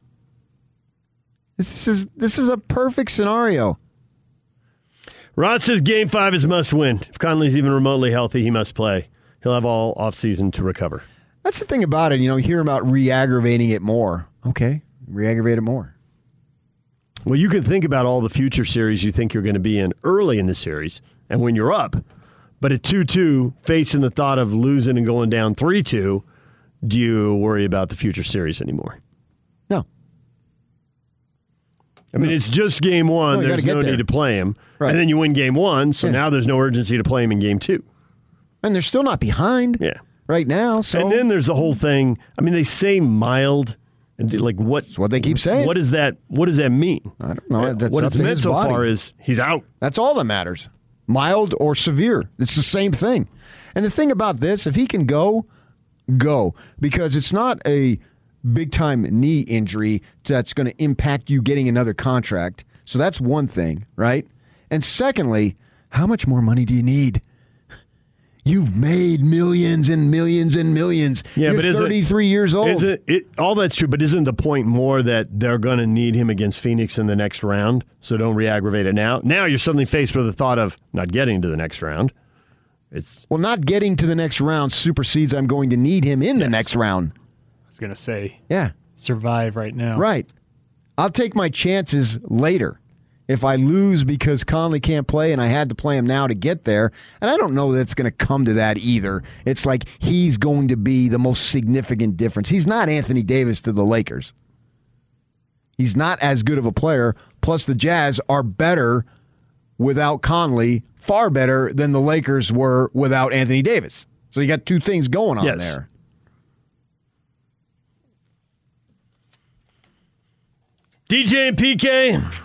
This is this is a perfect scenario. Rod says game five is must win. If Conley's even remotely healthy, he must play. He'll have all offseason to recover. That's the thing about it. You know, hear about re-aggravating it more. Okay, re-aggravate it more. Well, you can think about all the future series you think you're going to be in early in the series and when you're up. But at 2 2, facing the thought of losing and going down 3 2, do you worry about the future series anymore? No. I mean, it's just game one. No, there's no there. need to play him. Right. And then you win game one, so Yeah. now there's no urgency to play him in game two. And they're still not behind. Yeah. Right now. So and then there's the whole thing. I mean, they say mild, and like what? what they keep saying. What does that? What does that mean? I don't know. That's what it's meant so body. far is he's out. That's all that matters. Mild or severe. It's the same thing. And the thing about this, if he can go, go. Because it's not a big time knee injury that's going to impact you getting another contract. So that's one thing, right? And secondly, how much more money do you need? You've made millions and millions and millions. Yeah, You're but is 33 years old. Is it, it all that's true? But isn't the point more that they're going to need him against Phoenix in the next round? So don't re-aggravate it now. Now you're suddenly faced with the thought of not getting to the next round. It's well, not getting to the next round supersedes I'm going to need him in the next round. I was gonna say, Yeah. survive right now. Right. I'll take my chances later. If I lose because Conley can't play and I had to play him now to get there, and I don't know that it's going to come to that either. It's like he's going to be the most significant difference. He's not Anthony Davis to the Lakers. He's not as good of a player. Plus, the Jazz are better without Conley, far better than the Lakers were without Anthony Davis. So you got two things going on Yes. there. DJ and PK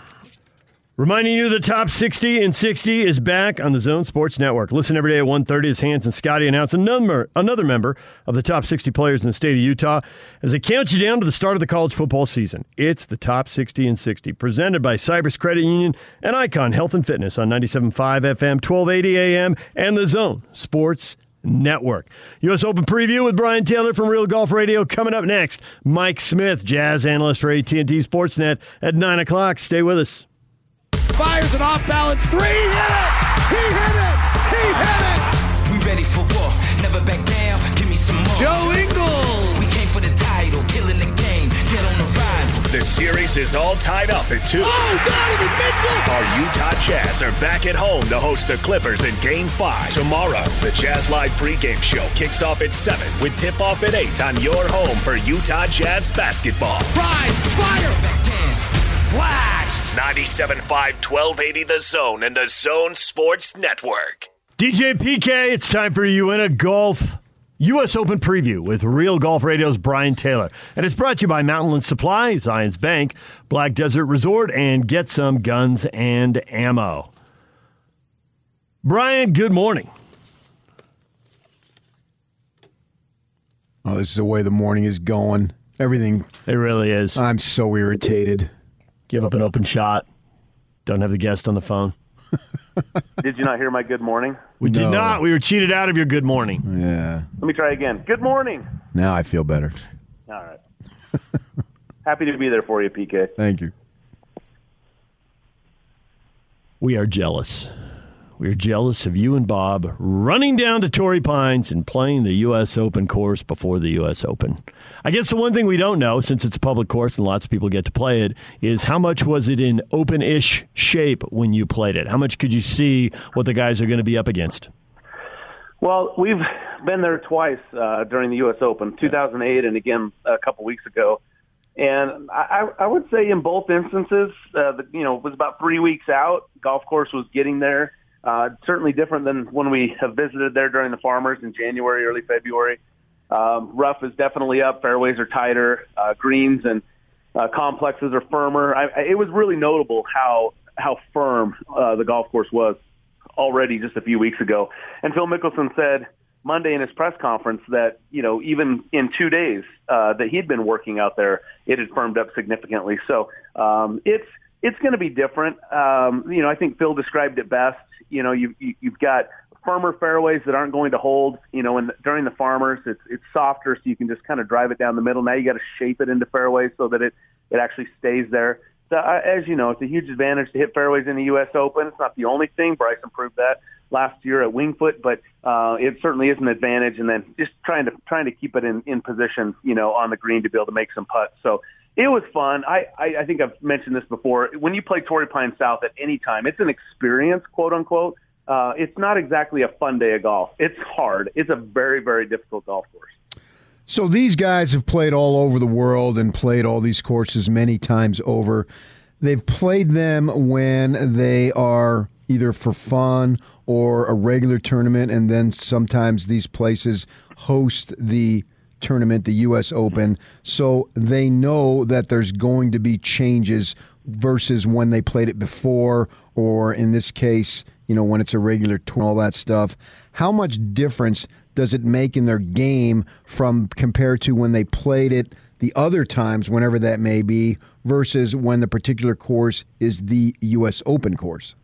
reminding you the top 60 and 60 is back on the Zone Sports Network. Listen every day at 1.30 as Hans and Scotty announce another, another member of the top 60 players in the state of Utah as they count you down to the start of the college football season. It's the top 60 and 60 presented by Cyprus Credit Union and Icon Health and Fitness on 97.5 FM, 1280 AM, and the Zone Sports Network. U.S. Open preview with Brian Taylor from Real Golf Radio coming up next. Mike Smith, jazz analyst for AT&T Sportsnet at 9 o'clock. Stay with us. Fires an off balance three. Hit it! He hit it! He hit it! We ready for war, never back down. Give me some more. Joe Ingles. We came for the title, killing the game. Get on the rise. The series is all tied up at two. Oh, Donovan Mitchell! Our Utah Jazz are back at home to host the Clippers in Game 5. Tomorrow, the Jazz Live pregame show kicks off at 7 with tip-off at 8 on your home for Utah Jazz basketball. Rise, fire, Back down. splash. 97.5 1280 The Zone and The Zone Sports Network. DJ PK, it's time for you in a golf U.S. Open preview with Real Golf Radio's Brian Taylor. And it's brought to you by Mountainland Supply, Zions Bank, Black Desert Resort, and Get Some Guns and Ammo. Brian, good morning. Oh, this is the way the morning is going. Everything. It really is. I'm so irritated. Give up an open shot. Don't have the guest on the phone. Did you not hear my good morning? We did No. not. We were cheated out of your good morning. Yeah. Let me try again. Good morning. Now I feel better. All right. Happy to be there for you, PK. Thank you. We are jealous. We are jealous of you and Bob running down to Torrey Pines and playing the U.S. Open course before the U.S. Open. I guess the one thing we don't know, since it's a public course and lots of people get to play it, is how much was it in open ish shape when you played it? How much could you see what the guys are going to be up against? Well, we've been there twice uh, during the U.S. Open, 2008 and again a couple weeks ago. And I, I would say in both instances, uh, the, you know, it was about three weeks out. Golf course was getting there. Uh, certainly different than when we have visited there during the Farmers in January, early February. Um, rough is definitely up. Fairways are tighter. Uh, greens and uh, complexes are firmer. I, I, it was really notable how how firm uh, the golf course was already just a few weeks ago. And Phil Mickelson said Monday in his press conference that you know even in two days uh, that he'd been working out there, it had firmed up significantly. So um, it's it's going to be different. Um, you know, I think Phil described it best. You know, you, you you've got firmer fairways that aren't going to hold. You know, and during the farmers, it's it's softer, so you can just kind of drive it down the middle. Now you got to shape it into fairways so that it it actually stays there. So, uh, as you know, it's a huge advantage to hit fairways in the U.S. Open. It's not the only thing. Bryson proved that last year at Winged Foot, but uh, it certainly is an advantage. And then just trying to trying to keep it in in position, you know, on the green to be able to make some putts. So it was fun. I, I, I think I've mentioned this before. When you play Torrey Pine South at any time, it's an experience, quote unquote. Uh, it's not exactly a fun day of golf. It's hard. It's a very, very difficult golf course. So these guys have played all over the world and played all these courses many times over. They've played them when they are either for fun or a regular tournament, and then sometimes these places host the tournament, the U.S. Open, so they know that there's going to be changes versus when they played it before, or in this case, you know, when it's a regular tour, all that stuff. How much difference does it make in their game from compared to when they played it the other times, whenever that may be, versus when the particular course is the U.S. Open course?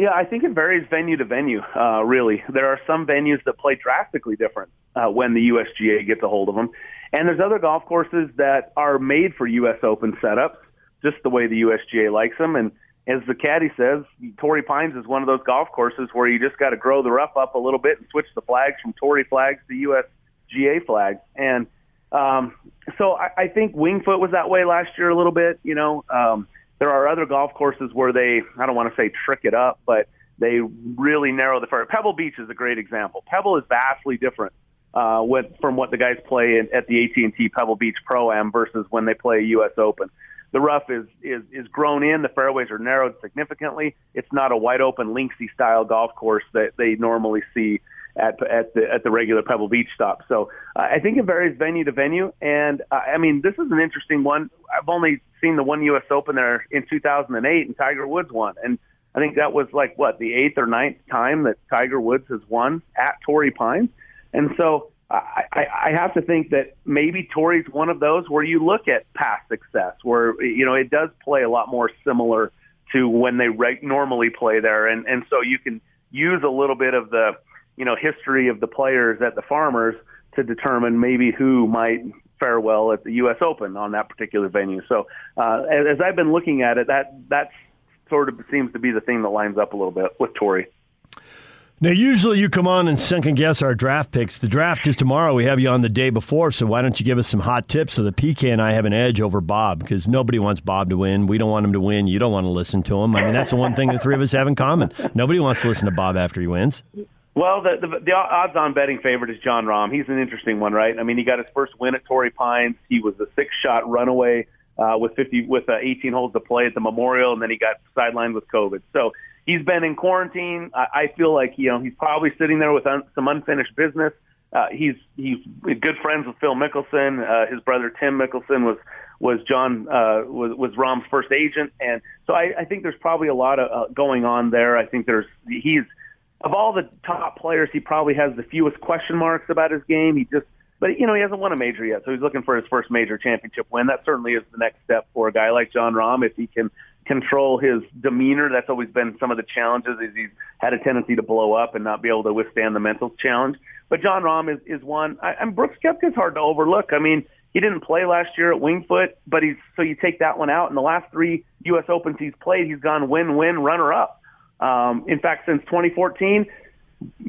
Yeah, I think it varies venue to venue. Uh, really, there are some venues that play drastically different uh, when the USGA gets a hold of them, and there's other golf courses that are made for U.S. Open setups, just the way the USGA likes them. And as the caddy says, Torrey Pines is one of those golf courses where you just got to grow the rough up a little bit and switch the flags from Torrey flags to USGA flags. And um, so I, I think Winged Foot was that way last year a little bit. You know, um, there are other golf courses where they, I don't want to say trick it up, but they really narrow the fairway. Pebble Beach is a great example. Pebble is vastly different uh, with, from what the guys play at, at the AT&T Pebble Beach Pro Am versus when they play U.S. Open. The rough is, is is grown in. The fairways are narrowed significantly. It's not a wide open linksy style golf course that they normally see at at the at the regular Pebble Beach stop. So uh, I think it varies venue to venue, and uh, I mean this is an interesting one. I've only seen the one U.S. Open there in 2008, and Tiger Woods won, and I think that was like what the eighth or ninth time that Tiger Woods has won at Torrey Pines, and so. I, I, I have to think that maybe Torrey's one of those where you look at past success, where you know it does play a lot more similar to when they re- normally play there, and and so you can use a little bit of the you know, history of the players at the Farmers to determine maybe who might fare well at the U.S. Open on that particular venue. So uh, as, as I've been looking at it, that that sort of seems to be the thing that lines up a little bit with Torrey. Now, usually you come on and second guess our draft picks. The draft is tomorrow. We have you on the day before, so why don't you give us some hot tips so that PK and I have an edge over Bob because nobody wants Bob to win. We don't want him to win. You don't want to listen to him. I mean, that's the one thing the three of us have in common. Nobody wants to listen to Bob after he wins. Well, the, the, the odds-on betting favorite is Jon Rahm. He's an interesting one, right? I mean, he got his first win at Torrey Pines. He was a six-shot runaway uh, with 50 with uh, 18 holes to play at the Memorial, and then he got sidelined with COVID. So he's been in quarantine. I, I feel like you know he's probably sitting there with un, some unfinished business. Uh, he's he's good friends with Phil Mickelson. Uh, his brother Tim Mickelson was was Jon uh, was was Rahm's first agent, and so I, I think there's probably a lot of uh, going on there. I think there's he's of all the top players, he probably has the fewest question marks about his game. He just, but you know, he hasn't won a major yet, so he's looking for his first major championship win. That certainly is the next step for a guy like Jon Rahm if he can control his demeanor. That's always been some of the challenges. Is he's had a tendency to blow up and not be able to withstand the mental challenge. But Jon Rahm is is one. I, and Brooks Koepka is hard to overlook. I mean, He didn't play last year at Winged Foot, but he's so you take that one out. In the last three U.S. Opens he's played, he's gone win-win, runner-up. Um, in fact, since 2014,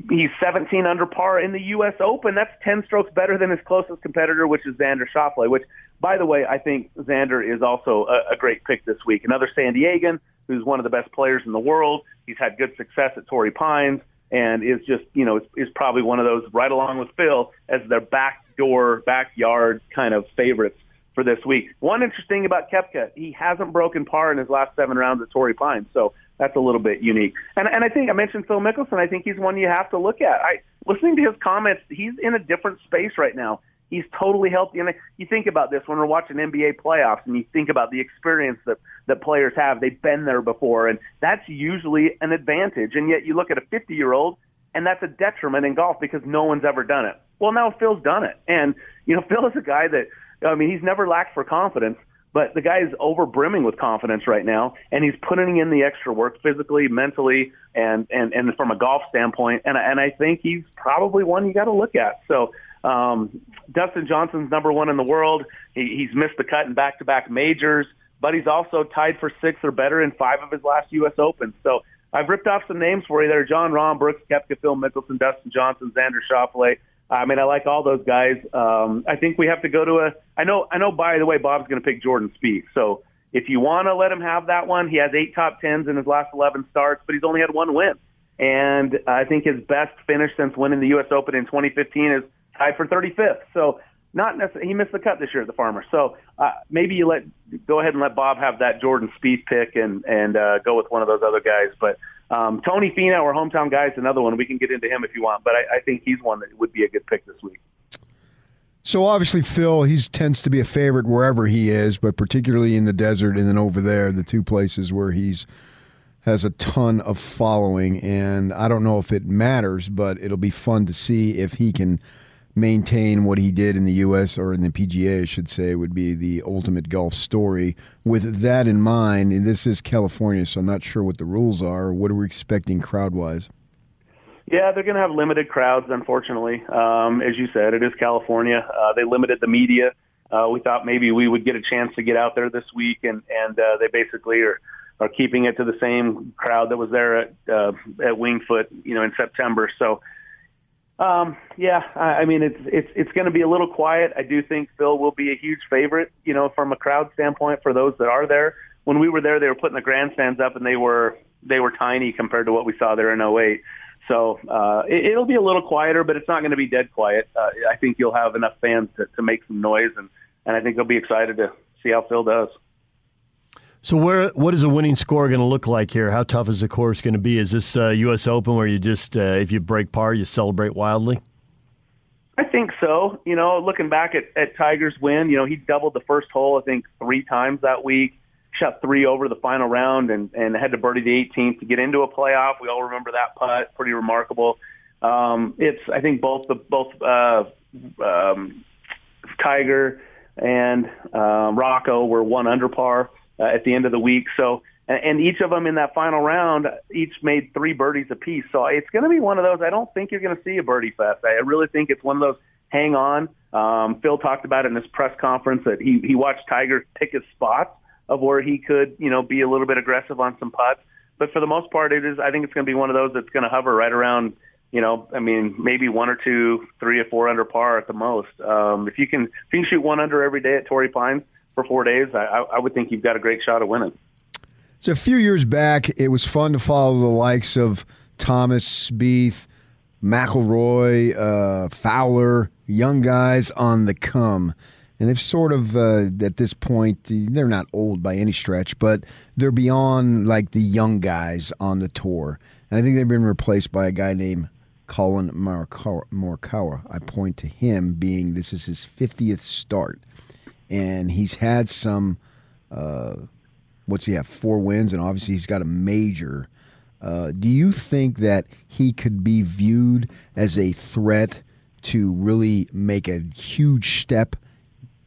he's 17 under par in the U.S. Open. That's 10 strokes better than his closest competitor, which is Xander Schauffele. Which, by the way, I think Xander is also a, a great pick this week. Another San Diegan who's one of the best players in the world. He's had good success at Torrey Pines and is just, you know, is, is probably one of those right along with Phil as their backdoor, backyard kind of favorites for this week. One interesting about Koepka, he hasn't broken par in his last seven rounds at Torrey Pines, so that's a little bit unique. And and I think I mentioned Phil Mickelson. I think he's one you have to look at. I listening to his comments, he's in a different space right now. He's totally healthy. And you think about this when we're watching NBA playoffs and you think about the experience that, that players have. They've been there before, and that's usually an advantage. And yet you look at a 50 year old, and that's a detriment in golf because no one's ever done it. Well, now Phil's done it. And, you know, Phil is a guy that, I mean, he's never lacked for confidence, but the guy is over brimming with confidence right now, and he's putting in the extra work physically, mentally, and, and, and from a golf standpoint. And, and I think he's probably one you got to look at. So, um, Dustin Johnson's number one in the world. He, he's missed the cut in back-to-back majors, but he's also tied for sixth or better in five of his last U.S. Opens. So I've ripped off some names for you there: Jon Rahm, Brooks Koepka, Phil Mickelson, Dustin Johnson, Xander Schauffele. I mean, I like all those guys. Um, I think we have to go to a. I know. I know. By the way, Bob's going to pick Jordan Spieth. So if you want to let him have that one, he has eight top tens in his last 11 starts, but he's only had one win. And I think his best finish since winning the U.S. Open in 2015 is tied for 35th. So not necessarily, he missed the cut this year at the Farmer. So uh, maybe you let go ahead and let Bob have that Jordan Spieth pick and and uh, go with one of those other guys. But um, Tony Finau, our hometown guy, is another one. We can get into him if you want, but I, I think he's one that would be a good pick this week. So obviously Phil, he tends to be a favorite wherever he is, but particularly in the desert and then over there, the two places where he's has a ton of following. And I don't know if it matters, but it'll be fun to see if he can maintain what he did in the U.S. or in the PGA, I should say, would be the ultimate golf story. With that in mind, and this is California, so I'm not sure what the rules are. What are we expecting crowd wise? Yeah, they're going to have limited crowds, unfortunately. Um, as you said, it is California. Uh, they limited the media. Uh, we thought maybe we would get a chance to get out there this week, and and uh, they basically are are keeping it to the same crowd that was there at uh, at Winged Foot, you know, in September. So um, yeah, I, I mean it's it's it's going to be a little quiet. I do think Phil will be a huge favorite, you know, from a crowd standpoint for those that are there. When we were there, they were putting the grandstands up, and they were they were tiny compared to what we saw there in 08. So uh, it, it'll be a little quieter, but it's not going to be dead quiet. Uh, I think you'll have enough fans to, to make some noise, and and I think they'll be excited to see how Phil does. So where what is a winning score going to look like here? How tough is the course going to be? Is this uh, U.S. Open where you just uh, if you break par you celebrate wildly? I think so. You know, looking back at, at Tiger's win, you know he doubled the first hole I think three times that week, shot three over the final round, and and had to birdie the 18th to get into a playoff. We all remember that putt, pretty remarkable. Um, it's I think both the both uh, um, Tiger and uh, Rocco were one under par uh, at the end of the week. So, and, each of them in that final round, each made three birdies apiece. So it's going to be one of those. I don't think you're going to see a birdie fest. I really think it's one of those hang on. Um, Phil talked about in this press conference that he he watched Tiger pick his spots of where he could, you know, be a little bit aggressive on some putts. But for the most part, it is. I think it's going to be one of those that's going to hover right around you know, I mean, maybe one or two, three or four under par at the most. Um, if you can, if you can shoot one under every day at Torrey Pines, for four days, I, I would think you've got a great shot of winning. So a few years back, it was fun to follow the likes of Thomas Spieth, McIlroy, uh, Fowler, young guys on the come. And they've sort of, uh, at this point, they're not old by any stretch, but they're beyond like the young guys on the tour. And I think they've been replaced by a guy named Collin Morikawa. I point to him being this is his 50th start and he's had some. Uh, what's he have? Four wins, and obviously he's got a major. Uh, do you think that he could be viewed as a threat to really make a huge step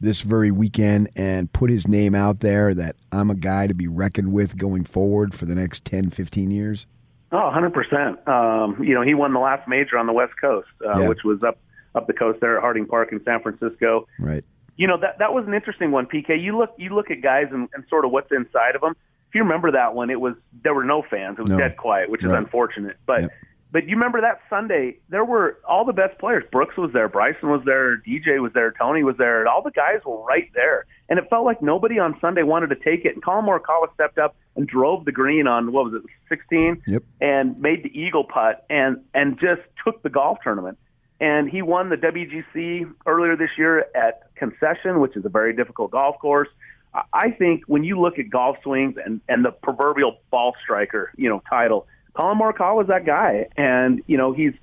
this very weekend and put his name out there that I'm a guy to be reckoned with going forward for the next 10, 15 years? Oh, 100%. Um, you know, he won the last major on the West Coast, uh, yeah. which was up up the coast there at Harding Park in San Francisco. Right you know that that was an interesting one. PK, you look you look at guys and, and sort of what's inside of them. If you remember that one, it was there were no fans. It was No. dead quiet, which is unfortunate. But but you remember that Sunday, there were all the best players. Brooks was there, Bryson was there, DJ was there, Tony was there. All the guys were right there, and it felt like nobody on Sunday wanted to take it. And Collin Morikawa stepped up and drove the green on what was it, 16, Yep. and made the eagle putt and and just took the golf tournament. And he won the WGC earlier this year at Concession, which is a very difficult golf course. I- think when you look at golf swings and, and the proverbial ball striker, you know, title, Collin Morikawa is that guy. And, you know, he's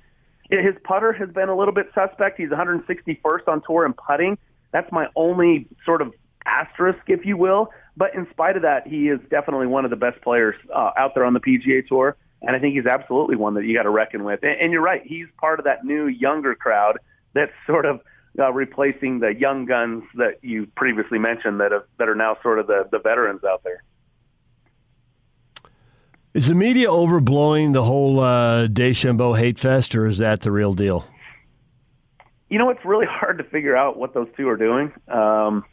his putter has been a little bit suspect. He's 161st on tour in putting. That's my only sort of asterisk, if you will. But in spite of that, he is definitely one of the best players uh, out there on the PGA Tour. And I think he's absolutely one that you got to reckon with. And, and you're right, he's part of that new younger crowd that's sort of uh, replacing the young guns that you previously mentioned that have, that are now sort of the, the veterans out there. Is the media overblowing the whole uh, DeChambeau hate fest, or is that the real deal? you know, it's really hard to figure out what those two are doing. Um,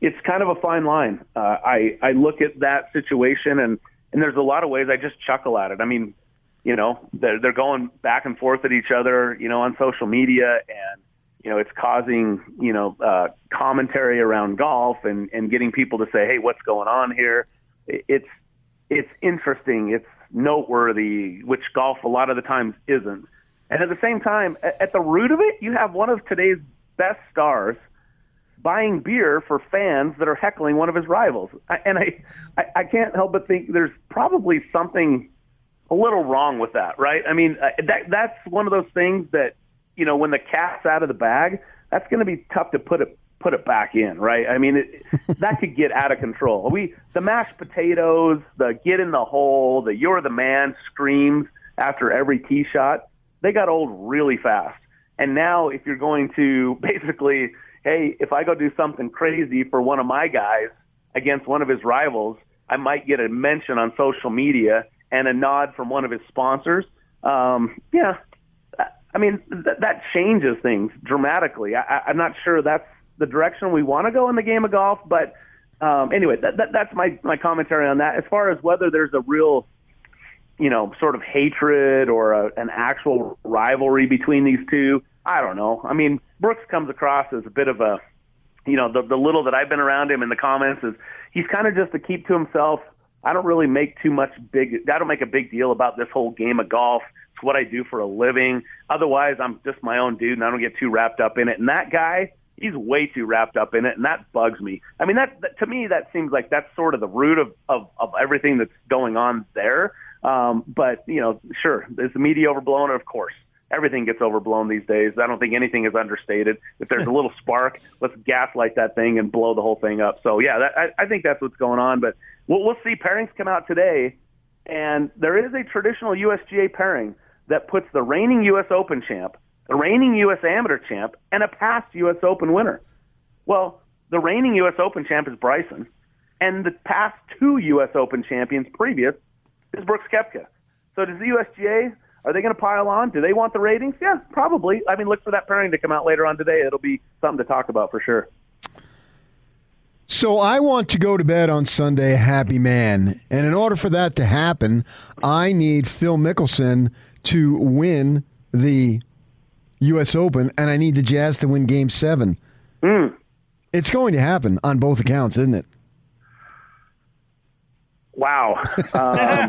it's kind of a fine line. Uh, I I look at that situation, and and there's a lot of ways I just chuckle at it. I mean, you know, they're they're going back and forth at each other, you know, on social media, and you know, it's causing you know uh, commentary around golf and and getting people to say, hey, what's going on here? It's it's interesting. It's noteworthy, which golf a lot of the times isn't. And at the same time, at the root of it, you have one of today's best stars buying beer for fans that are heckling one of his rivals. I, and I, I, I can't help but think there's probably something a little wrong with that, right? I mean, uh, that that's one of those things that you know when the cat's out of the bag, that's going to be tough to put it put it back in, right? I mean, it, that could get out of control. We the mashed potatoes, the get in the hole, the you're the man screams after every tee shot, they got old really fast. And now if you're going to basically, hey, if I go do something crazy for one of my guys against one of his rivals, I might get a mention on social media and a nod from one of his sponsors. Um, yeah, I mean th- that changes things dramatically. I- I- I'm not sure that's the direction we want to go in the game of golf, but um, anyway, that, that, that's my my commentary on that. As far as whether there's a real you know, sort of hatred or a, an actual rivalry between these two. I don't know. I mean, Brooks comes across as a bit of a, you know, the, the little that I've been around him in the comments is he's kind of just a keep to himself. I don't really make too much big. I don't make a big deal about this whole game of golf. It's what I do for a living. Otherwise, I'm just my own dude, and I don't get too wrapped up in it. And that guy, he's way too wrapped up in it, and that bugs me. I mean, that, that to me, that seems like that's sort of the root of of, of everything that's going on there. Um, but you know, sure, is the media overblown? Of course, everything gets overblown these days. I don't think anything is understated. If there's a little spark, let's gaslight that thing and blow the whole thing up. So yeah, that, I, I think that's what's going on. But we'll, we'll see. Pairings come out today, and there is a traditional USGA pairing that puts the reigning U.S. Open champ, the reigning U.S. Amateur champ, and a past U.S. Open winner. Well, the reigning U.S. Open champ is Bryson, and the past two U.S. Open champions previous is Brooks Koepka. So does the USGA, are they going to pile on? Do they want the ratings? Yeah, probably. I mean, look for that pairing to come out later on today. It'll be something to talk about for sure. So I want to go to bed on Sunday a happy man. And in order for that to happen, I need Phil Mickelson to win the U.S. Open, and I need the Jazz to win game seven. Hmm. It's going to happen on both accounts, isn't it? Wow. Um,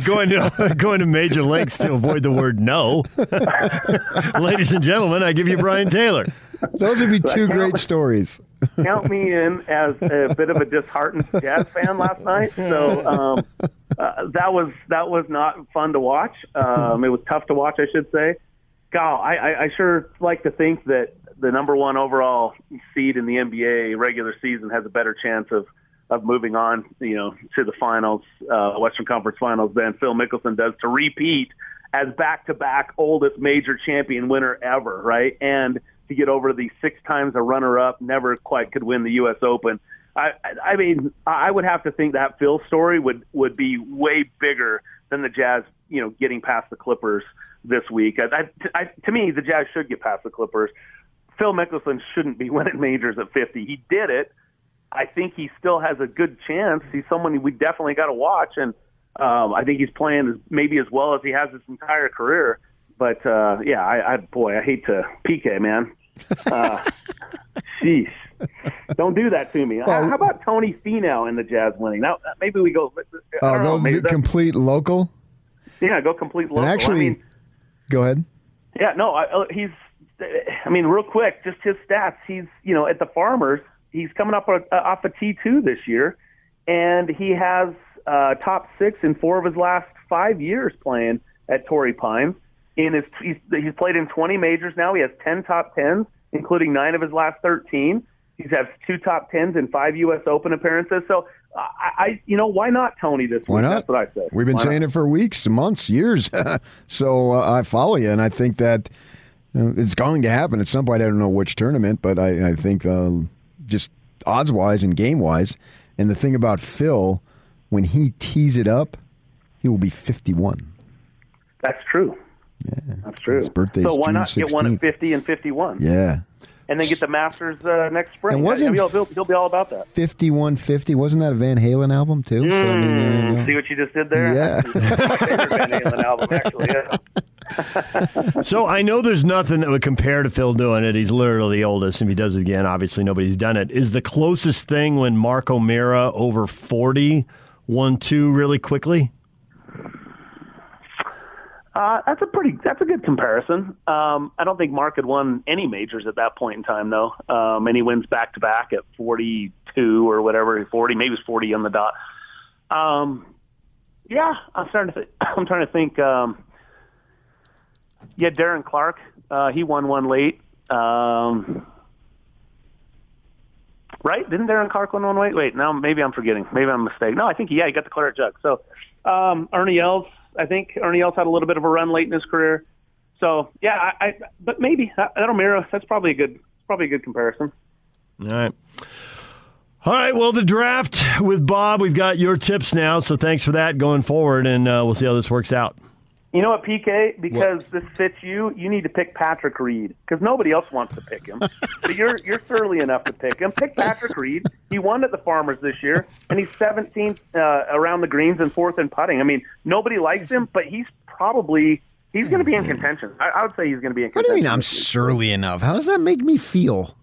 going to going to major lengths to avoid the word no. Ladies and gentlemen, I give you Brian Taylor. Those would be two great stories. count me in as a bit of a disheartened Jazz fan last night. So um, uh, that was that was not fun to watch. Um, it was tough to watch, I should say. God, I, I, I sure like to think that the number one overall seed in the NBA regular season has a better chance of of moving on, you know, to the finals, uh, Western Conference Finals than Phil Mickelson does to repeat as back-to-back oldest major champion winner ever, right? And to get over the six times a runner-up, never quite could win the U.S. Open. I, I mean, I would have to think that Phil story would would be way bigger than the Jazz, you know, getting past the Clippers this week. I, I, to me, the Jazz should get past the Clippers Phil Mickelson shouldn't be winning majors at 50. He did it. I think he still has a good chance. He's someone we definitely got to watch, and um, I think he's playing as, maybe as well as he has his entire career. But uh, yeah, I, I boy, I hate to PK man. Uh, sheesh, don't do that to me. Well- How about Tony Finau in the Jazz winning? Now maybe we go. I I'll know, go maybe the that- complete local. yeah, go complete local. And actually, I mean, go ahead. yeah, no, I, uh, he's. I mean, real quick, just his stats. He's you know at the Farmers. He's coming up uh, off a T two this year, and he has uh, top six in four of his last five years playing at Torrey Pines. In his, he's, he's played in 20 majors now. He has 10 top tens, including nine of his last 13. He's had two top tens in five U.S. Open appearances. So, I, I you know, why not Tony this Why week? not? That's what I said. We've been Why saying not? it for weeks, months, years. so uh, I follow you, and I think that uh, it's going to happen at some point. I don't know which tournament, but I, I think uh, just odds wise and game wise. And the thing about Phil, when he tees it up, he will be 51. That's true. Yeah, That's true. His birthday's so why June not get one at 50 and 51? Yeah. and then get the Masters uh, next spring. And wasn't- he'll, he'll, he'll be all about that. 5150. Wasn't that a Van Halen album, too? So, I mean, go. See what you just did there? Yeah. my favorite Van Halen album, actually. Yeah. So I know there's nothing that would compare to Phil doing it. He's literally the oldest. If he does it again, obviously nobody's done it. Is the closest thing when Mark O'Meara over 40 won two really quickly? Uh, that's a pretty, that's a good comparison. Um, I don't think Mark had won any majors at that point in time, though. Um, and he wins back to back at 42 or whatever, 40, maybe it's 40 on the dot. Um, yeah, I'm starting to, th- I'm trying to think. Um, yeah, Darren Clarke, uh, he won one late. Um, right? Didn't Darren Clarke win one late? Wait, now maybe I'm forgetting. Maybe I'm mistaken. No, I think yeah, he got the claret jug. So um, Ernie Els, I think Ernie Els had a little bit of a run late in his career. So yeah, I, I but maybe that that O'Meara, that's probably a good, probably a good comparison. All right. All right. Well, the draft with Bob, we've got your tips now. So thanks for that going forward, and uh, we'll see how this works out. You know what, PK? Because this fits you, you need to pick Patrick Reed because nobody else wants to pick him. but you're you're surly enough to pick him. Pick Patrick Reed. He won at the Farmers this year, and he's 17th uh, around the greens and fourth in putting. I mean, nobody likes him, but he's probably he's going to be in contention. I, I would say he's going to be in contention. What do you mean I'm surly enough? How does that make me feel?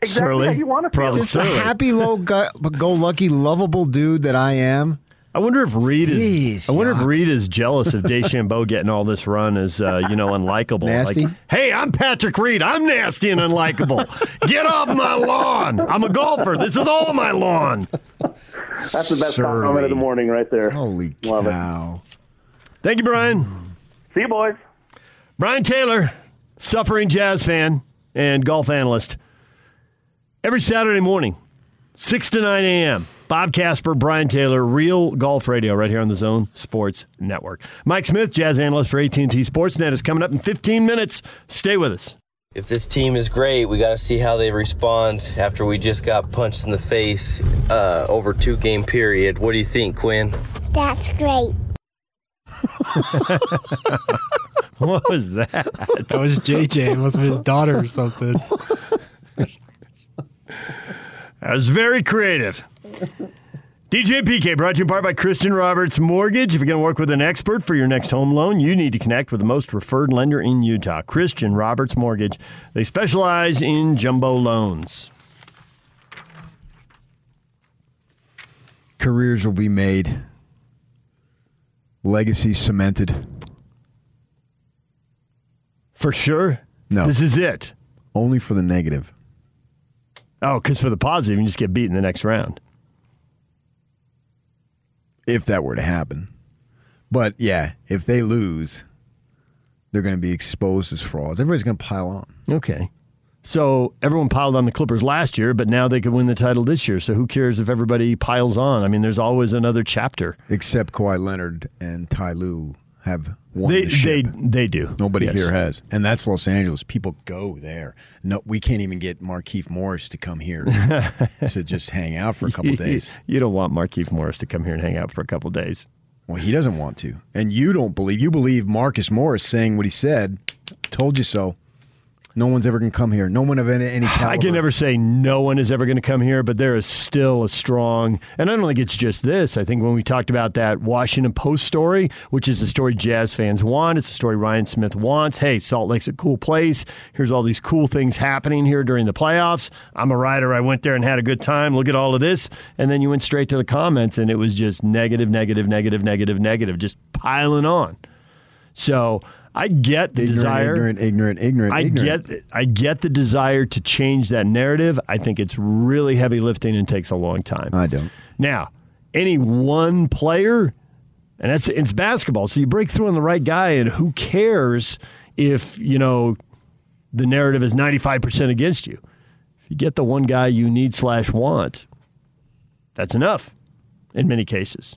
Exactly how you want to feel. Just a happy, low, go lucky, lovable dude that I am. I wonder if Reed is. I wonder if Reed is jealous of DeChambeau getting all this run as uh, you know unlikable. Nasty? Like, hey, I'm Patrick Reed. I'm nasty and unlikable. Get off my lawn. I'm a golfer. This is all my lawn. That's the best Surly. comment of the morning right there. Holy Love cow. Thank you, Brian. See you, boys. Brian Taylor, suffering jazz fan and golf analyst. Every Saturday morning, 6 to 9 a.m. Bob Casper, Brian Taylor, Real Golf Radio, right here on the Zone Sports Network. Mike Smith, jazz analyst for AT&T Sportsnet, is coming up in 15 minutes. Stay with us. If this team is great, we got to see how they respond after we just got punched in the face uh, over two game period. What do you think, Quin? That's great. what was that? That was JJ. It must have been his daughter or something. That was very creative. DJ PK brought to you in part by Christian Roberts Mortgage. If you're going to work with an expert for your next home loan, you need to connect with the most referred lender in Utah, Christian Roberts Mortgage. They specialize in jumbo loans. Careers will be made. legacies cemented. For sure? No. This is it. Only for the negative. Oh, because for the positive, you just get beat in the next round. If that were to happen. But yeah, if they lose, they're going to be exposed as frauds. Everybody's going to pile on. Okay. So everyone piled on the Clippers last year, but now they could win the title this year. So who cares if everybody piles on? I mean, there's always another chapter. Except Kawhi Leonard and Ty Lue have won They the ship. they they do. Nobody Yes. here has, and that's Los Angeles. People go there. No, we can't even get Markieff Morris to come here to just hang out for a couple days. You don't want Markieff Morris to come here and hang out for a couple days. Well, he doesn't want to, and you don't believe. You believe Marcus Morris saying what he said. Told you so. No one's ever going to come here. No one of any, any caliber. I can never say no one is ever going to come here, but there is still a strong, and I don't think it's just this. I think when we talked about that Washington Post story, which is the story Jazz fans want, it's the story Ryan Smith wants. Hey, Salt Lake's a cool place. Here's all these cool things happening here during the playoffs. I'm a writer. I went there and had a good time. Look at all of this. And then you went straight to the comments, and it was just negative, negative, negative, negative, negative, just piling on. So I get the ignorant, desire. ignorant, ignorant, ignorant. I ignorant. get I get the desire to change that narrative. I think it's really heavy lifting and takes a long time. I don't. Now, any one player, and that's it's basketball, so you break through on the right guy, and who cares if you know the narrative is ninety five percent against you? If you get the one guy you need slash want, that's enough in many cases.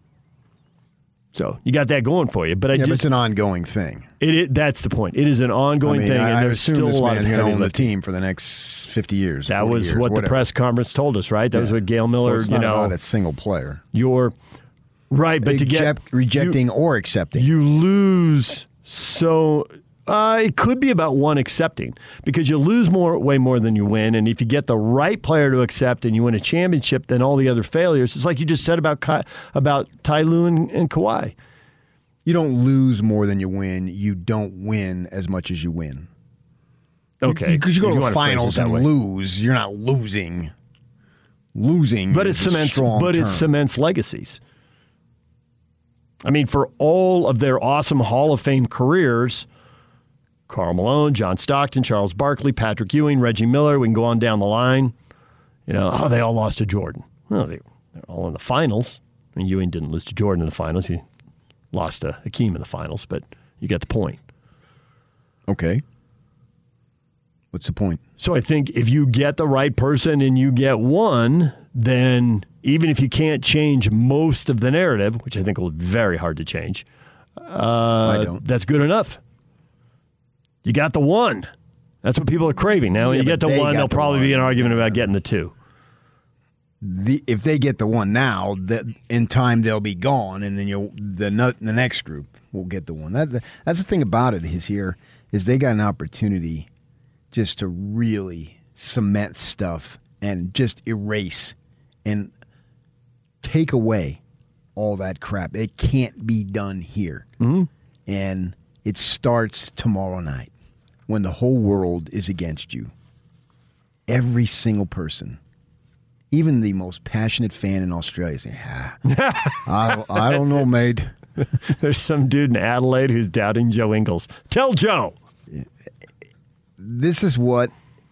So you got that going for you, but I yeah, but it's an ongoing thing. it, it that's the point. It is an ongoing I mean, thing, I, and I there's assume still this a lot man's of going to own the team for the next fifty years. That was years, what the press conference told us, right? That was what Gail So Miller, it's you know, about a single player. you're right, but to get rejecting you- or accepting. you lose so uh, it could be about one accepting because you lose more way more than you win and if you get the right player to accept and you win a championship then all the other failures it's like you just said about Ka- about Ty Lue and, and Kawhi You don't lose more than you win. You don't win as much as you win. okay Because you, go If to the finals and way. lose, you're not losing. Losing, but it cements but it cements legacies I mean for all of their awesome Hall of Fame careers Karl Malone, John Stockton, Charles Barkley, Patrick Ewing, Reggie Miller. We can go on down the line. You know, oh, they all lost to Jordan. Well, they, they're all in the finals. I mean, Ewing didn't lose to Jordan in the finals. He lost to Hakeem in the finals, but you get the point. Okay. What's the point? So I think if you get the right person and you get one, then even if you can't change most of the narrative, which I think will be very hard to change, uh, that's good enough. You got the one. That's what people are craving. Now, when Yeah, you get the one, there'll the probably be an argument about getting the two. The, if they get the one now, that in time they'll be gone, and then you'll the no- the next group will get the one. That that's the thing about it is here is they got an opportunity just to really cement stuff and just erase and take away all that crap. It can't be done here, mm-hmm. and it starts tomorrow night when the whole world is against you. Every single person even the most passionate fan in Australia say, ah, I, don't- I don't know, mate. There's some dude in Adelaide who's doubting Joe Ingles. Tell Joe. This is what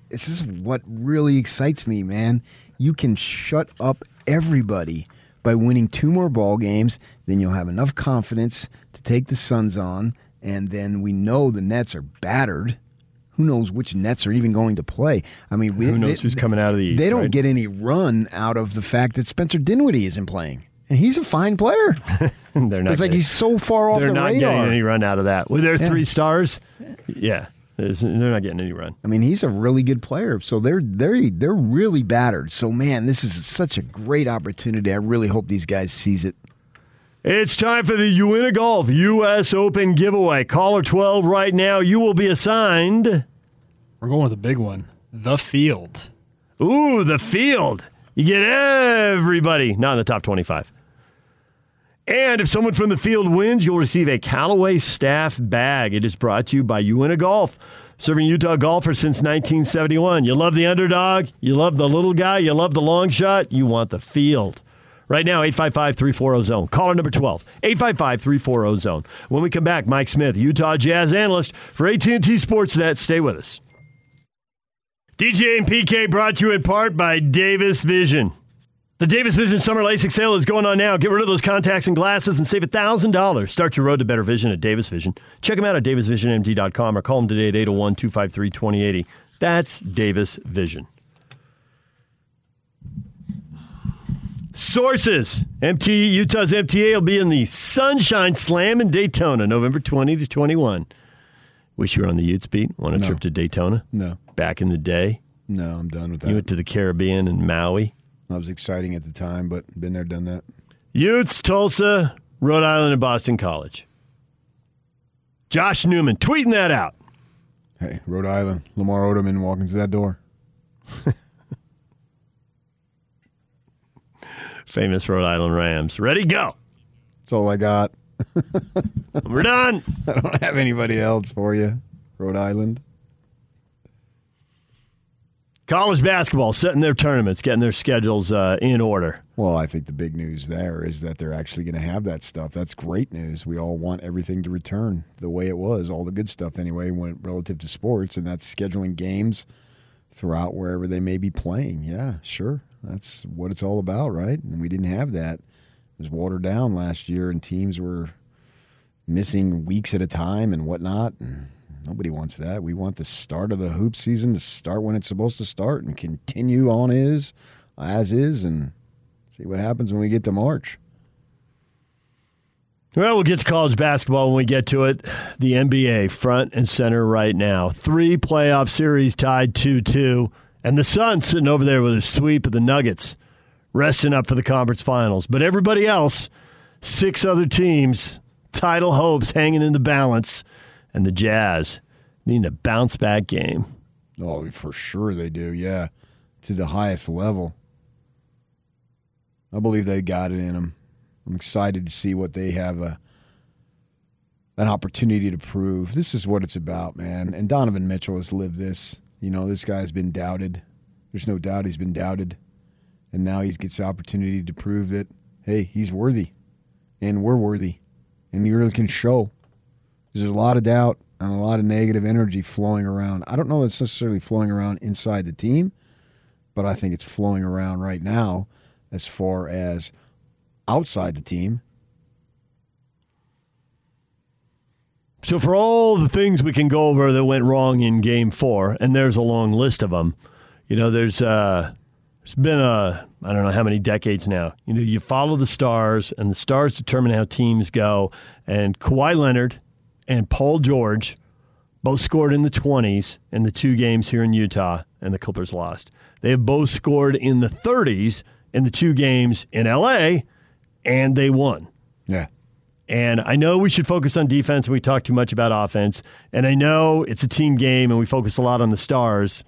this is what really excites me, man. You can shut up everybody by winning two more ball games, then you'll have enough confidence to take the Suns on, and then we know the Nets are battered. Who knows which Nets are even going to play? I mean, we, Who knows who's coming out of the East, They don't right? get any run out of the fact that Spencer Dinwiddie isn't playing, and he's a fine player. they're not It's like he's so far off They're the not radar. getting any run out of that. With their Yeah. three stars, yeah, there's- they're not getting any run. I mean, he's a really good player. So they're they're they're really battered. So man, this is such a great opportunity. I really hope these guys seize it. It's time for the Uinta Golf U.S. Open giveaway. Caller 12 right now. You will be assigned. We're going with a big one. The field. Ooh, the field. You get everybody, not in the top 25. And if someone from the field wins, you'll receive a Callaway staff bag. It is brought to you by Uinta Golf, serving Utah golfers since 1971. You love the underdog, you love the little guy, you love the long shot, you want the field. Right now, 855 340 zone. Caller number 12, 855 340 zone. When we come back, Mike Smith, Utah Jazz analyst for AT&T Sportsnet. Stay with us. DJ and PK brought to you in part by Davis Vision. The Davis Vision Summer LASIK sale is going on now. Get rid of those contacts and glasses and save $1,000. Start your road to better vision at Davis Vision. Check them out at davisvisionmd.com or call them today at 801 253 2080. That's Davis Vision. Sources. MT Utah's MTA will be in the Sunshine Slam in Daytona, November 20 to 21. Wish you were on the Utes beat. Want a No. trip to Daytona? No. Back in the day? No, I'm done with that. You went to the Caribbean and Maui. That was exciting at the time, but been there, done that. Utes, Tulsa, Rhode Island, and Boston College. Josh Newman tweeting that out. Hey, Rhode Island, Lamar Odom in walking through that door. Famous Rhode Island Rams. Ready, go. That's all I got. We're done. I don't have anybody else for you. Rhode Island. College basketball setting their tournaments, getting their schedules uh, in order. Well, I think the big news there is that they're actually going to have that stuff. That's great news. We all want everything to return the way it was, all the good stuff anyway, when relative to sports, and that's scheduling games throughout wherever they may be playing. Yeah, sure. That's what it's all about, right? And we didn't have that. It was watered down last year, and teams were missing weeks at a time and whatnot. And nobody wants that. We want the start of the hoop season to start when it's supposed to start and continue on is as is, and see what happens when we get to March. Well, we'll get to college basketball when we get to it. The NBA front and center right now. Three playoff series tied 2 2. And the Suns sitting over there with a sweep of the Nuggets, resting up for the conference finals. But everybody else, six other teams, title hopes hanging in the balance, and the Jazz needing a bounce back game. Oh, for sure they do. Yeah, to the highest level. I believe they got it in them. I'm excited to see what they have a an opportunity to prove. This is what it's about, man. And Donovan Mitchell has lived this. You know, this guy's been doubted. There's no doubt he's been doubted. And now he gets the opportunity to prove that, hey, he's worthy. And we're worthy. And he really can show. There's a lot of doubt and a lot of negative energy flowing around. I don't know it's necessarily flowing around inside the team, but I think it's flowing around right now as far as outside the team. So, for all the things we can go over that went wrong in game four, and there's a long list of them, you know, there's, uh, it's been a, I don't know how many decades now. You know, you follow the stars, and the stars determine how teams go. And Kawhi Leonard and Paul George both scored in the 20s in the two games here in Utah, and the Clippers lost. They have both scored in the 30s in the two games in LA, and they won. Yeah. And I know we should focus on defense and we talk too much about offense. And I know it's a team game and we focus a lot on the stars.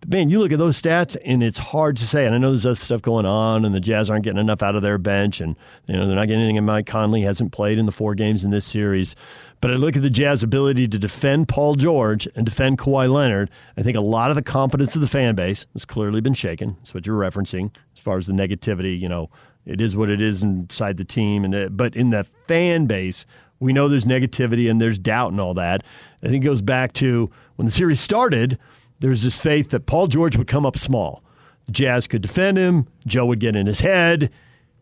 But man, you look at those stats and it's hard to say. And I know there's other stuff going on and the Jazz aren't getting enough out of their bench and you know they're not getting anything and Mike Conley hasn't played in the four games in this series. But I look at the Jazz ability to defend Paul George and defend Kawhi Leonard. I think a lot of the confidence of the fan base has clearly been shaken. That's what you're referencing as far as the negativity, you know, it is what it is inside the team, and it, but in the fan base, we know there's negativity and there's doubt and all that. I think it goes back to when the series started. There's this faith that Paul George would come up small. The Jazz could defend him. Joe would get in his head.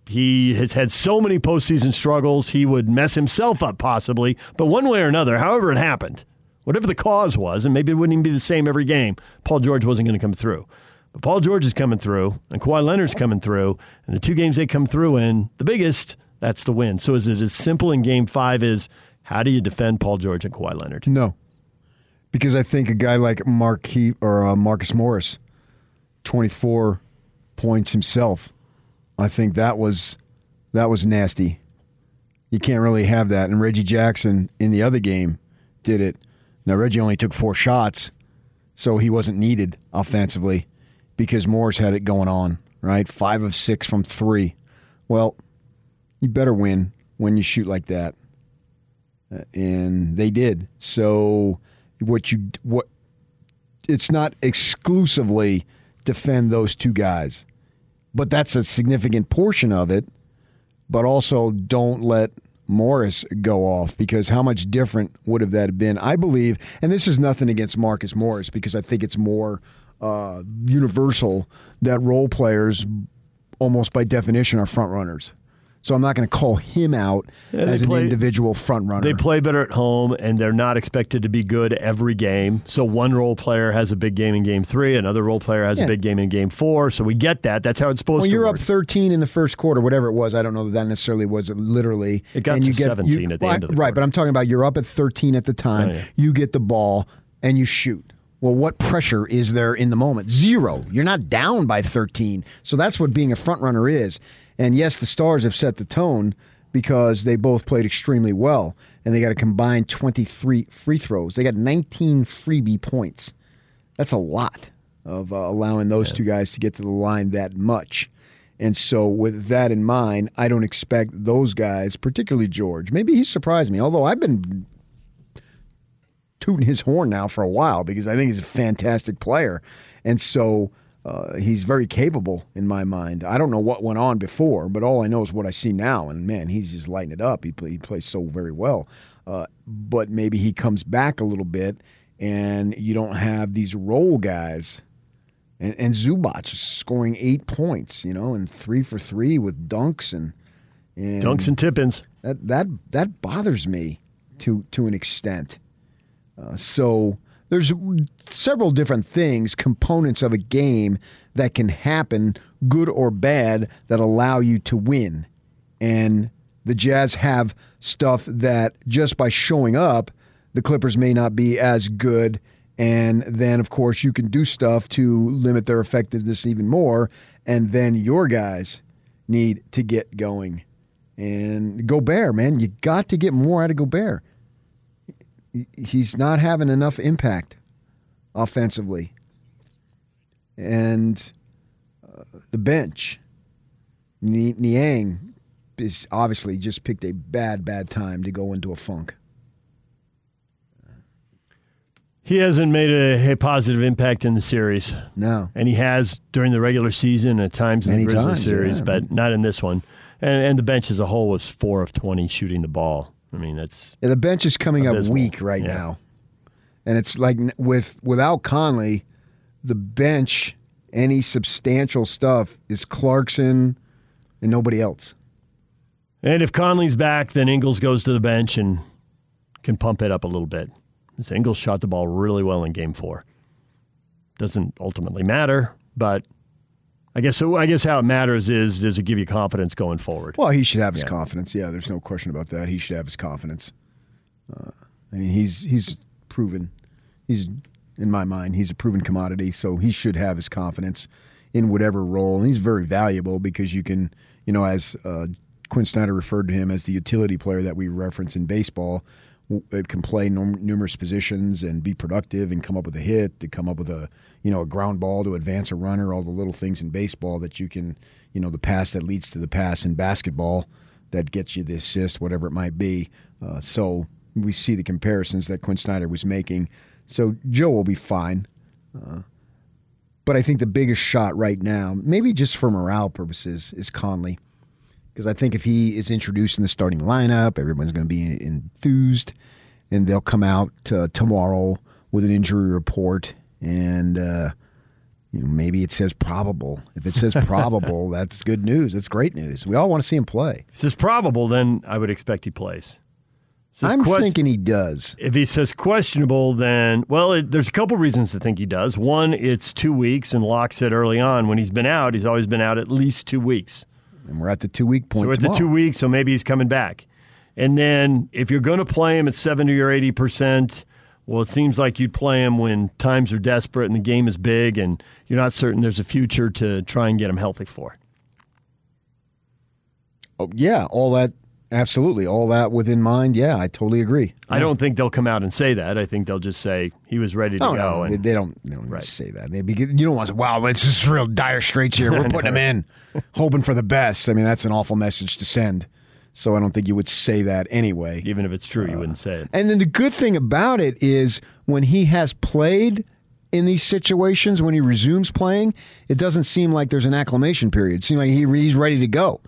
He has had so many postseason struggles. He would mess himself up possibly, but one way or another, however it happened, whatever the cause was, and maybe it wouldn't even be the same every game. Paul George wasn't going to come through. But Paul George is coming through, and Kawhi Leonard's coming through, and the two games they come through in, the biggest, that's the win. So is it as simple in game five as how do you defend Paul George and Kawhi Leonard? No. Because I think a guy like Mark he- or uh, Marcus Morris, 24 points himself, I think that was that was nasty. You can't really have that. And Reggie Jackson in the other game did it. Now Reggie only took four shots, so he wasn't needed offensively because Morris had it going on, right? Five of six from three. Well, you better win when you shoot like that. Uh, and they did. So what you what it's not exclusively defend those two guys. But that's a significant portion of it. But also don't let Morris go off because how much different would have that been? I believe, and this is nothing against Marcus Morris because I think it's more uh, universal that role players, almost by definition, are front runners. So I'm not going to call him out Yeah, as an play- individual front runner. They play better at home, and they're not expected to be good every game. So one role player has a big game in game three, another role player has Yeah. a big game in game four. So we get that. That's how it's supposed when to you're work. up 13 in the first quarter, whatever it was, I don't know that that necessarily was literally. It got and to you get- 17 you- at the right, end of the Right, but I'm talking about you're up at 13 at the time. Oh, yeah. You get the ball and you shoot. Well, what pressure is there in the moment? Zero. You're not down by 13. So that's what being a front runner is. And yes, the Stars have set the tone, because they both played extremely well and they got a combined 23 free throws. They got 19 freebie points. That's a lot of uh, allowing those two guys to get to the line that much. And so, with that in mind, I don't expect those guys, particularly George. Maybe he surprised me, although I've been tooting his horn now for a while because I think he's a fantastic player. And so uh, he's very capable in my mind. I don't know what went on before, but all I know is what I see now. And man, he's just lighting it up. He, play, he plays so very well. Uh, but maybe he comes back a little bit and you don't have these role guys. And, and Zubac is scoring eight points, you know, and three for three with dunks and, and Dunks and Tippins. That that that bothers me to to an extent. Uh, so there's several different things, components of a game that can happen, good or bad, that allow you to win. And the Jazz have stuff that just by showing up, the Clippers may not be as good. And then, of course, you can do stuff to limit their effectiveness even more. And then your guys need to get going. And Gobert, man, you got to get more out of Gobert he's not having enough impact offensively. And uh, the bench, Niang is obviously just picked a bad, bad time to go into a funk. He hasn't made a, a, positive impact in the series. No. And he has during the regular season at times in the Grizzlies series, yeah. but not in this one. And, and the bench as a whole was 4 of 20 shooting the ball. I mean, that's Yeah, the bench is coming up weak right Yeah. now, and it's like with without Conley, the bench any substantial stuff is Clarkson and nobody else. And if Conley's back, then Ingles goes to the bench and can pump it up a little bit. This Ingles shot the ball really well in Game Four. Doesn't ultimately matter, but I guess so. I guess how it matters is does it give you confidence going forward? Well, he should have his Yeah. confidence. Yeah, there's no question about that. He should have his confidence. Uh, I mean, he's he's proven. He's in my mind, he's a proven commodity, so he should have his confidence in whatever role. And he's very valuable because you can, you know, as uh, Quin Snyder referred to him as the utility player that we reference in baseball. It can play num- numerous positions and be productive and come up with a hit, to come up with a you know a ground ball to advance a runner, all the little things in baseball that you can, you know, the pass that leads to the pass in basketball that gets you the assist, whatever it might be. Uh, so we see the comparisons that Quin Snyder was making. So Joe will be fine. Uh, but I think the biggest shot right now, maybe just for morale purposes, is Conley. Because I think if he is introduced in the starting lineup, everyone's going to be enthused, and they'll come out uh, tomorrow with an injury report, and uh, you know, maybe it says probable. If it says probable, that's good news. That's great news. We all want to see him play. If it says probable, then I would expect he plays. I'm quest- thinking he does. If he says questionable, then well, it, there's a couple reasons to think he does. One, it's two weeks, and Locke said early on when he's been out, he's always been out at least two weeks. And we're at the two week point. So we're at tomorrow. the two weeks, so maybe he's coming back. And then if you're going to play him at 70 or 80 percent, well, it seems like you'd play him when times are desperate and the game is big, and you're not certain there's a future to try and get him healthy for. Oh, yeah, all that, absolutely, all that within mind. Yeah, I totally agree. I don't think they'll come out and say that. I think they'll just say he was ready to Oh, go. no, and- they, they don't. They don't say that. They, you don't want to say, "Wow, it's just real dire straits here. We're putting him in, hoping for the best." I mean, that's an awful message to send. So I don't think you would say that anyway. Even if it's true, you wouldn't say it. And then the good thing about it is when he has played in these situations, when he resumes playing, it doesn't seem like there's an acclimation period. It seems like he, he's ready to go.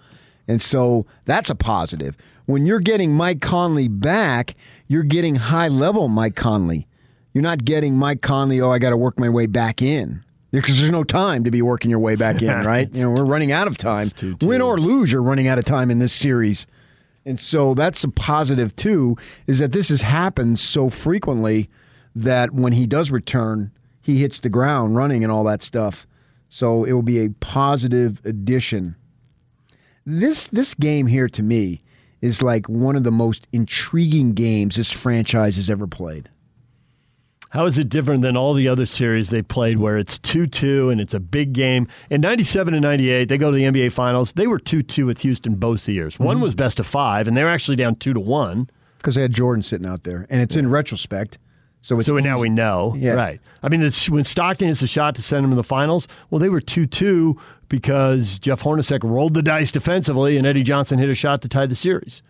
And so that's a positive. When you're getting Mike Conley back, you're getting high level Mike Conley. You're not getting Mike Conley, oh, I got to work my way back in. Because there's no time to be working your way back in, right? you know, we're running out of time. Win or lose, you're running out of time in this series. And so that's a positive too, is that this has happened so frequently that when he does return, he hits the ground running and all that stuff. So it will be a positive addition. This this game here to me is like one of the most intriguing games this franchise has ever played. How is it different than all the other series they played where it's 2 2 and it's a big game? In 97 and 98, they go to the NBA Finals. They were 2 2 with Houston both years. One Mhm. was best of five, and they were actually down 2 to 1. Because they had Jordan sitting out there, and it's in retrospect. So it's so now we know. Yeah. Right. I mean, it's, when Stockton hits a shot to send them in the finals, well, they were 2 2 because Jeff Hornacek rolled the dice defensively and Eddie Johnson hit a shot to tie the series.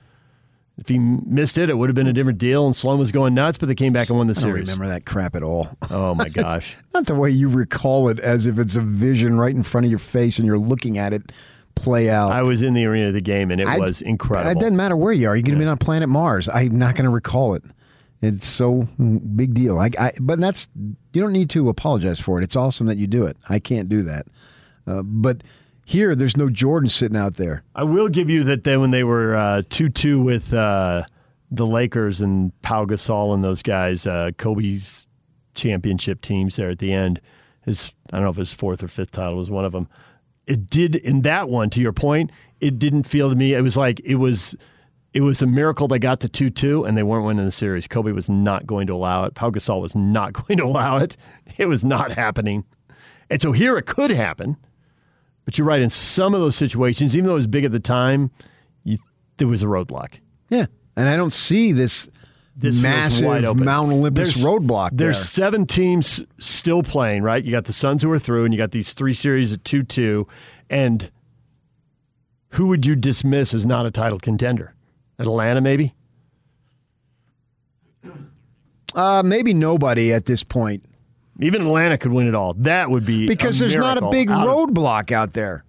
If he missed it, it would have been a different deal, and Sloan was going nuts, but they came back and won the I don't series. remember that crap at all. Oh, my gosh. Not the way you recall it as if it's a vision right in front of your face and you're looking at it play out. I was in the arena of the game, and it I- was incredible. It doesn't matter where you are. You're going to be on planet Mars. I'm not going to recall it. It's so big deal. I, I, but that's you don't need to apologize for it. It's awesome that you do it. I can't do that. Uh, but here, there's no Jordan sitting out there. I will give you that then when they were uh, 2 2 with uh, the Lakers and Pau Gasol and those guys, uh, Kobe's championship teams there at the end, his, I don't know if his fourth or fifth title was one of them. It did, in that one, to your point, it didn't feel to me, it was like it was. It was a miracle they got to 2 2 and they weren't winning the series. Kobe was not going to allow it. Pau Gasol was not going to allow it. It was not happening. And so here it could happen. But you're right. In some of those situations, even though it was big at the time, you, there was a roadblock. Yeah, and I don't see this, This massive. Mount Olympus There's- roadblock. There's there. seven teams still playing, right? You got the Suns who are through, and you got these three series at 2 2. And who would you dismiss as not a title contender? Atlanta, maybe? Uh, maybe nobody at this point. Even Atlanta could win it all. That would be because there's not a big out roadblock out there.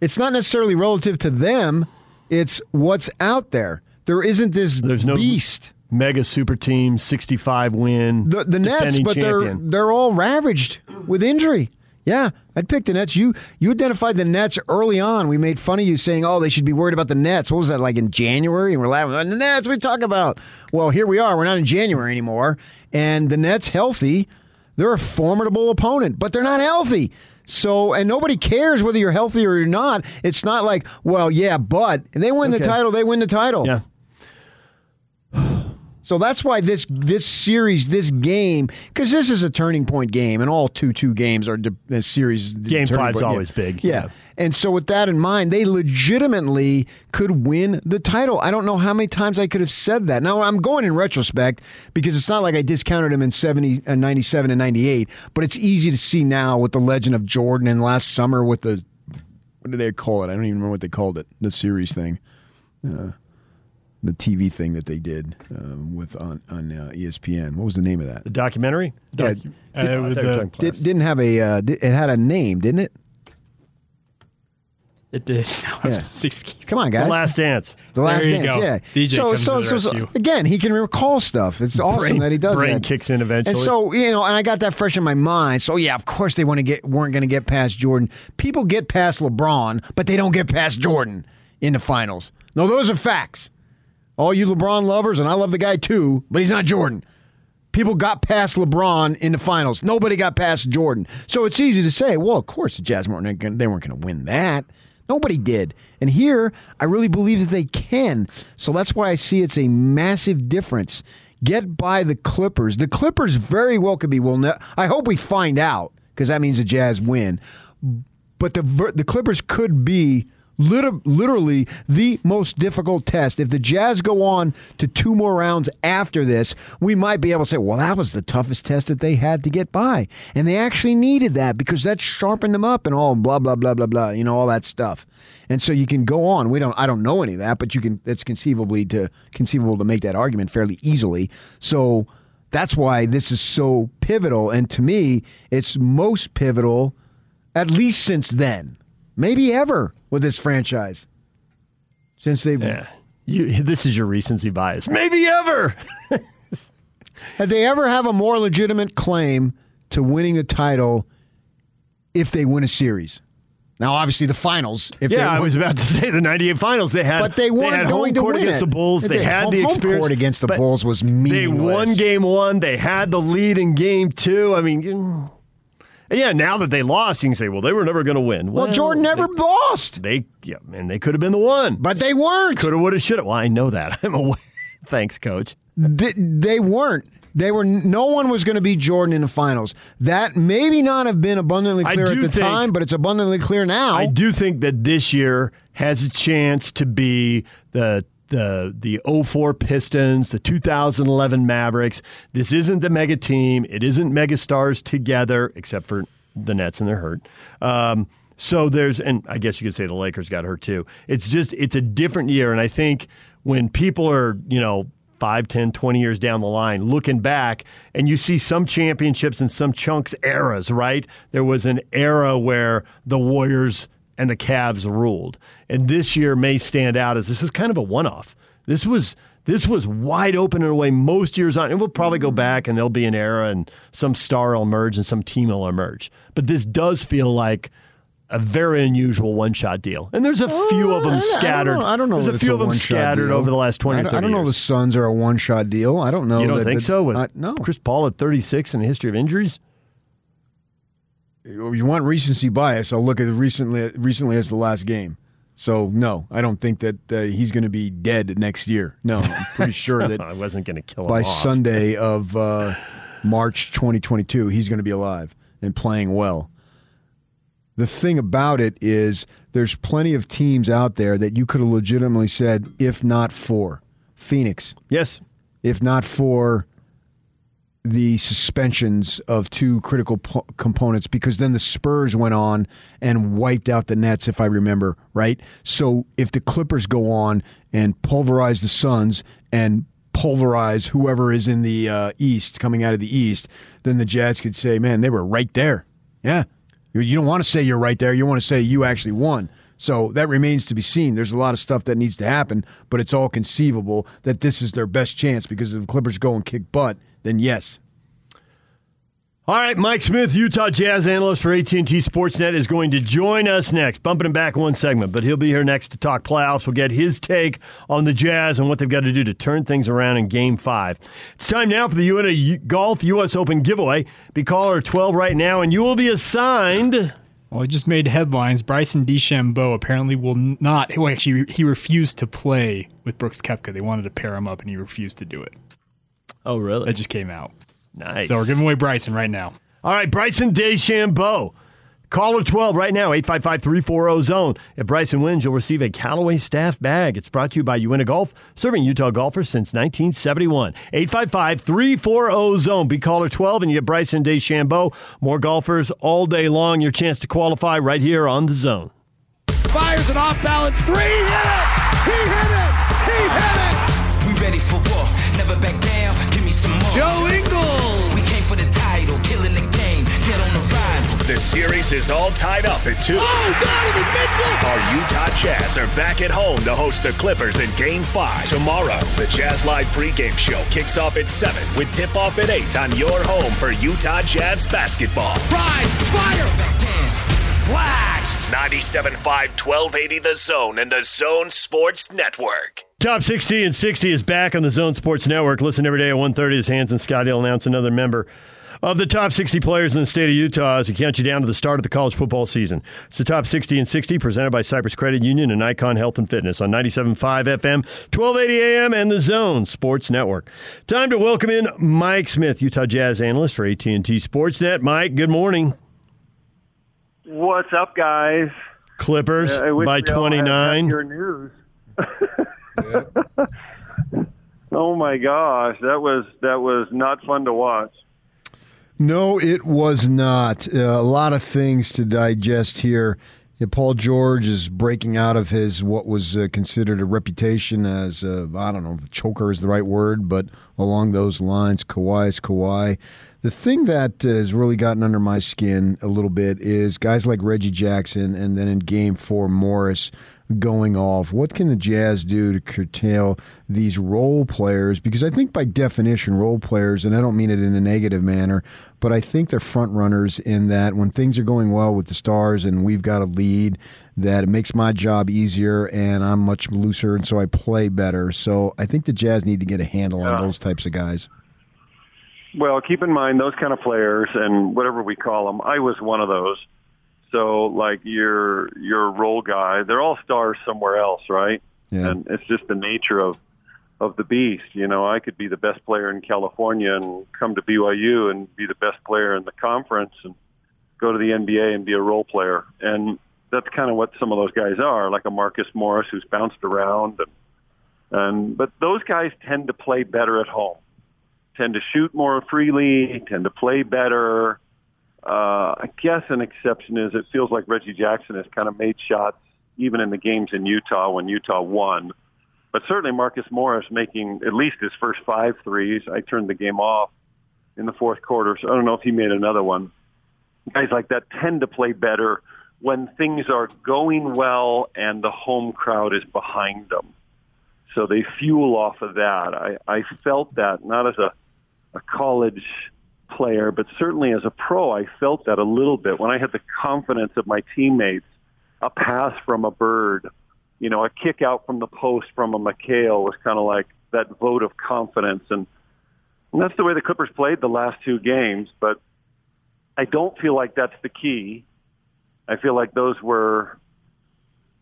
It's not necessarily relative to them. It's what's out there. There isn't this There's no beast. mega super team, 65 win. The, the Nets, but they're they're all ravaged with injury. Yeah, I'd pick the Nets. You you identified the Nets early on. We made fun of you saying, "Oh, they should be worried about the Nets." What was that like in January? And we're laughing. "Oh, The Nets. we talk about? Well, here we are. We're not in January anymore, and the Nets healthy. They're a formidable opponent, but they're not healthy. So, and nobody cares whether you're healthy or you're not. It's not like, well, yeah, but if they win Okay. the title, they win the title. Yeah. So that's why this this series, this game, because this is a turning point game, and all two two games are de- uh, series. Game five's point. Yeah. always big, Yeah. yeah. and so with that in mind, they legitimately could win the title. I don't know how many times I could have said that. Now I'm going in retrospect because it's not like I discounted them in 70, uh, 97 and ninety eight, but it's easy to see now with the legend of Jordan and last summer with the what do they call it? I don't even remember what they called it. The series thing. Uh, the TV thing that they did um, with on on uh, ESPN. What was the name of that? The documentary? Yeah, Docu- Uh, Did- with I thought you were the- talking Did, didn't have a. Uh, di- it had a name, didn't it? It did. Yeah. Six. Come on, guys. The Last Dance. The last There you dance, go. yeah. DJ so, comes so, to the so, so- again, he can recall stuff. It's awesome Brain- that he does brain that. kicks in eventually. And so, you know, and I got that fresh in my mind. So, yeah, of course they want to get weren't going to get past Jordan. People get past LeBron, but they don't get past Jordan in the finals. No, those are facts. All you LeBron lovers, and I love the guy too, but he's not Jordan. People got past LeBron in the finals. Nobody got past Jordan. So it's easy to say, well, of course the Jazz weren't gonna, they weren't going to win that. Nobody did. And here, I really believe that they can. So that's why I see it's a massive difference. Get by the Clippers. The Clippers very well could be. Well, I hope we find out because that means the Jazz win. But the the Clippers could be liter- literally the most difficult test. If the Jazz go on to two more rounds after this, we might be able to say, well, that was the toughest test that they had to get by. And they actually needed that because that sharpened them up and all blah, blah, blah, blah, blah, you know, all that stuff. And so you can go on. We don't I don't know any of that, but you can it's conceivably to conceivable to make that argument fairly easily. So that's why this is so pivotal. And to me, it's most pivotal at least since then, maybe ever with this franchise. Since they've Yeah. You, this is your recency bias. Maybe ever. have they ever have a more legitimate claim to winning the title if they win a series? Now, obviously, the finals. If yeah, they I was about to say the 98 finals. They had, But they weren't had going home to court win against it. the Bulls. They, They- had home- the experience. court against the Bulls was meaningless. They won game one. They had the lead in game two. I mean. And yeah, now that they lost, you can say, well, they were never going to win. well, Jordan never lost, They, yeah, and they could have been the one. but they weren't. Could have, would have, should have. Well, I know that. I'm aware. Thanks, coach. They, they weren't. They were no one was going to be Jordan in the finals. That maybe not have been abundantly clear at the think- time, but it's abundantly clear now. I do think that this year has a chance to be the the the 04 Pistons, the 2011 Mavericks. This isn't the mega team. It isn't mega stars together, except for the Nets and they're hurt. Um, so there's, and I guess you could say the Lakers got hurt too. It's just, it's a different year. And I think when people are, you know, 5, 10, 20 years down the line, looking back, and you see some championships and some chunks eras, right? There was an era where the Warriors and the Cavs ruled. And this year may stand out as this is kind of a one off. This was this was wide open in a way most years on. And we'll probably go back and there'll be an era and some star will emerge and some team will emerge. But this does feel like a very unusual one shot deal. And there's a uh, few of them I- I don't scattered. know- I don't know. There's a few of them scattered deal. over the last 20 I don't, 30 I don't know the. Suns are a one shot deal. I don't know. You don't that- think that- so? With I- no. Chris Paul at 36 and a history of injuries? If you want recency bias, I'll look at it recently recently as the last game. So no, I don't think that uh, he's going to be dead next year. No, I'm pretty sure that I wasn't going to kill him by off. Sunday of uh, March 2022, he's going to be alive and playing well. The thing about it is, there's plenty of teams out there that you could have legitimately said, if not for Phoenix, yes, if not for the suspensions of two critical po- components because then the Spurs went on and wiped out the Nets, if I remember right. So if the Clippers go on and pulverize the Suns and pulverize whoever is in the uh, East coming out of the East, then the Jazz could say, "Man, they were right there." Yeah, you, don't want to say you're right there. You want to say you actually won. So that remains to be seen. There's a lot of stuff that needs to happen, but it's all conceivable that this is their best chance because if the Clippers go and kick butt, then yes. All right, Mike Smith, Utah Jazz analyst for AT&T Sportsnet, is going to join us next. Bumping him back one segment, but he'll be here next to talk playoffs. We'll get his take on the Jazz and what they've got to do to turn things around in Game 5. It's time now for the Uinta Golf U.S. Open giveaway. Be caller 12 right now, and you will be assigned... Well, he just made headlines. Bryson DeChambeau apparently will not. Well, actually, he refused to play with Brooks Koepka. They wanted to pair him up, and he refused to do it. Oh, really? That just came out. Nice. So we're giving away Bryson right now. All right, Bryson DeChambeau. Caller 12 right now, 855-340-ZONE. If Bryson wins, you'll receive a Callaway staff bag. It's brought to you by Uinta Golf, serving Utah golfers since 1971. 855-340-ZONE. Be caller 12 and you get Bryson DeChambeau. More golfers all day long. Your chance to qualify right here on The Zone. Fires an off balance three. He hit it. He hit it. He hit it. We ready for war, never back down. Joe Ingles. We came for the title, killing the game, get on the rival. The series is all tied up at two. Oh, Donovan Mitchell. Our Utah Jazz are back at home to host the Clippers in Game 5. Tomorrow, the Jazz Live pregame show kicks off at 7 with tip-off at 8 on your home for Utah Jazz basketball. Rise, fire. Splash! 97.5 1280 The Zone and The Zone Sports Network. Top 60 and 60 is back on the Zone Sports Network. Listen every day at 1.30 as Hans and Scotty will announce another member of the top 60 players in the state of Utah as we count you down to the start of the college football season. It's the top 60 and 60 presented by Cyprus Credit Union and Icon Health and Fitness on 97.5 FM, 1280 AM, and the Zone Sports Network. Time to welcome in Mike Smith, Utah Jazz analyst for AT&T Sportsnet. Mike, good morning. What's up, guys? Clippers Uh, by we all had 29. Your news. oh my gosh, that was that was not fun to watch. No, it was not. Uh, a lot of things to digest here. Yeah, Paul George is breaking out of his what was uh, considered a reputation as uh, I don't know, choker is the right word, but along those lines, Kawhi is Kawhi. The thing that uh, has really gotten under my skin a little bit is guys like Reggie Jackson, and then in Game Four, Morris going off. What can the Jazz do to curtail these role players? Because I think by definition, role players, and I don't mean it in a negative manner, but I think they're front runners in that when things are going well with the stars and we've got a lead, that it makes my job easier and I'm much looser and so I play better. So I think the Jazz need to get a handle on those types of guys. Well, keep in mind those kind of players and whatever we call them. I was one of those. So, like your your role guy, they're all stars somewhere else, right? Yeah. And it's just the nature of of the beast. You know, I could be the best player in California and come to BYU and be the best player in the conference and go to the NBA and be a role player. And that's kind of what some of those guys are, like a Marcus Morris who's bounced around and and but those guys tend to play better at home, tend to shoot more freely, tend to play better. Uh, I guess an exception is it feels like Reggie Jackson has kind of made shots even in the games in Utah when Utah won. But certainly Marcus Morris making at least his first five threes. I turned the game off in the fourth quarter, so I don't know if he made another one. Guys like that tend to play better when things are going well and the home crowd is behind them. So they fuel off of that. I, I felt that not as a, a college player, but certainly as a pro, I felt that a little bit when I had the confidence of my teammates, a pass from a Bird, you know, a kick out from the post from a McHale was kind of like that vote of confidence. And, and that's the way the Clippers played the last two games, but I don't feel like that's the key. I feel like those were,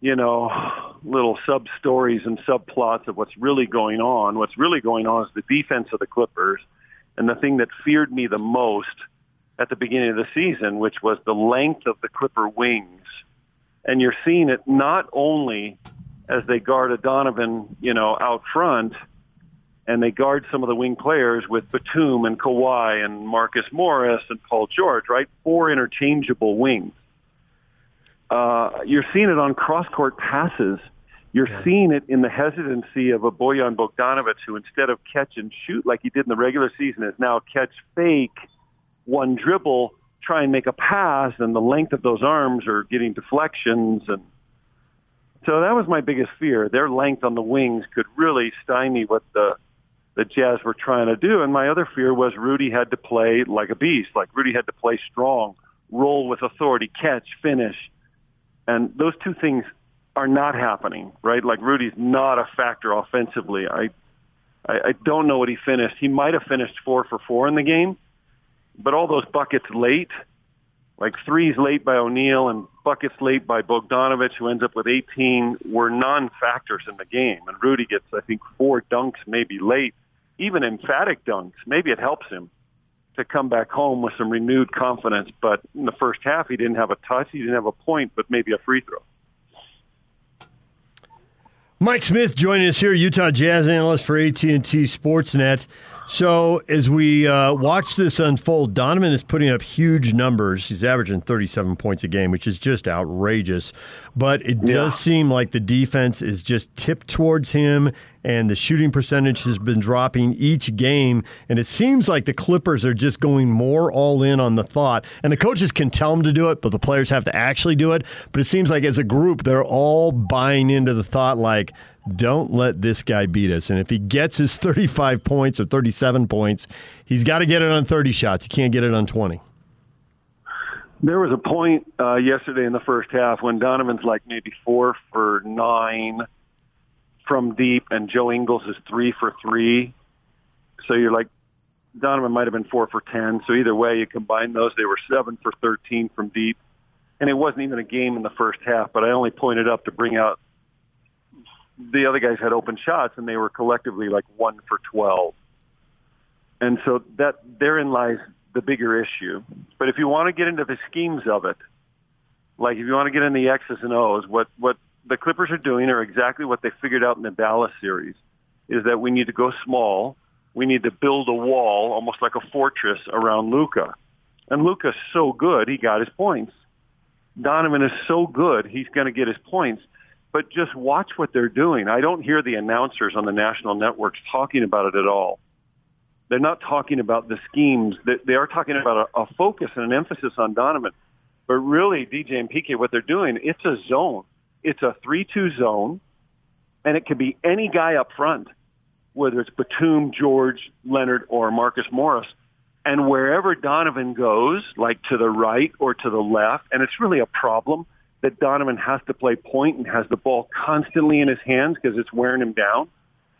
you know, little sub stories and subplots of what's really going on. What's really going on is the defense of the Clippers. And the thing that feared me the most at the beginning of the season, which was the length of the Clipper wings. And you're seeing it not only as they guard a Donovan, you know, out front, and they guard some of the wing players with Batum and Kawhi and Marcus Morris and Paul George, right? Four interchangeable wings. Uh, you're seeing it on cross-court passes. You're seeing it in the hesitancy of a Bojan Bogdanovic who instead of catch and shoot like he did in the regular season is now catch fake, one dribble, try and make a pass, and the length of those arms are getting deflections. And so that was my biggest fear. Their length on the wings could really stymie what the the Jazz were trying to do. And my other fear was Rudy had to play like a beast, like Rudy had to play strong, roll with authority, catch, finish. And those two things are not happening, right? Like Rudy's not a factor offensively. I, I, I don't know what he finished. He might have finished four for four in the game, but all those buckets late, like threes late by O'Neal and buckets late by Bogdanovic, who ends up with 18, were non-factors in the game. And Rudy gets, I think, four dunks maybe late, even emphatic dunks. Maybe it helps him to come back home with some renewed confidence. But in the first half, he didn't have a touch, he didn't have a point, but maybe a free throw. Mike Smith joining us here, Utah Jazz analyst for AT&T Sportsnet. So as we uh, watch this unfold, Donovan is putting up huge numbers. He's averaging 37 points a game, which is just outrageous. But it does Yeah. seem like the defense is just tipped towards him, and the shooting percentage has been dropping each game. And it seems like the Clippers are just going more all in on the thought. And the coaches can tell them to do it, but the players have to actually do it. But it seems like as a group, they're all buying into the thought like, don't let this guy beat us. And if he gets his 35 points or 37 points, he's got to get it on 30 shots. He can't get it on 20. There was a point uh, yesterday in the first half when Donovan's like maybe four for nine from deep, and Joe Ingles is three for three. So you're like, Donovan might have been four for ten. So either way, you combine those, they were seven for thirteen from deep, and it wasn't even a game in the first half. But I only pointed up to bring out the other guys had open shots, and they were collectively like one for twelve. And so that therein lies the bigger issue. But if you want to get into the schemes of it, like if you want to get in the X's and O's, what what the Clippers are doing are exactly what they figured out in the Dallas series, is that we need to go small. We need to build a wall, almost like a fortress around Luka. And Luka's so good, he got his points. Donovan is so good, he's going to get his points. But just watch what they're doing. I don't hear the announcers on the national networks talking about it at all. They're not talking about the schemes. They, are talking about a, a focus and an emphasis on Donovan. But really, DJ and PK, what they're doing, it's a zone. It's a 3-2 zone, and it could be any guy up front, whether it's Batum, George, Leonard, or Marcus Morris. And wherever Donovan goes, like to the right or to the left, and it's really a problem that Donovan has to play point and has the ball constantly in his hands because it's wearing him down.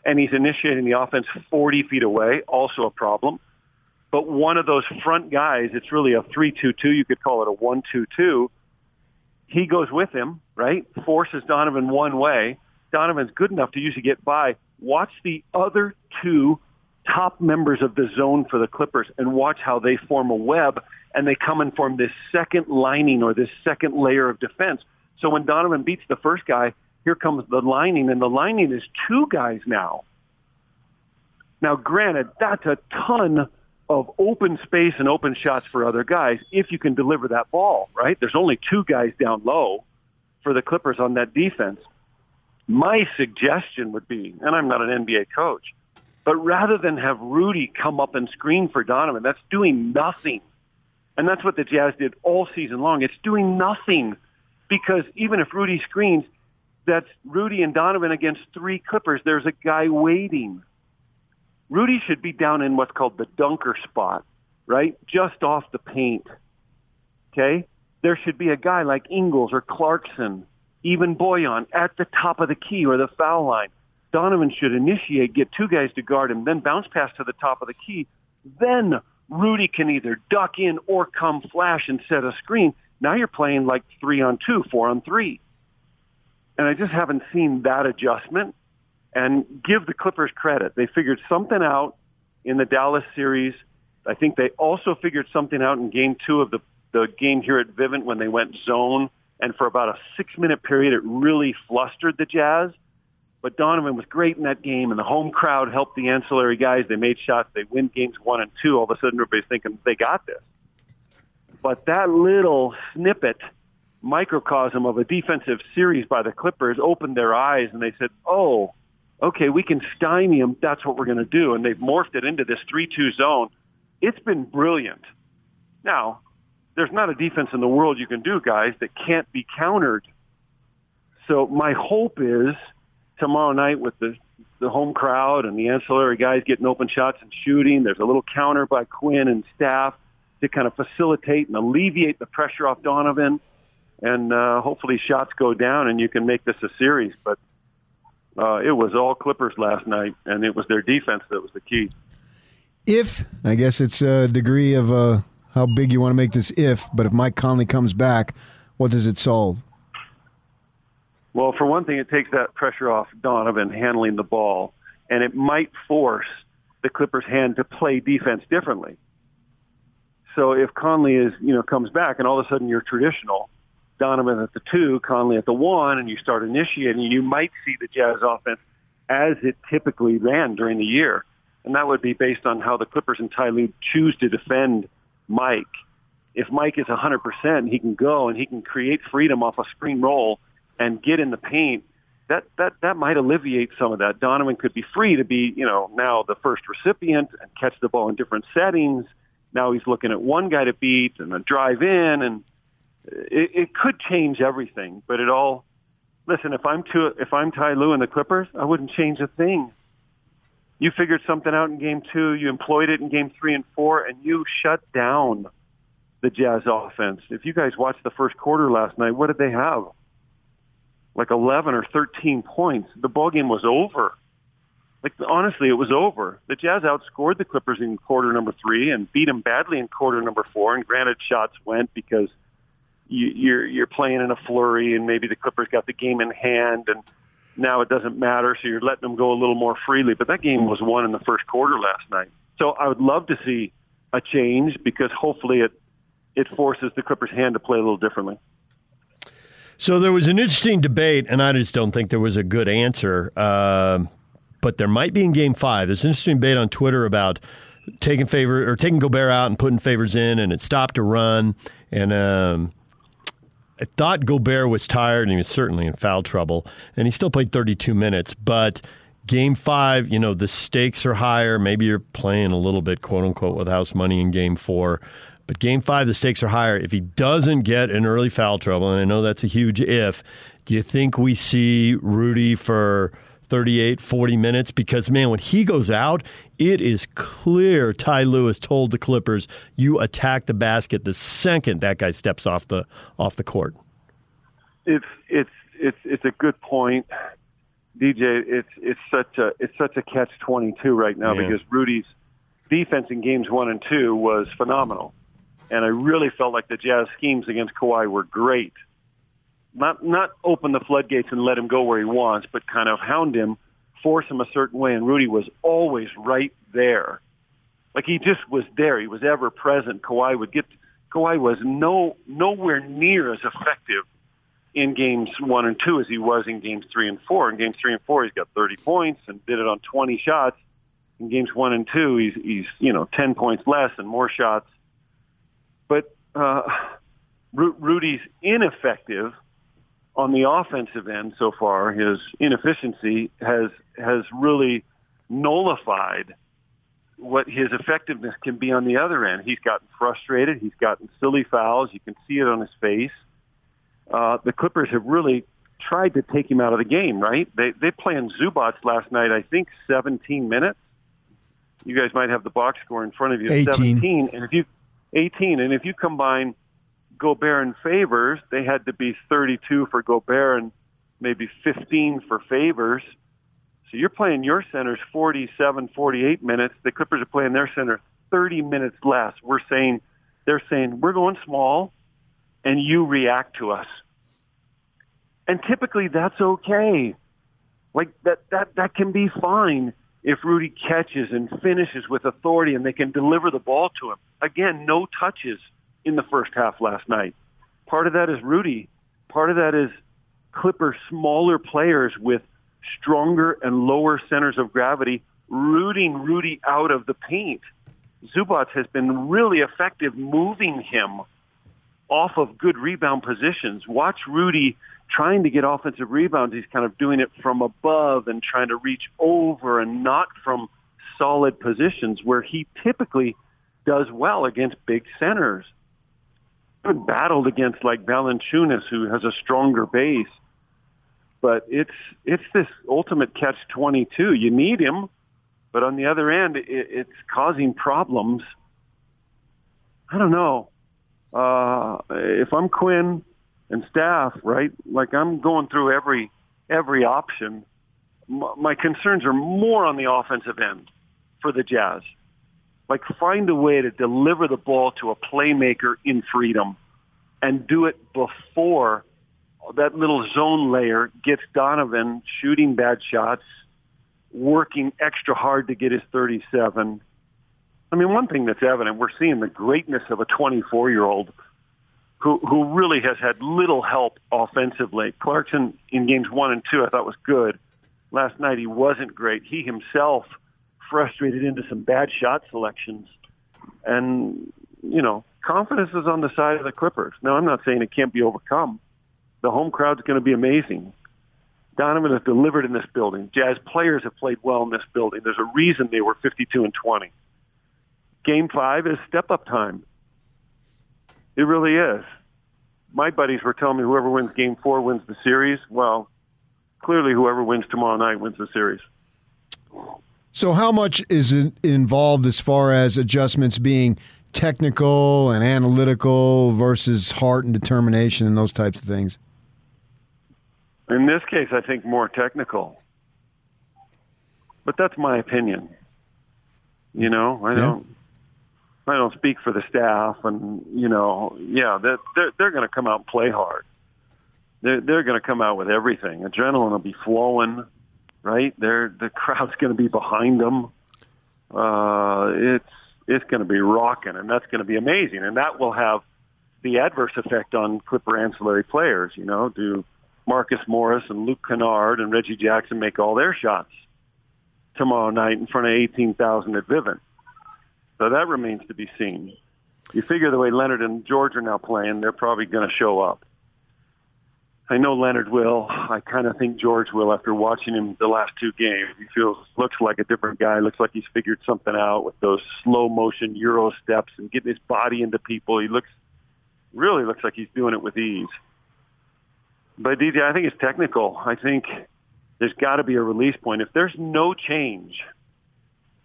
And he's initiating the offense 40 feet away, also a problem. But one of those front guys, it's really a 3-2-2. You could call it a 1-2-2. He goes with him, right? Forces Donovan one way. Donovan's good enough to usually get by. Watch the other two top members of the zone for the Clippers and watch how they form a web and they come and form this second lining or this second layer of defense. So when Donovan beats the first guy, here comes the lining, and the lining is two guys now. Now, granted, that's a ton of open space and open shots for other guys if you can deliver that ball, right? There's only two guys down low for the Clippers on that defense. My suggestion would be, and I'm not an NBA coach, but rather than have Rudy come up and screen for Donovan, that's doing nothing. And that's what the Jazz did all season long. It's doing nothing because even if Rudy screens, that's Rudy and Donovan against three Clippers. There's a guy waiting. Rudy should be down in what's called the dunker spot, right? Just off the paint. Okay? There should be a guy like Ingles or Clarkson, even Bojan at the top of the key or the foul line. Donovan should initiate, get two guys to guard him, then bounce pass to the top of the key. Then Rudy can either duck in or come flash and set a screen. Now you're playing like three on two, four on three. And I just haven't seen that adjustment. And give the Clippers credit. They figured something out in the Dallas series. I think they also figured something out in game two of the, the game here at Vivint when they went zone. And for about a six minute period, it really flustered the Jazz. But Donovan was great in that game, and the home crowd helped the ancillary guys. They made shots. They win games one and two. All of a sudden, everybody's thinking they got this. But that little snippet, microcosm of a defensive series by the Clippers opened their eyes, and they said, oh, okay, we can stymie them. That's what we're going to do. And they've morphed it into this 3-2 zone. It's been brilliant. Now, there's not a defense in the world you can do, guys, that can't be countered. So my hope is tomorrow night with the the home crowd and the ancillary guys getting open shots and shooting. There's a little counter by Quin and staff to kind of facilitate and alleviate the pressure off Donovan. And uh, hopefully shots go down and you can make this a series. But uh, it was all Clippers last night, and it was their defense that was the key. If I guess it's a degree of uh, how big you want to make this if, but if Mike Conley comes back, what does it solve? Well, for one thing, it takes that pressure off Donovan handling the ball, and it might force the Clippers' hand to play defense differently. So if Conley is, you know, comes back and all of a sudden you're traditional, Donovan at the two, Conley at the one, and you start initiating, you might see the Jazz offense as it typically ran during the year. And that would be based on how the Clippers and Ty Lue choose to defend Mike. If Mike is 100%, he can go and he can create freedom off a screen roll and get in the paint, that that that might alleviate some of that. Donovan could be free to be, you know, now the first recipient and catch the ball in different settings. Now he's looking at one guy to beat and a drive in, and it, it could change everything. But it all, listen, if I'm to, if I'm Ty Lue and the Clippers, I wouldn't change a thing. You figured something out in game two, you employed it in game three and four, and you shut down the Jazz offense. If you guys watched the first quarter last night, what did they have? Like 11 or 13 points, the ball game was over. Like honestly, it was over. The Jazz outscored the Clippers in quarter number three and beat them badly in quarter number four. And granted, shots went because you, you're you're playing in a flurry, and maybe the Clippers got the game in hand, and now it doesn't matter. So you're letting them go a little more freely. But that game was won in the first quarter last night. So I would love to see a change because hopefully it it forces the Clippers' hand to play a little differently. So there was an interesting debate, and I just don't think there was a good answer. Uh, but there might be in Game Five. There's an interesting debate on Twitter about taking favor or taking Gobert out and putting Favors in, and it stopped a run. And um, I thought Gobert was tired, and he was certainly in foul trouble, and he still played 32 minutes, but. Game five, you know, the stakes are higher. Maybe you're playing a little bit, quote unquote, with house money in game four. But game five, the stakes are higher. If he doesn't get an early foul trouble, and I know that's a huge if, do you think we see Rudy for 38, 40 minutes? Because, man, when he goes out, it is clear Ty Lewis told the Clippers, you attack the basket the second that guy steps off the off the court. It's it's it's it's a good point. DJ, it's it's such a it's such a catch twenty two right now Yeah. because Rudy's defense in games one and two was phenomenal. And I really felt like the Jazz schemes against Kawhi were great. not not open the floodgates and let him go where he wants, but kind of hound him, force him a certain way. And Rudy was always right there, like he just was there. He was ever present. Kawhi would get. Kawhi was no nowhere near as effective in games one and two as he was in games three and four. In games three and four, he's got 30 points and did it on 20 shots. In games one and two, he's he's you know 10 points less and more shots. But uh, Rudy's ineffective on the offensive end so far. His inefficiency has has really nullified what his effectiveness can be on the other end. He's gotten frustrated. He's gotten silly fouls. You can see it on his face. Uh, the Clippers have really tried to take him out of the game, right? They they played Zubac last night, I think 17 minutes. You guys might have the box score in front of you. 18. 17. And if you 18, and if you combine Gobert and Favors, they had to be 32 for Gobert and maybe 15 for Favors. So you're playing your centers 47, 48 minutes. The Clippers are playing their center 30 minutes less. We're saying they're saying we're going small and you react to us. And typically that's okay. Like that that that can be fine if Rudy catches and finishes with authority and they can deliver the ball to him. Again, no touches in the first half last night. Part of that is Rudy. Part of that is Clipper smaller players with stronger and lower centers of gravity rooting Rudy out of the paint. Zubac has been really effective moving him off of good rebound positions. Watch Rudy trying to get offensive rebounds. He's kind of doing it from above and trying to reach over and not from solid positions where he typically does well against big centers. Battled against like Valanciunas, who has a stronger base, but it's it's this ultimate catch twenty two. You need him, but on the other end, it, it's causing problems. I don't know. Uh, if I'm Quin and staff, right? Like I'm going through every every option. M- my concerns are more on the offensive end for the Jazz. Like find a way to deliver the ball to a playmaker in freedom and do it before that little zone layer gets Donovan shooting bad shots, working extra hard to get his 37. I mean, one thing that's evident, we're seeing the greatness of a 24-year-old who who really has had little help offensively. Clarkson in games one and two, I thought was good. Last night he wasn't great. He himself frustrated into some bad shot selections, and you know, confidence is on the side of the Clippers. Now, I'm not saying it can't be overcome. The home crowd's going to be amazing. Donovan has delivered in this building. Jazz players have played well in this building. There's a reason they were 52 and 20. Game five is step up time. It really is. My buddies were telling me whoever wins game four wins the series. Well, clearly whoever wins tomorrow night wins the series. So, how much is it involved as far as adjustments being technical and analytical versus heart and determination and those types of things? In this case, I think more technical. But that's my opinion. You know, I don't I don't speak for the staff and you know, yeah, they're they're, they're going to come out and play hard. They're they're going to come out with everything. Adrenaline will be flowing, right? They're the crowd's going to be behind them. Uh it's it's going to be rocking and that's going to be amazing and that will have the adverse effect on Clipper ancillary players, you know, do Marcus Morris and Luke Kennard and Reggie Jackson make all their shots tomorrow night in front of 18,000 at Vivint. So that remains to be seen. You figure the way Leonard and George are now playing, they're probably going to show up. I know Leonard will. I kind of think George will after watching him the last two games. He feels looks like a different guy. Looks like he's figured something out with those slow motion euro steps and getting his body into people. He looks really looks like he's doing it with ease. But DJ, I think it's technical. I think there's got to be a release point. If there's no change,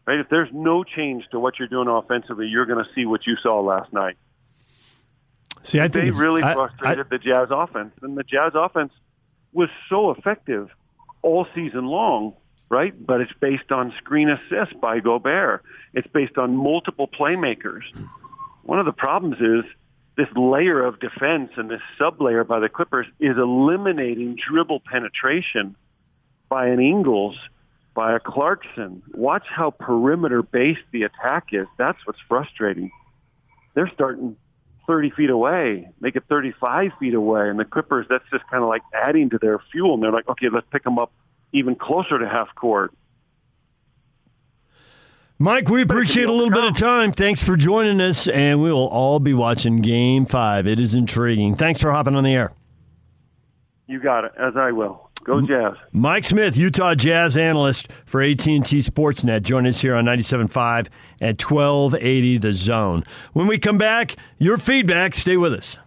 right? If there's no change to what you're doing offensively, you're going to see what you saw last night. See, I think they really I- frustrated the Jazz offense, and the Jazz offense was so effective all season long, right? But it's based on screen assists by Gobert. It's based on multiple playmakers. One of the problems is this layer of defense and this sublayer by the Clippers is eliminating dribble penetration by an Ingles, by a Clarkson. Watch how perimeter based the attack is. That's what's frustrating. They're starting 30 feet away, make it 35 feet away, and the Clippers, that's just kind of like adding to their fuel. And they're like, okay, let's pick them up even closer to half court. Mike, we appreciate a little bit of time. Thanks for joining us, and we will all be watching Game Five. It is intriguing. Thanks for hopping on the air. You got it, as I will. Go Jazz. Mike Smith, Utah Jazz analyst for AT&T Sportsnet, join us here on 97.5 at 1280 The Zone. When we come back, your feedback. Stay with us.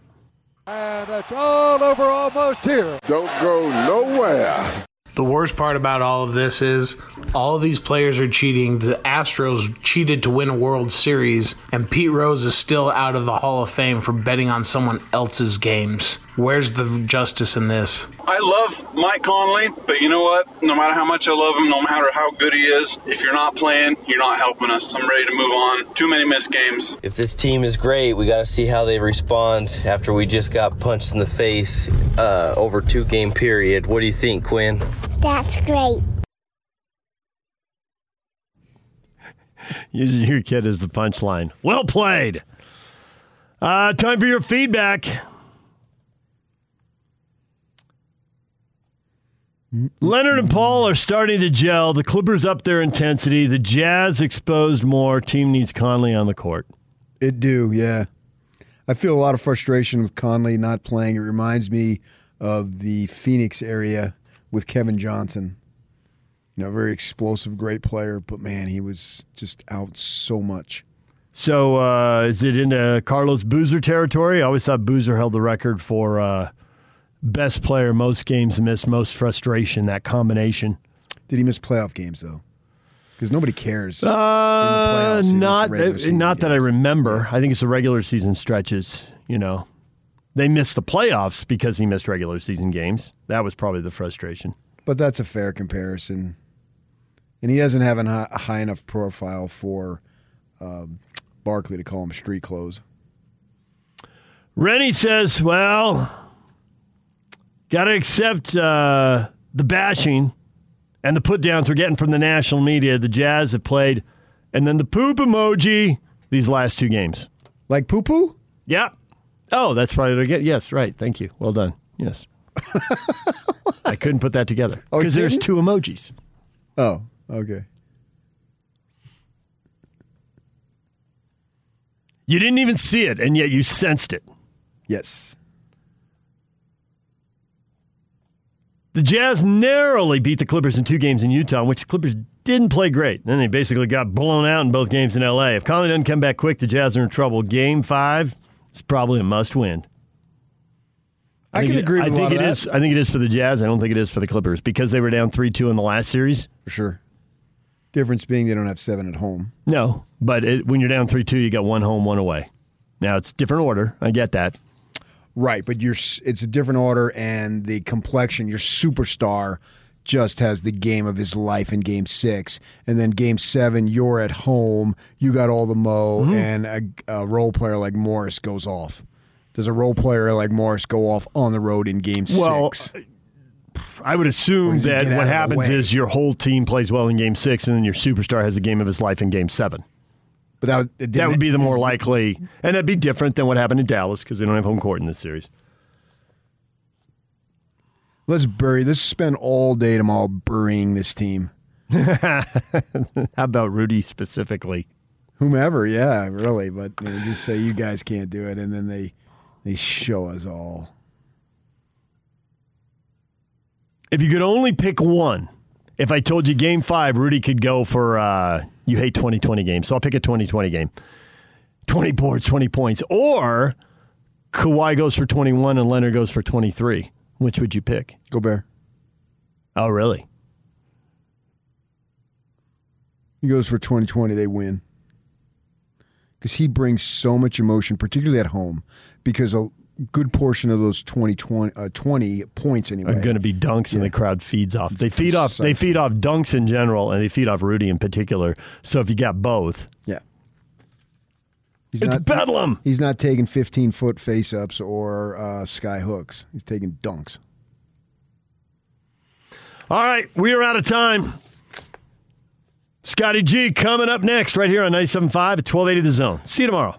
And it's all over almost here. Don't go nowhere. The worst part about all of this is all of these players are cheating. The Astros cheated to win a World Series, and Pete Rose is still out of the Hall of Fame for betting on someone else's games. Where's the justice in this? I love Mike Conley, but you know what? No matter how much I love him, no matter how good he is, if you're not playing, you're not helping us. I'm ready to move on. Too many missed games. If this team is great, we got to see how they respond after we just got punched in the face uh, over two game period. What do you think, Quinn? That's great. Using your kid as the punchline. Well played. Uh, time for your feedback. Leonard and Paul are starting to gel. The Clippers up their intensity. The Jazz exposed more. Team needs Conley on the court. It do, yeah. I feel a lot of frustration with Conley not playing. It reminds me of the Phoenix area with Kevin Johnson. You know, very explosive, great player, but man, he was just out so much. So, uh, is it into Carlos Boozer territory? I always thought Boozer held the record for uh, best player, most games missed, most frustration. That combination. Did he miss playoff games though? Because nobody cares. Uh, playoffs, it was not uh, not that I remember. I think it's the regular season stretches. You know, they missed the playoffs because he missed regular season games. That was probably the frustration. But that's a fair comparison. And he doesn't have a high, a high enough profile for um, Barkley to call him street clothes. Rennie says, "Well, got to accept uh, the bashing and the put downs we're getting from the national media. The Jazz have played, and then the poop emoji these last two games. Like poo poo? Yeah. Oh, that's probably what I get. Yes, right. Thank you. Well done. Yes. I couldn't put that together Oh, because there's two emojis. Oh, okay. You didn't even see it, and yet you sensed it. Yes. The Jazz narrowly beat the Clippers in two games in Utah, in which the Clippers didn't play great. Then they basically got blown out in both games in LA. If Conley doesn't come back quick, the Jazz are in trouble. Game five is probably a must win. I think can it- agree with I think it is. I think it is for the Jazz. I don't think it is for the Clippers because they were down three two in the last series. For sure. Difference being they don't have seven at home. No, but it, when you're down three two, you got one home, one away. Now it's different order. I get that. Right, but you're it's a different order and the complexion, your superstar just has the game of his life in game 6 and then game 7 you're at home, you got all the mo Mm-hmm. and a, a role player like Morris goes off. Does a role player like Morris go off on the road in game Well, 6? I would assume that what happens is your whole team plays well in game six, and then your superstar has the game of his life in game seven. But that, would- That would be the more likely, and that'd be different than what happened in Dallas because they don't have home court in this series. Let's bury let's spend all day tomorrow burying this team. How about Rudy specifically? Whomever, yeah, really, but you know, just say you guys can't do it and then they they show us all. If you could only pick one, if I told you game five, Rudy could go for, uh, you hate 2020 games, so I'll pick a 2020 game 20 boards, 20 points. Or Kawhi goes for 21 and Leonard goes for 23. Which would you pick? Gobert. Oh, really? He goes for 2020, they win. Because he brings so much emotion, particularly at home, because a good portion of those 20, 20, uh, 20 points anyway. Are going to be dunks yeah. and the crowd feeds off. They feed off they feed off dunks in general and they feed off rudy in particular. So if you got both yeah. He's it's not, bedlam he's not taking 15 foot face ups or uh, sky hooks. He's taking dunks. All right we are out of time. Scotty g coming up next right here on 97.5 at 1280 the zone. See you tomorrow.